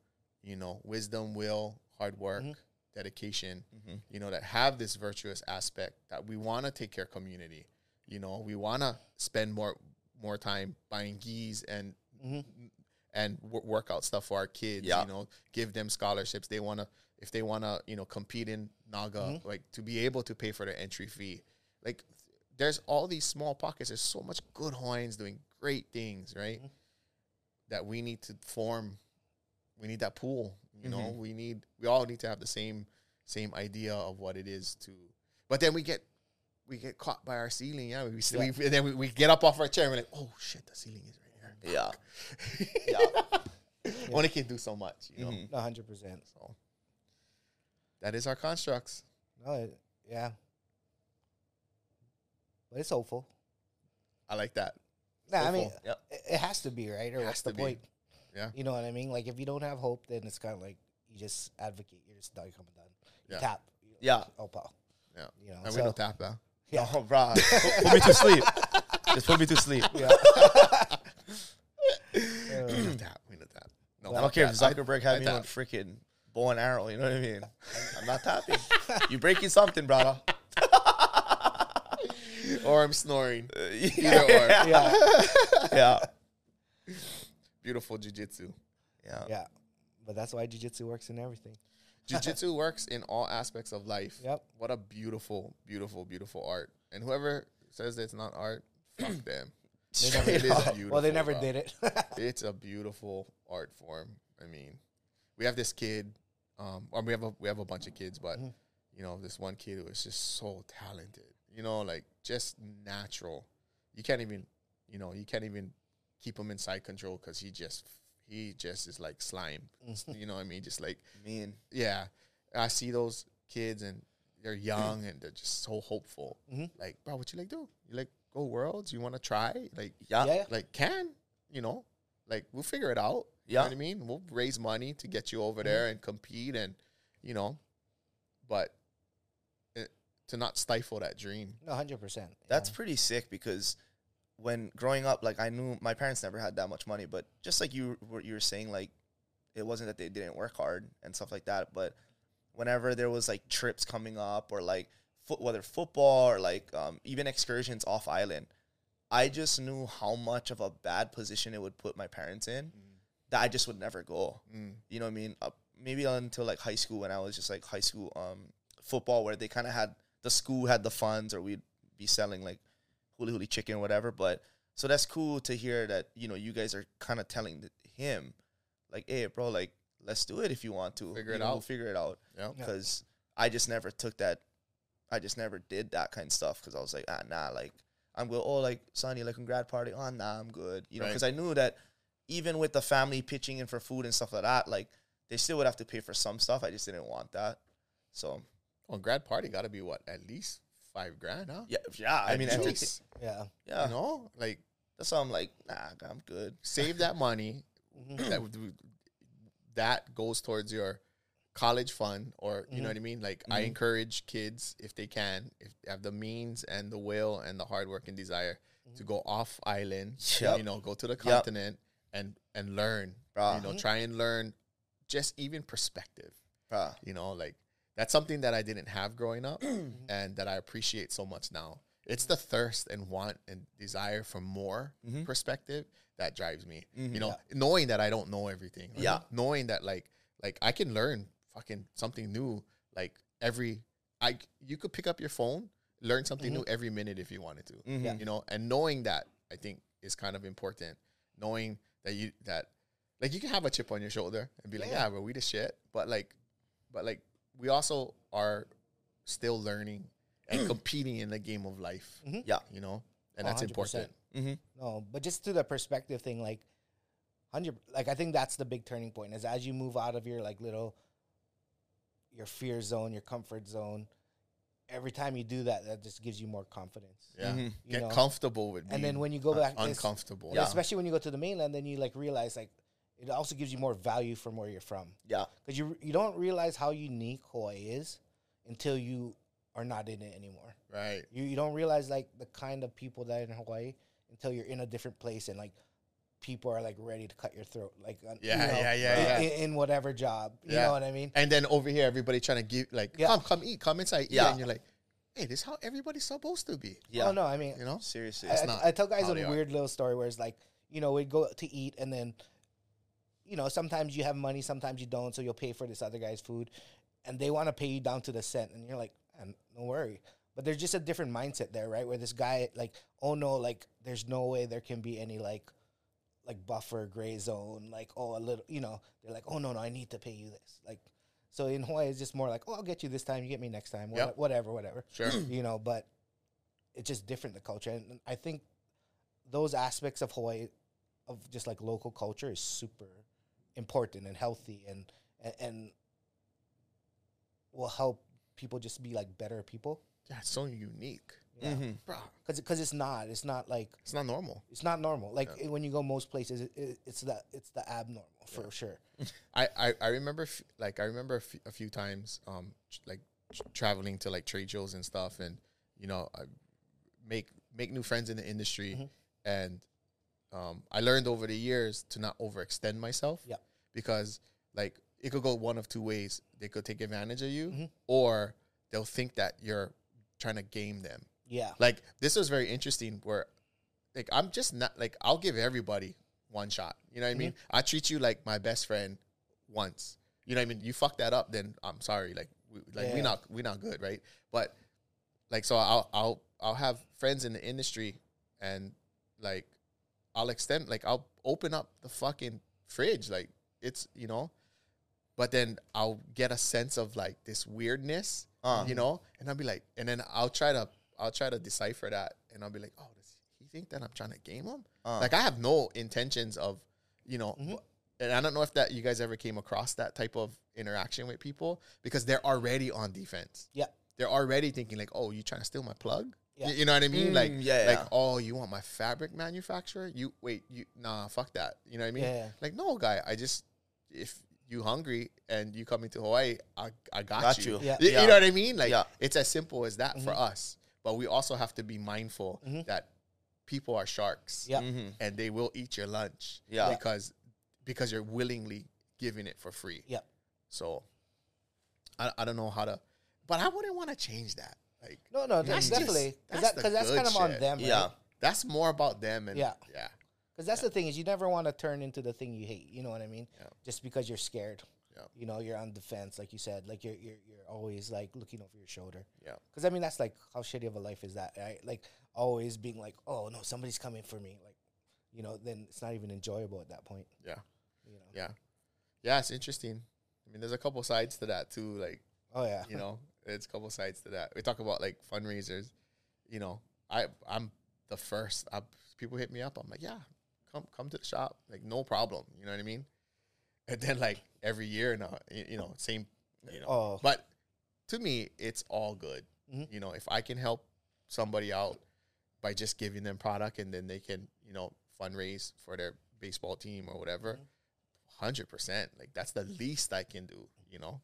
you know, wisdom, will, hard work, Mhm. dedication. Mhm. You know, that have this virtuous aspect that we want to take care of community. You know, we want to spend more more time buying gis and Mhm. and w- work out stuff for our kids. Yeah. You know, give them scholarships. They want to if they want to you know compete in NAGA, Mm-hmm. like to be able to pay for their entry fee. Like there's all these small pockets. There's so much good Hawaiians doing great things, right? Mm-hmm. That we need to form. We need that pool. You know, Mm-hmm. we need. We all need to have the same same idea of what it is to. But then we get we get caught by our ceiling. Yeah, we, Yeah. we and then we, we get up off our chair and we're like, oh shit, the ceiling is right here. Yeah. [LAUGHS] yeah. Only can do so much, you know. Mhm. Hundred percent. So that is our constructs. No, it, yeah. But it's hopeful. I like that. Nah, I mean, Yep. it, it has to be right, or what's the be. point? Yeah. You know what I mean? Like if you don't have hope, then it's kind of like you just advocate. You're just done, come done. You Yeah. tap. Yeah. Oh, pal. Yeah. You know. And so, we don't tap that. [LAUGHS] Yeah. Oh, bro. [LAUGHS] put, me to sleep. Just put me to sleep. Yeah. [LAUGHS] we don't tap. We don't tap. No, I don't care if. Zuckerberg had me on freaking bow and arrow. You know what I mean? I'm not tapping. [LAUGHS] You're breaking something, brother. [LAUGHS] or I'm snoring. Uh, yeah. Either or. [LAUGHS] yeah. yeah. Beautiful jujitsu. Yeah. Yeah. But that's why jujitsu works in everything. Jiu-jitsu works in all aspects of life. Yep. What a beautiful, beautiful, beautiful art. And whoever says it's not art, fuck [CLEARS THROAT] them. They never, It is well, they never bro. did it. It's a beautiful art form. I mean, we have this kid, um, or we have a we have a bunch of kids, but Mhm. you know, this one kid who is just so talented. You know, like just natural. You can't even, you know, you can't even keep him inside control because he just he just is like slime. you know what I mean? Just like Mean. yeah, I see those kids and they're [CLEARS THROAT] young and they're just so hopeful. Mhm. Like, bro, what you like do? You like go worlds? You want to try? Like, Yeah. yeah. like can you know? Like we'll figure it out. You Yeah. know what I mean? We'll raise money to get you over there and compete and you know, but it, to not stifle that dream. No, hundred percent. That's pretty sick because when growing up, like I knew my parents never had that much money, but just like you were you were saying, like it wasn't that they didn't work hard and stuff like that, but whenever there was like trips coming up or like foot, whether football or like um, even excursions off island, I just knew how much of a bad position it would put my parents in that I just would never go. You know what I mean? Uh, maybe until like high school when I was just like high school um, football where they kind of had the school had the funds or we'd be selling like huli huli chicken or whatever. But so that's cool to hear that you know you guys are kind of telling th- him like, hey, bro, like let's do it if you want to. Figure You it know, out. We'll figure it out Yeah. because I just never took that. I just never did that kind of stuff because I was like, ah, nah, like I'm good. Oh, like Sonny, like a grad party. Oh, nah, I'm good. You know, Right. because I knew that even with the family pitching in for food and stuff like that, like they still would have to pay for some stuff. I just didn't want that. So Well, grad party got to be what at least five grand, huh? yeah, yeah. I At mean, least. entertain- Yeah. yeah. You know, like That's why I'm like, nah, I'm good. save that money. Mm-hmm. that that goes towards your college fund, or you know Mhm. what I mean. Like I encourage kids if they can, if they have the means and the will and the hard work and desire to go off island, Yep. you know, go to the continent and and learn. Bruh. You know, try and learn just even perspective. Bruh. You know, like that's something that I didn't have growing up [CLEARS THROAT] [CLEARS THROAT] and that I appreciate so much now. It's the thirst and want and desire for more Mhm. perspective that drives me. Mhm. You know, knowing that I don't know everything. like, Yeah. Knowing that like like I can learn fucking something new like every I you could pick up your phone, learn something new every minute if you wanted to. Mhm. You know, and knowing that I think is kind of important. Knowing that you that like you can have a chip on your shoulder and be like, Yeah. yeah, but we the shit. But like but like we also are still learning and competing in the game of life. Yeah. You know? And Oh, that's 100%. important. Mm-hmm. No, but just to the perspective thing, like hundred, like I think that's the big turning point. Is as you move out of your like little, your fear zone, your comfort zone. Every time you do that, that just gives you more confidence. Yeah. Mhm. You Get know? comfortable with And then when you go back, uncomfortable. Yeah. especially when you go to the mainland, then you like realize like it also gives you more value from where you're from Yeah. because you you don't realize how unique Hawaii is until you are not in it anymore. Right. You you don't realize like the kind of people that are in Hawaii until you're in a different place and like people are like ready to cut your throat like uh, you Yeah, know, yeah, yeah, in, yeah. In, in whatever job you Yeah. know what I mean And then over here, everybody trying to give like, Yeah. come, come eat, come inside, eat. Yeah. And you're like, hey, this is how everybody's supposed to be. Yeah. oh no I mean You know? Seriously. I, I- not I tell guys a they are. weird little story where it's like, you know, we'd go to eat and then, you know, sometimes you have money, sometimes you don't, so you'll pay for this other guy's food, and they want to pay you down to the cent, and you're like, "Man, don't worry. But there's just a different mindset there, right? Where this guy, like, oh no, like, there's no way there can be any like, like buffer gray zone, like, oh, a little, you know, they're like, oh no, no, I need to pay you this, like. So in Hawaii, it's just more like, oh, I'll get you this time, you get me next time, Yep. whatever, whatever Sure. [CLEARS THROAT] you know, but it's just different the culture, and I think those aspects of Hawaii, of just like local culture, is super important and healthy, and and, and will help people just be like better people, yeah, it's so unique. Yeah, Mhm. Bro, because because it's not, it's not like it's not normal. it's not normal. Like when you go most places, it, it, it's the it's the abnormal for sure. [LAUGHS] I, I, I remember f- like I remember a few, times um tr- like tr- traveling to like trade shows and stuff and you know I make make new friends in the industry and um I learned over the years to not overextend myself Yeah. because like it could go one of two ways they could take advantage of you Mhm. or they'll think that you're trying to game them Yeah, like this was very interesting where like I'm just not like I'll give everybody one shot. You know what I mean? I treat you like my best friend once. You know what I mean? You fuck that up, then I'm sorry. Like we, like we not we not good, right? But like so I'll I'll I'll have friends in the industry and like I'll extend like I'll open up the fucking fridge like it's you know but then I'll get a sense of like this weirdness Uh. you know and I'll be like and then I'll try to I'll try to decipher that and I'll be like oh does he think that I'm trying to game him Uh. like I have no intentions of you know and I don't know if that you guys ever came across that type of interaction with people because they're already on defense yeah, they're already thinking like, "Oh, you trying to steal my plug?" Yeah. You know what I mean? Mm, like, yeah, like, yeah. "Oh, you want my fabric manufacturer? You wait, you nah, fuck that." You know what I mean? Yeah. Like, no, guy, I just if you hungry and you coming to Hawaii, I I got, Got you. you. Yeah. You know what I mean? Like, it's as simple as that for us. But we also have to be mindful that people are sharks. Yeah. Mhm. and they will eat your lunch. Yeah. because because you're willingly giving it for free. yeah. So I, I don't know how to, but I wouldn't want to change that. Like No, no, That's that's definitely because that's that, the 'cause that's kind of on shit. them. Right? Yeah. that's more about them and Yeah. yeah, Because that's the thing is you never want to turn into the thing you hate. You know what I mean? Yeah. Just because you're scared. Yeah. You know, you're on defense, like you said. Like you're you're you're always like looking over your shoulder. yeah, Because I mean, that's like how shitty of a life is that, right? Like always being like, oh no, somebody's coming for me. Like, you know, then it's not even enjoyable at that point. yeah, You know? yeah, yeah. It's interesting. I mean, there's a couple sides to that too. Like Oh yeah. you know, it's a couple sides to that. We talk about like fundraisers. You know, I I'm the first. I, people hit me up. I'm like, yeah, come come to the shop. Like no problem. You know what I mean? [LAUGHS] And then like every year now, you, you know, same. You know, Oh. but to me, it's all good. Mhm. You know, if I can help somebody out by just giving them product and then they can, you know, fundraise for their baseball team or whatever, 100%. Like that's the least I can do, you know.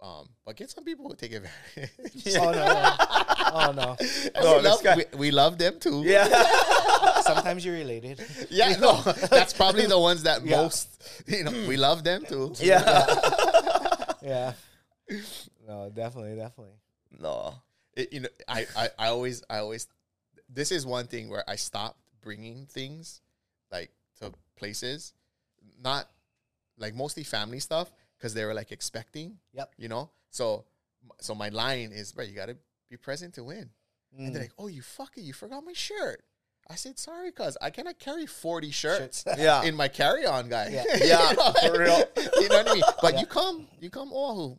Um, but get some people who take advantage. [LAUGHS] Oh no. no. Oh no. [LAUGHS] No, we, love, we, we love them too. Yeah. Sometimes you're related. [LAUGHS] Yeah, no, [LAUGHS] that's probably the ones that Yeah. most, you know, we love them too. [LAUGHS] yeah. Yeah. No, definitely, definitely. no. it, you know, I, I, I always, I always, this is one thing where I stopped bringing things like to places, not like mostly family stuff, because they were like expecting. Yep. You know, so, so my line is, bro, you gotta be present to win. And Mm. they're like, oh, you fucker, you forgot my shirt. I said, sorry, cuz I cannot carry 40 shirts. [LAUGHS] Yeah. In my carry-on guy, Yeah. [LAUGHS] Yeah, you know, for real. you know what I mean. [LAUGHS] But Yeah. you come, you come, oh,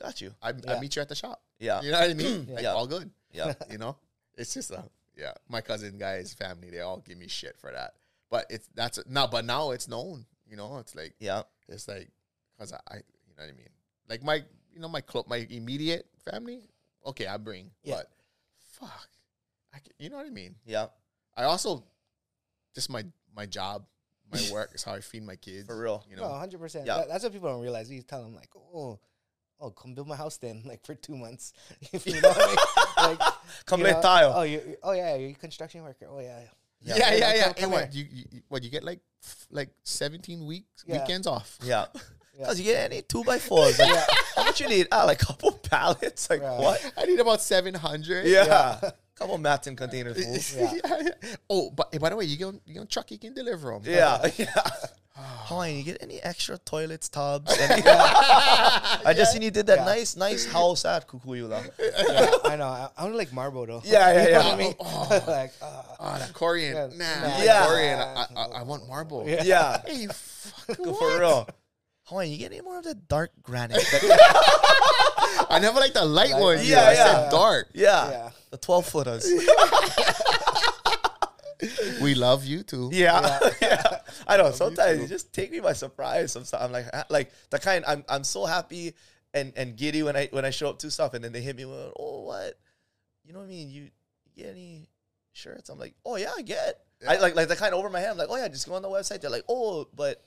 Got you. I, I meet you at the shop. Yeah. You know what I mean? [CLEARS THROAT] Like, Yeah. all good. Yeah. You know, it's just a yeah. My cousin guys, family, they all give me shit for that. But it's that's now, but now it's known. You know, it's like Yeah. it's like because I, I, you know what I mean. Like my, you know, my club, my immediate family. Okay, I bring, Yeah. but fuck, I, ca- you know what I mean. Yeah. I also just my my job, my [LAUGHS] work is how I feed my kids. For real. you know. hundred percent. Yeah. That's what people don't realize. You tell them like, oh, oh, come build my house then, [LAUGHS] like for two months. [LAUGHS] if you know what I mean. Like, Come you lay know, tile. Oh, you. Oh yeah, you're a construction worker. Oh yeah. Yeah, yeah, yeah. come- And what you, you what you get like f- like seventeen weeks Yeah. weekends off. Yeah. Yeah. Cause you get any two by fours. Like, Yeah. How much you need? Ah, like a couple pallets. Like Right. what? I need about seven hundred. Yeah. [LAUGHS] Yeah. couple mats and containers full. Yeah. Oh, but by the way, you go you go truck, you can deliver them. Yeah. Yeah. [SIGHS] Hawaiian, you get any extra toilets, [LAUGHS] tubs? Any- [LAUGHS] I just seen you did that Yeah. nice, nice house at Kukuiula. yeah, I know. I, I don't like marble though. Yeah, yeah, You know yeah. I mean? like, uh, Oh, that Corian. Yeah. Nah, Nah. Yeah. Corian. I, I, I want marble. Yeah. Yeah. Hey, fuck, For what? Real. Hawaiian, you get any more of the dark granite? [LAUGHS] I never like the light Like- ones. Yeah, Yeah, I yeah. said dark. yeah. Yeah. The 12 footers. [LAUGHS] We love you too. Yeah, yeah. [LAUGHS] I know. Sometimes you just take me by surprise. Sometimes I'm like, ah, like the kind. I'm I'm so happy and and giddy when I when I show up to stuff, and then they hit me with, oh what, you know what I mean? You, you get any shirts? I'm like, oh yeah, I get. I like like the kind over my head. I'm like, oh yeah, just go on the website. They're like, oh, but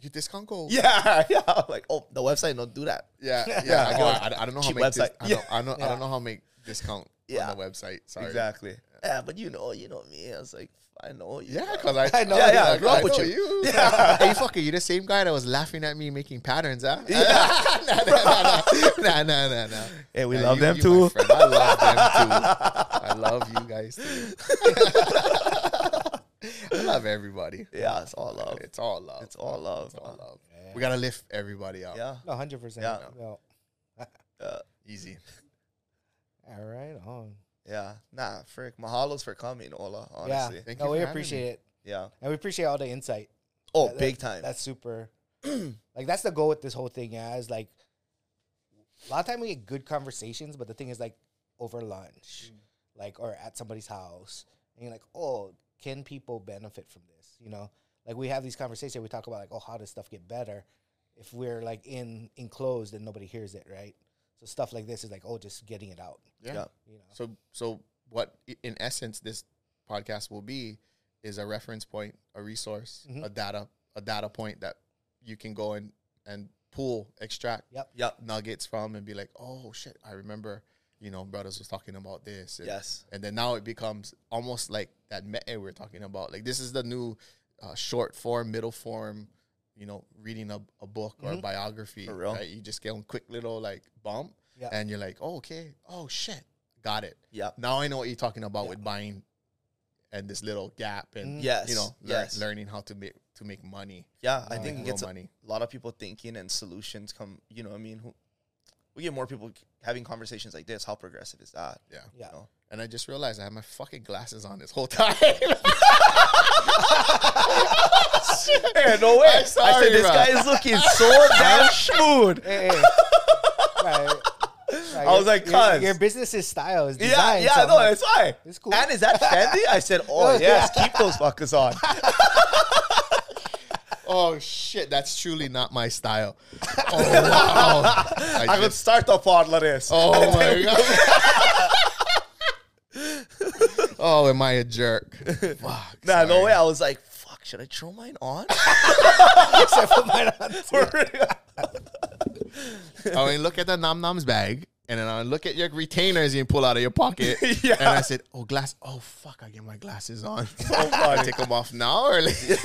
You discount code. yeah, [LAUGHS] yeah. Like, oh, the website don't do that. yeah, yeah. [LAUGHS] Yeah. I, go, oh, I, I don't know how Cheap make this, website. I, Yeah. don't, [LAUGHS] I, don't, I don't know how make discount Yeah. on the website. Sorry. Exactly. Yeah, but you know, you know me. I was like, I know you. Yeah, because I, I know Yeah, you. yeah, I I grew up I with you. you. Yeah. hey, fucker, you the same guy that was laughing at me making patterns, huh? nah, nah, nah, nah, nah, nah, nah. Hey, we Nah, love you- them you too. I love them too. I love you guys too. I love everybody. Yeah, it's all love. It's all love. It's all love. It's all man. love. We gotta lift everybody up. Yeah. no, hundred percent. Yeah. No. Uh, [LAUGHS] Easy. [LAUGHS] All right. On. Yeah, nah, frick. Mahalos for coming, Ola. Yeah. Honestly, Thank no, you we for appreciate me. it, yeah. and we appreciate all the insight. Oh, That- big that- time. That's super. [CLEARS THROAT] like that's the goal with this whole thing. Yeah, is like a lot of time we get good conversations, but the thing is like over lunch, like or at somebody's house, and you're like, oh, can people benefit from this? You know, like we have these conversations. We talk about like, oh, how does stuff get better if we're like in enclosed and nobody hears it, right? So stuff like this is like, oh, just getting it out. Yeah. Yeah. You know, So, so what in essence this podcast will be is a reference point, a resource, Mhm. a data, a data point that you can go and and pull, extract Yep. Yep. nuggets from, and be like, oh shit, I remember, you know, brothers was talking about this. And, Yes. and then now it becomes almost like that meta we we're talking about. Like this is the new uh, short form, middle form. You know, reading a, a book or a Mhm. biography. For real. Right? You just get one quick little like bump, Yeah. and you're like, oh, okay, oh shit, got it. Yeah. Now I know what you're talking about with buying and this little gap and Yes, you know, lear- yes. learning how to make to make money. Yeah, I think it gets money. a lot of people thinking and solutions come. You know, what I mean, who, we get more people having conversations like this. How progressive is that? Yeah. Yeah. You know? And I just realized I had my fucking glasses on this whole time. [LAUGHS] [LAUGHS] Hey, no way! I'm I said this bro. guy is looking [LAUGHS] so damn smooth. Hey, hey. Right. Right, I was like, your, "Cuz." your business's style is Yeah, designed. yeah, so no, I'm like, it's fine. It's cool. And is that Fendi? I said, oh yes, keep those fuckers on. Oh shit, that's truly not my style. [LAUGHS] Oh wow. I I could just- start the pod like this. oh [LAUGHS] my god. [LAUGHS] oh, am I a jerk? Fuck. nah, no way. I was like, fuck, should I throw mine on? Except for mine on. I mean, look at the Nom Noms bag, and then I look at your retainers you pull out of your pocket. Yeah. And I said, "Oh, glass. Oh, fuck! I get my glasses on. funny. I take them off now or later."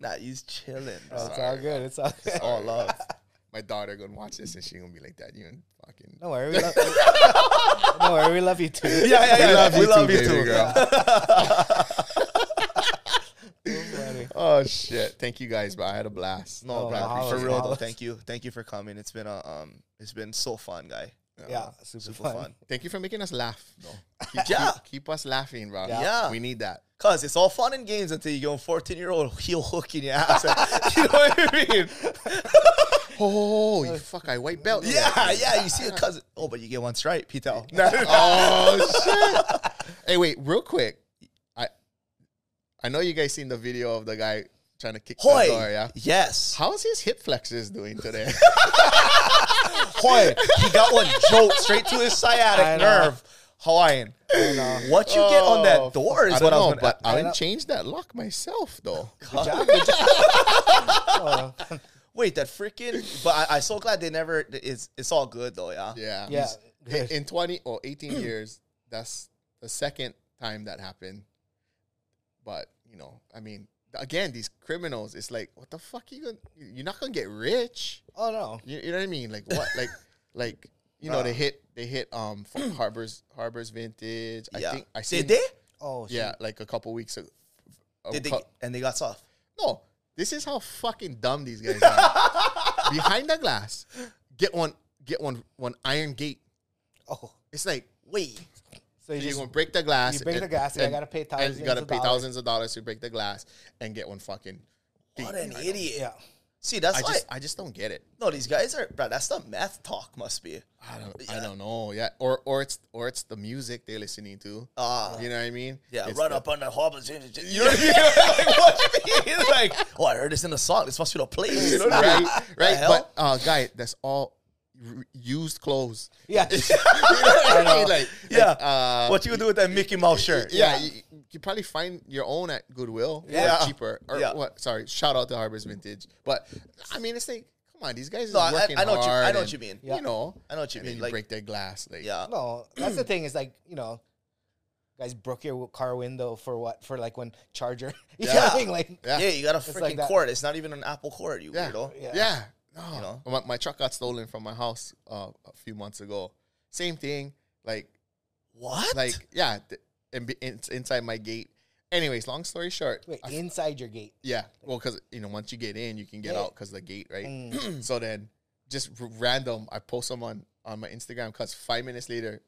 Nah, he's chilling. Bro. it's all good. It's all good. All love. [LAUGHS] my daughter gonna watch this, and she gonna be like, "Dad, you and fucking." Don't worry. We love, [LAUGHS] don't worry. We love you too. Yeah, yeah, yeah. We love you too, you baby girl. [LAUGHS] Oh shit! Thank you guys, bro. I had a blast. No, Oh, bro, for real though. Thank you, thank you for coming. It's been a um, it's been so fun, guy. Yeah, super, Super fun. fun. Thank you for making us laugh. Though. [LAUGHS] Keep, Yeah. keep, keep us laughing, bro. Yeah. Yeah. we need that. Cause it's all fun and games until you go 14 year old heel hook in your ass. [LAUGHS] you know what I mean? [LAUGHS] Oh, you fuck! I white belt. Yeah, yeah. You see it, cause oh, but you get one stripe, Peter. oh shit! Hey, wait, real quick. I I know you guys seen the video of the guy trying to kick the Hoy, door. Yeah. yes. How's his hip flexors doing today? [LAUGHS] Hoy, he got one jolt straight to his sciatic nerve. Hawaiian. know. What you get on Oh, that door is I what don't I was know, gonna but I I didn't change that lock myself though. Good job. Good job. Oh, [LAUGHS] Wait, that freaking. But I, I'm so glad they never. It's it's all good though. Yeah. Yeah. yeah. In, in 20 or 18 years, that's the second time that happened. But, you know, I mean, again, these criminals, it's like, what the fuck you gonna you're not gonna get rich. Oh no. You, you know what I mean? Like what like [LAUGHS] like you know, they hit they hit um [CLEARS THROAT] Harbors Harbors Vintage. I think I Did seen they? Oh shit. yeah, like a couple weeks ago. Did they? And they got soft. no, this is how fucking dumb these guys are. [LAUGHS] Behind the glass, get one get one one iron gate. Oh. It's like, wait, So you you're gonna break the glass. you break and- the glass, and I gotta pay and thousands you gotta of pay dollars. thousands of dollars to break the glass and get one fucking. What an I don't- idiot. Yeah. See, that's I like just I just don't get it. no. These guys are, bro. That's the meth talk. Must be. I don't Yeah. I don't know. Yeah, or or it's or it's the music they're listening to. Ah. you know what I mean? Yeah, It's run the- up on the hobbles. You know what I mean? like, you mean? Like, oh, I heard this in the song. This must be the place. You know what right, right. But uh, guy, that's all r- used clothes. Yeah. [LAUGHS] you know what I mean? Like, Yeah. like, uh, what you gonna do with that Mickey Mouse shirt? yeah, You, you probably find your own at Goodwill. Yeah. or cheaper. Or Yeah. what? Sorry, shout out to Harbor's Vintage. But I mean, it's like, come on, these guys No, are I- working I know what you- I hard know what you mean. Yeah. You know, I know what you and then mean. you Like, break their glass. Like, yeah. No, that's the thing. Is like you know, guys broke your car window for what? For like when charger. [LAUGHS] You know what I Yeah. mean? Like Yeah. Yeah, you got a freaking like cord. It's not even an Apple cord, you Yeah. weirdo. Yeah. Yeah. No. You know? My, my truck got stolen from my house uh, a few months ago. Same thing. Like, What? like yeah, th- and be, it's inside my gate. Anyways, long story short, wait, I- inside your gate. yeah, well, because you know once you get in, you can get Yeah. out because the gate, right? Mm. [CLEARS THROAT] so then, just r- random, I post them on on my Instagram. Cause five minutes later,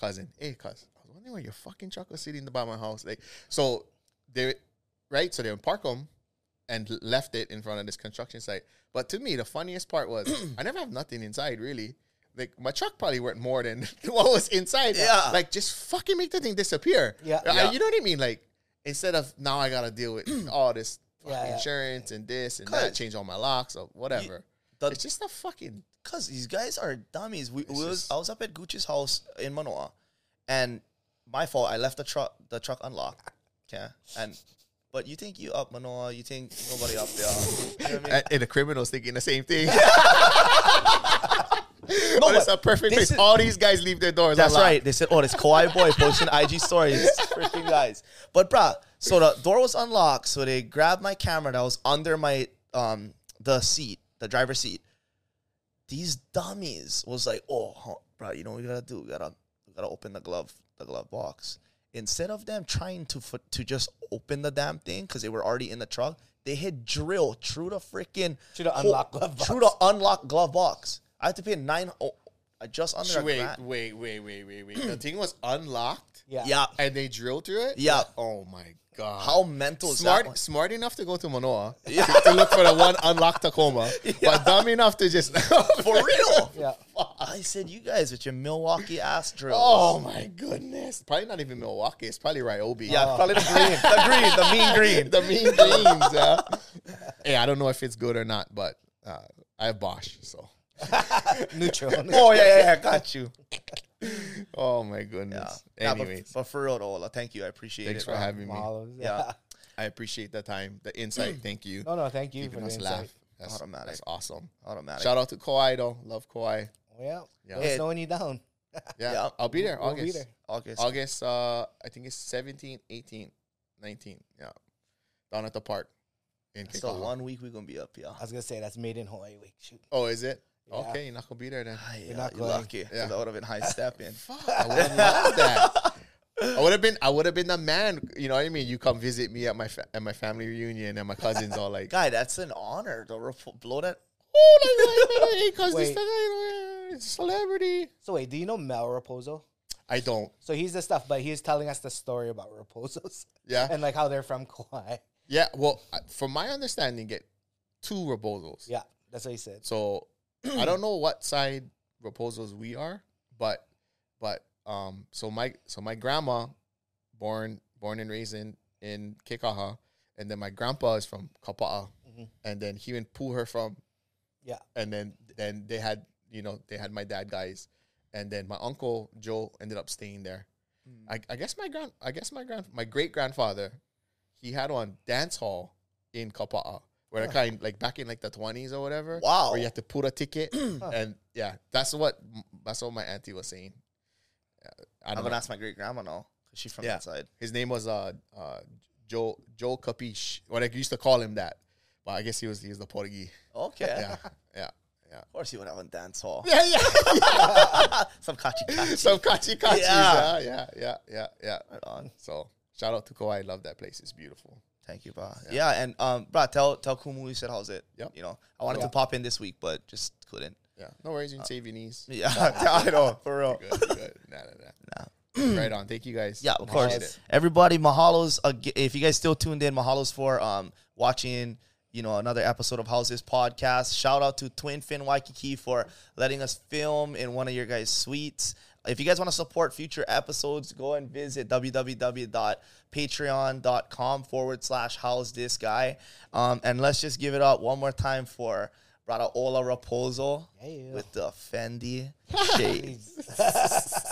cousin, hey, cuz, I was wondering why your fucking truck was sitting by my house. Like, so they, right? So they would park them and left it in front of this construction site. But to me, the funniest part was [CLEARS THROAT] I never have nothing inside really. Like my truck probably worth more than [LAUGHS] what was inside. Yeah. Like just fucking make the thing disappear. Yeah. Yeah. You know what I mean? Like instead of now I gotta deal with [CLEARS THROAT] all this Yeah, fucking yeah. insurance and this and that, change all my locks or whatever. it's just a fucking Cause these guys are dummies. We, we was I was up at Gucci's house in Manoa, and my fault. I left the truck the truck unlocked. Okay, and but you think you up Manoa? You think nobody up there? You know what I mean? and, and the criminals thinking the same thing. [LAUGHS] [LAUGHS] No, but it's a perfect place. is- all these guys leave their doors That's unlocked. right. They said, "Oh, this Kauai boy posting IG stories." Freaking guys. But bruh, so the door was unlocked. So they grabbed my camera that was under my um the seat, the driver's seat. These dummies was like, "Oh, huh, bro, you know what we gotta do? We gotta we gotta open the glove, the glove box. Instead of them trying to fo- to just open the damn thing because they were already in the truck, they hit drill through the freaking Through the unlock glove through box. the unlocked glove box. I had to pay nine, oh, uh, just under a Wait, grand. wait, wait, wait, wait, wait. the thing was unlocked, Yeah. Yeah, and they drilled through it. Yeah. Oh my god. how mental is that? smart, one? smart enough to go to Manoa [LAUGHS] to, to look for the one unlocked Tacoma, [LAUGHS] but dumb enough to just [LAUGHS] For real. Yeah. I said, you guys with your Milwaukee ass drills. Oh my goodness! Probably not even Milwaukee. It's probably Ryobi. yeah, probably the green, the green, the mean green. the mean greens. Yeah. hey, I don't know if it's good or not, but uh, I have Bosch, so. Neutral. Oh yeah, yeah, yeah, got you. [LAUGHS] Oh my Yeah. goodness. Nah, but- but, for real, though, Ola, thank you. I appreciate thanks it. for bro. having me. Mahalos. Yeah. [LAUGHS] Yeah. I appreciate the time, the insight. [CLEARS THROAT] Thank you. No, no, thank you Keeping for the us insight. laugh. That's, Automatic. that's awesome. Automatic. Shout out to Kauai though. Love Kauai. Yeah. Yeah. Let us Yeah. know when you're down. [LAUGHS] Yeah. Yeah. I'll be there. We'll be August. there. August. August. Uh, I think it's 17, 18, 19. Yeah. Down at the park in So one week we're gonna be up, yeah. I was gonna say that's made in Hawaii week. Shoot. Oh, is it? Yeah. Okay, you're not gonna be there then. Ah, yeah, not you're lucky. lucky. 'cause Yeah. That would have been high [LAUGHS] stepping. Fuck, I would have loved that. I would have been. I would have been the man. You know what I mean? You come visit me at my fa- at my family reunion, and my cousins all like, [LAUGHS] Guy, that's an honor. To rep- blow that. [LAUGHS] "Oh, like, like, hey, cuz this Wait. guy, it's a celebrity." So wait, do you know Mel Rapozo? I don't. So he's the stuff, but he's telling us the story about Rapozos Yeah, and like how they're from Kauai. yeah. Well, I- from my understanding, get two Rapozos. Yeah, that's what he said. So I don't know what side Rapozos we are, but but um. So my so my grandma, born born and raised in in Kekaha, and then my grandpa is from Kapa'a, Mhm. and then he and pull her from Yeah. and then then they had you know they had my dad guys and then my uncle joe ended up staying there I, I guess my grand i guess my grand my great grandfather he had one dance hall in kapa'a where the kind like back in like the 20s or whatever Wow. where you have to put a ticket [CLEARS THROAT] and yeah that's what that's what my auntie was saying I I'm don't gonna ask my great grandma now she's from Yeah. that side. his name was uh uh joe joe capiche what i used to call him that but i guess he was he was the portuguese Okay. yeah [LAUGHS] yeah yeah Of course, you would have a dance hall. yeah yeah [LAUGHS] Some kachi kachi. Some kachi kachi. Yeah. Yeah. yeah, yeah, yeah, yeah. Right on. So shout out to Kauai. Love that place. It's beautiful. Thank you, bro. Yeah, and um, bro, tell tell Kumu you said how's it. Yep. You know, I wanted Yeah. to pop in this week, but just couldn't. Yeah. No worries. You can save your knees. [LAUGHS] Yeah, [LAUGHS] I know for real. Good, good. Nah, nah, nah. right on. Thank you guys. Yeah, of Appreciate course. it. Everybody, mahalos. If you guys still tuned in, mahalos for um watching. You know, another episode of Howsdis Podcast. Shout out to Twin Fin Waikiki for letting us film in one of your guys' suites. If you guys want to support future episodes, go and visit www.patreon.com forward slash how's this guy. Um, and let's just give it up one more time for Brother Ola Rapozo Yeah. with the Fendi [LAUGHS] shades. [LAUGHS]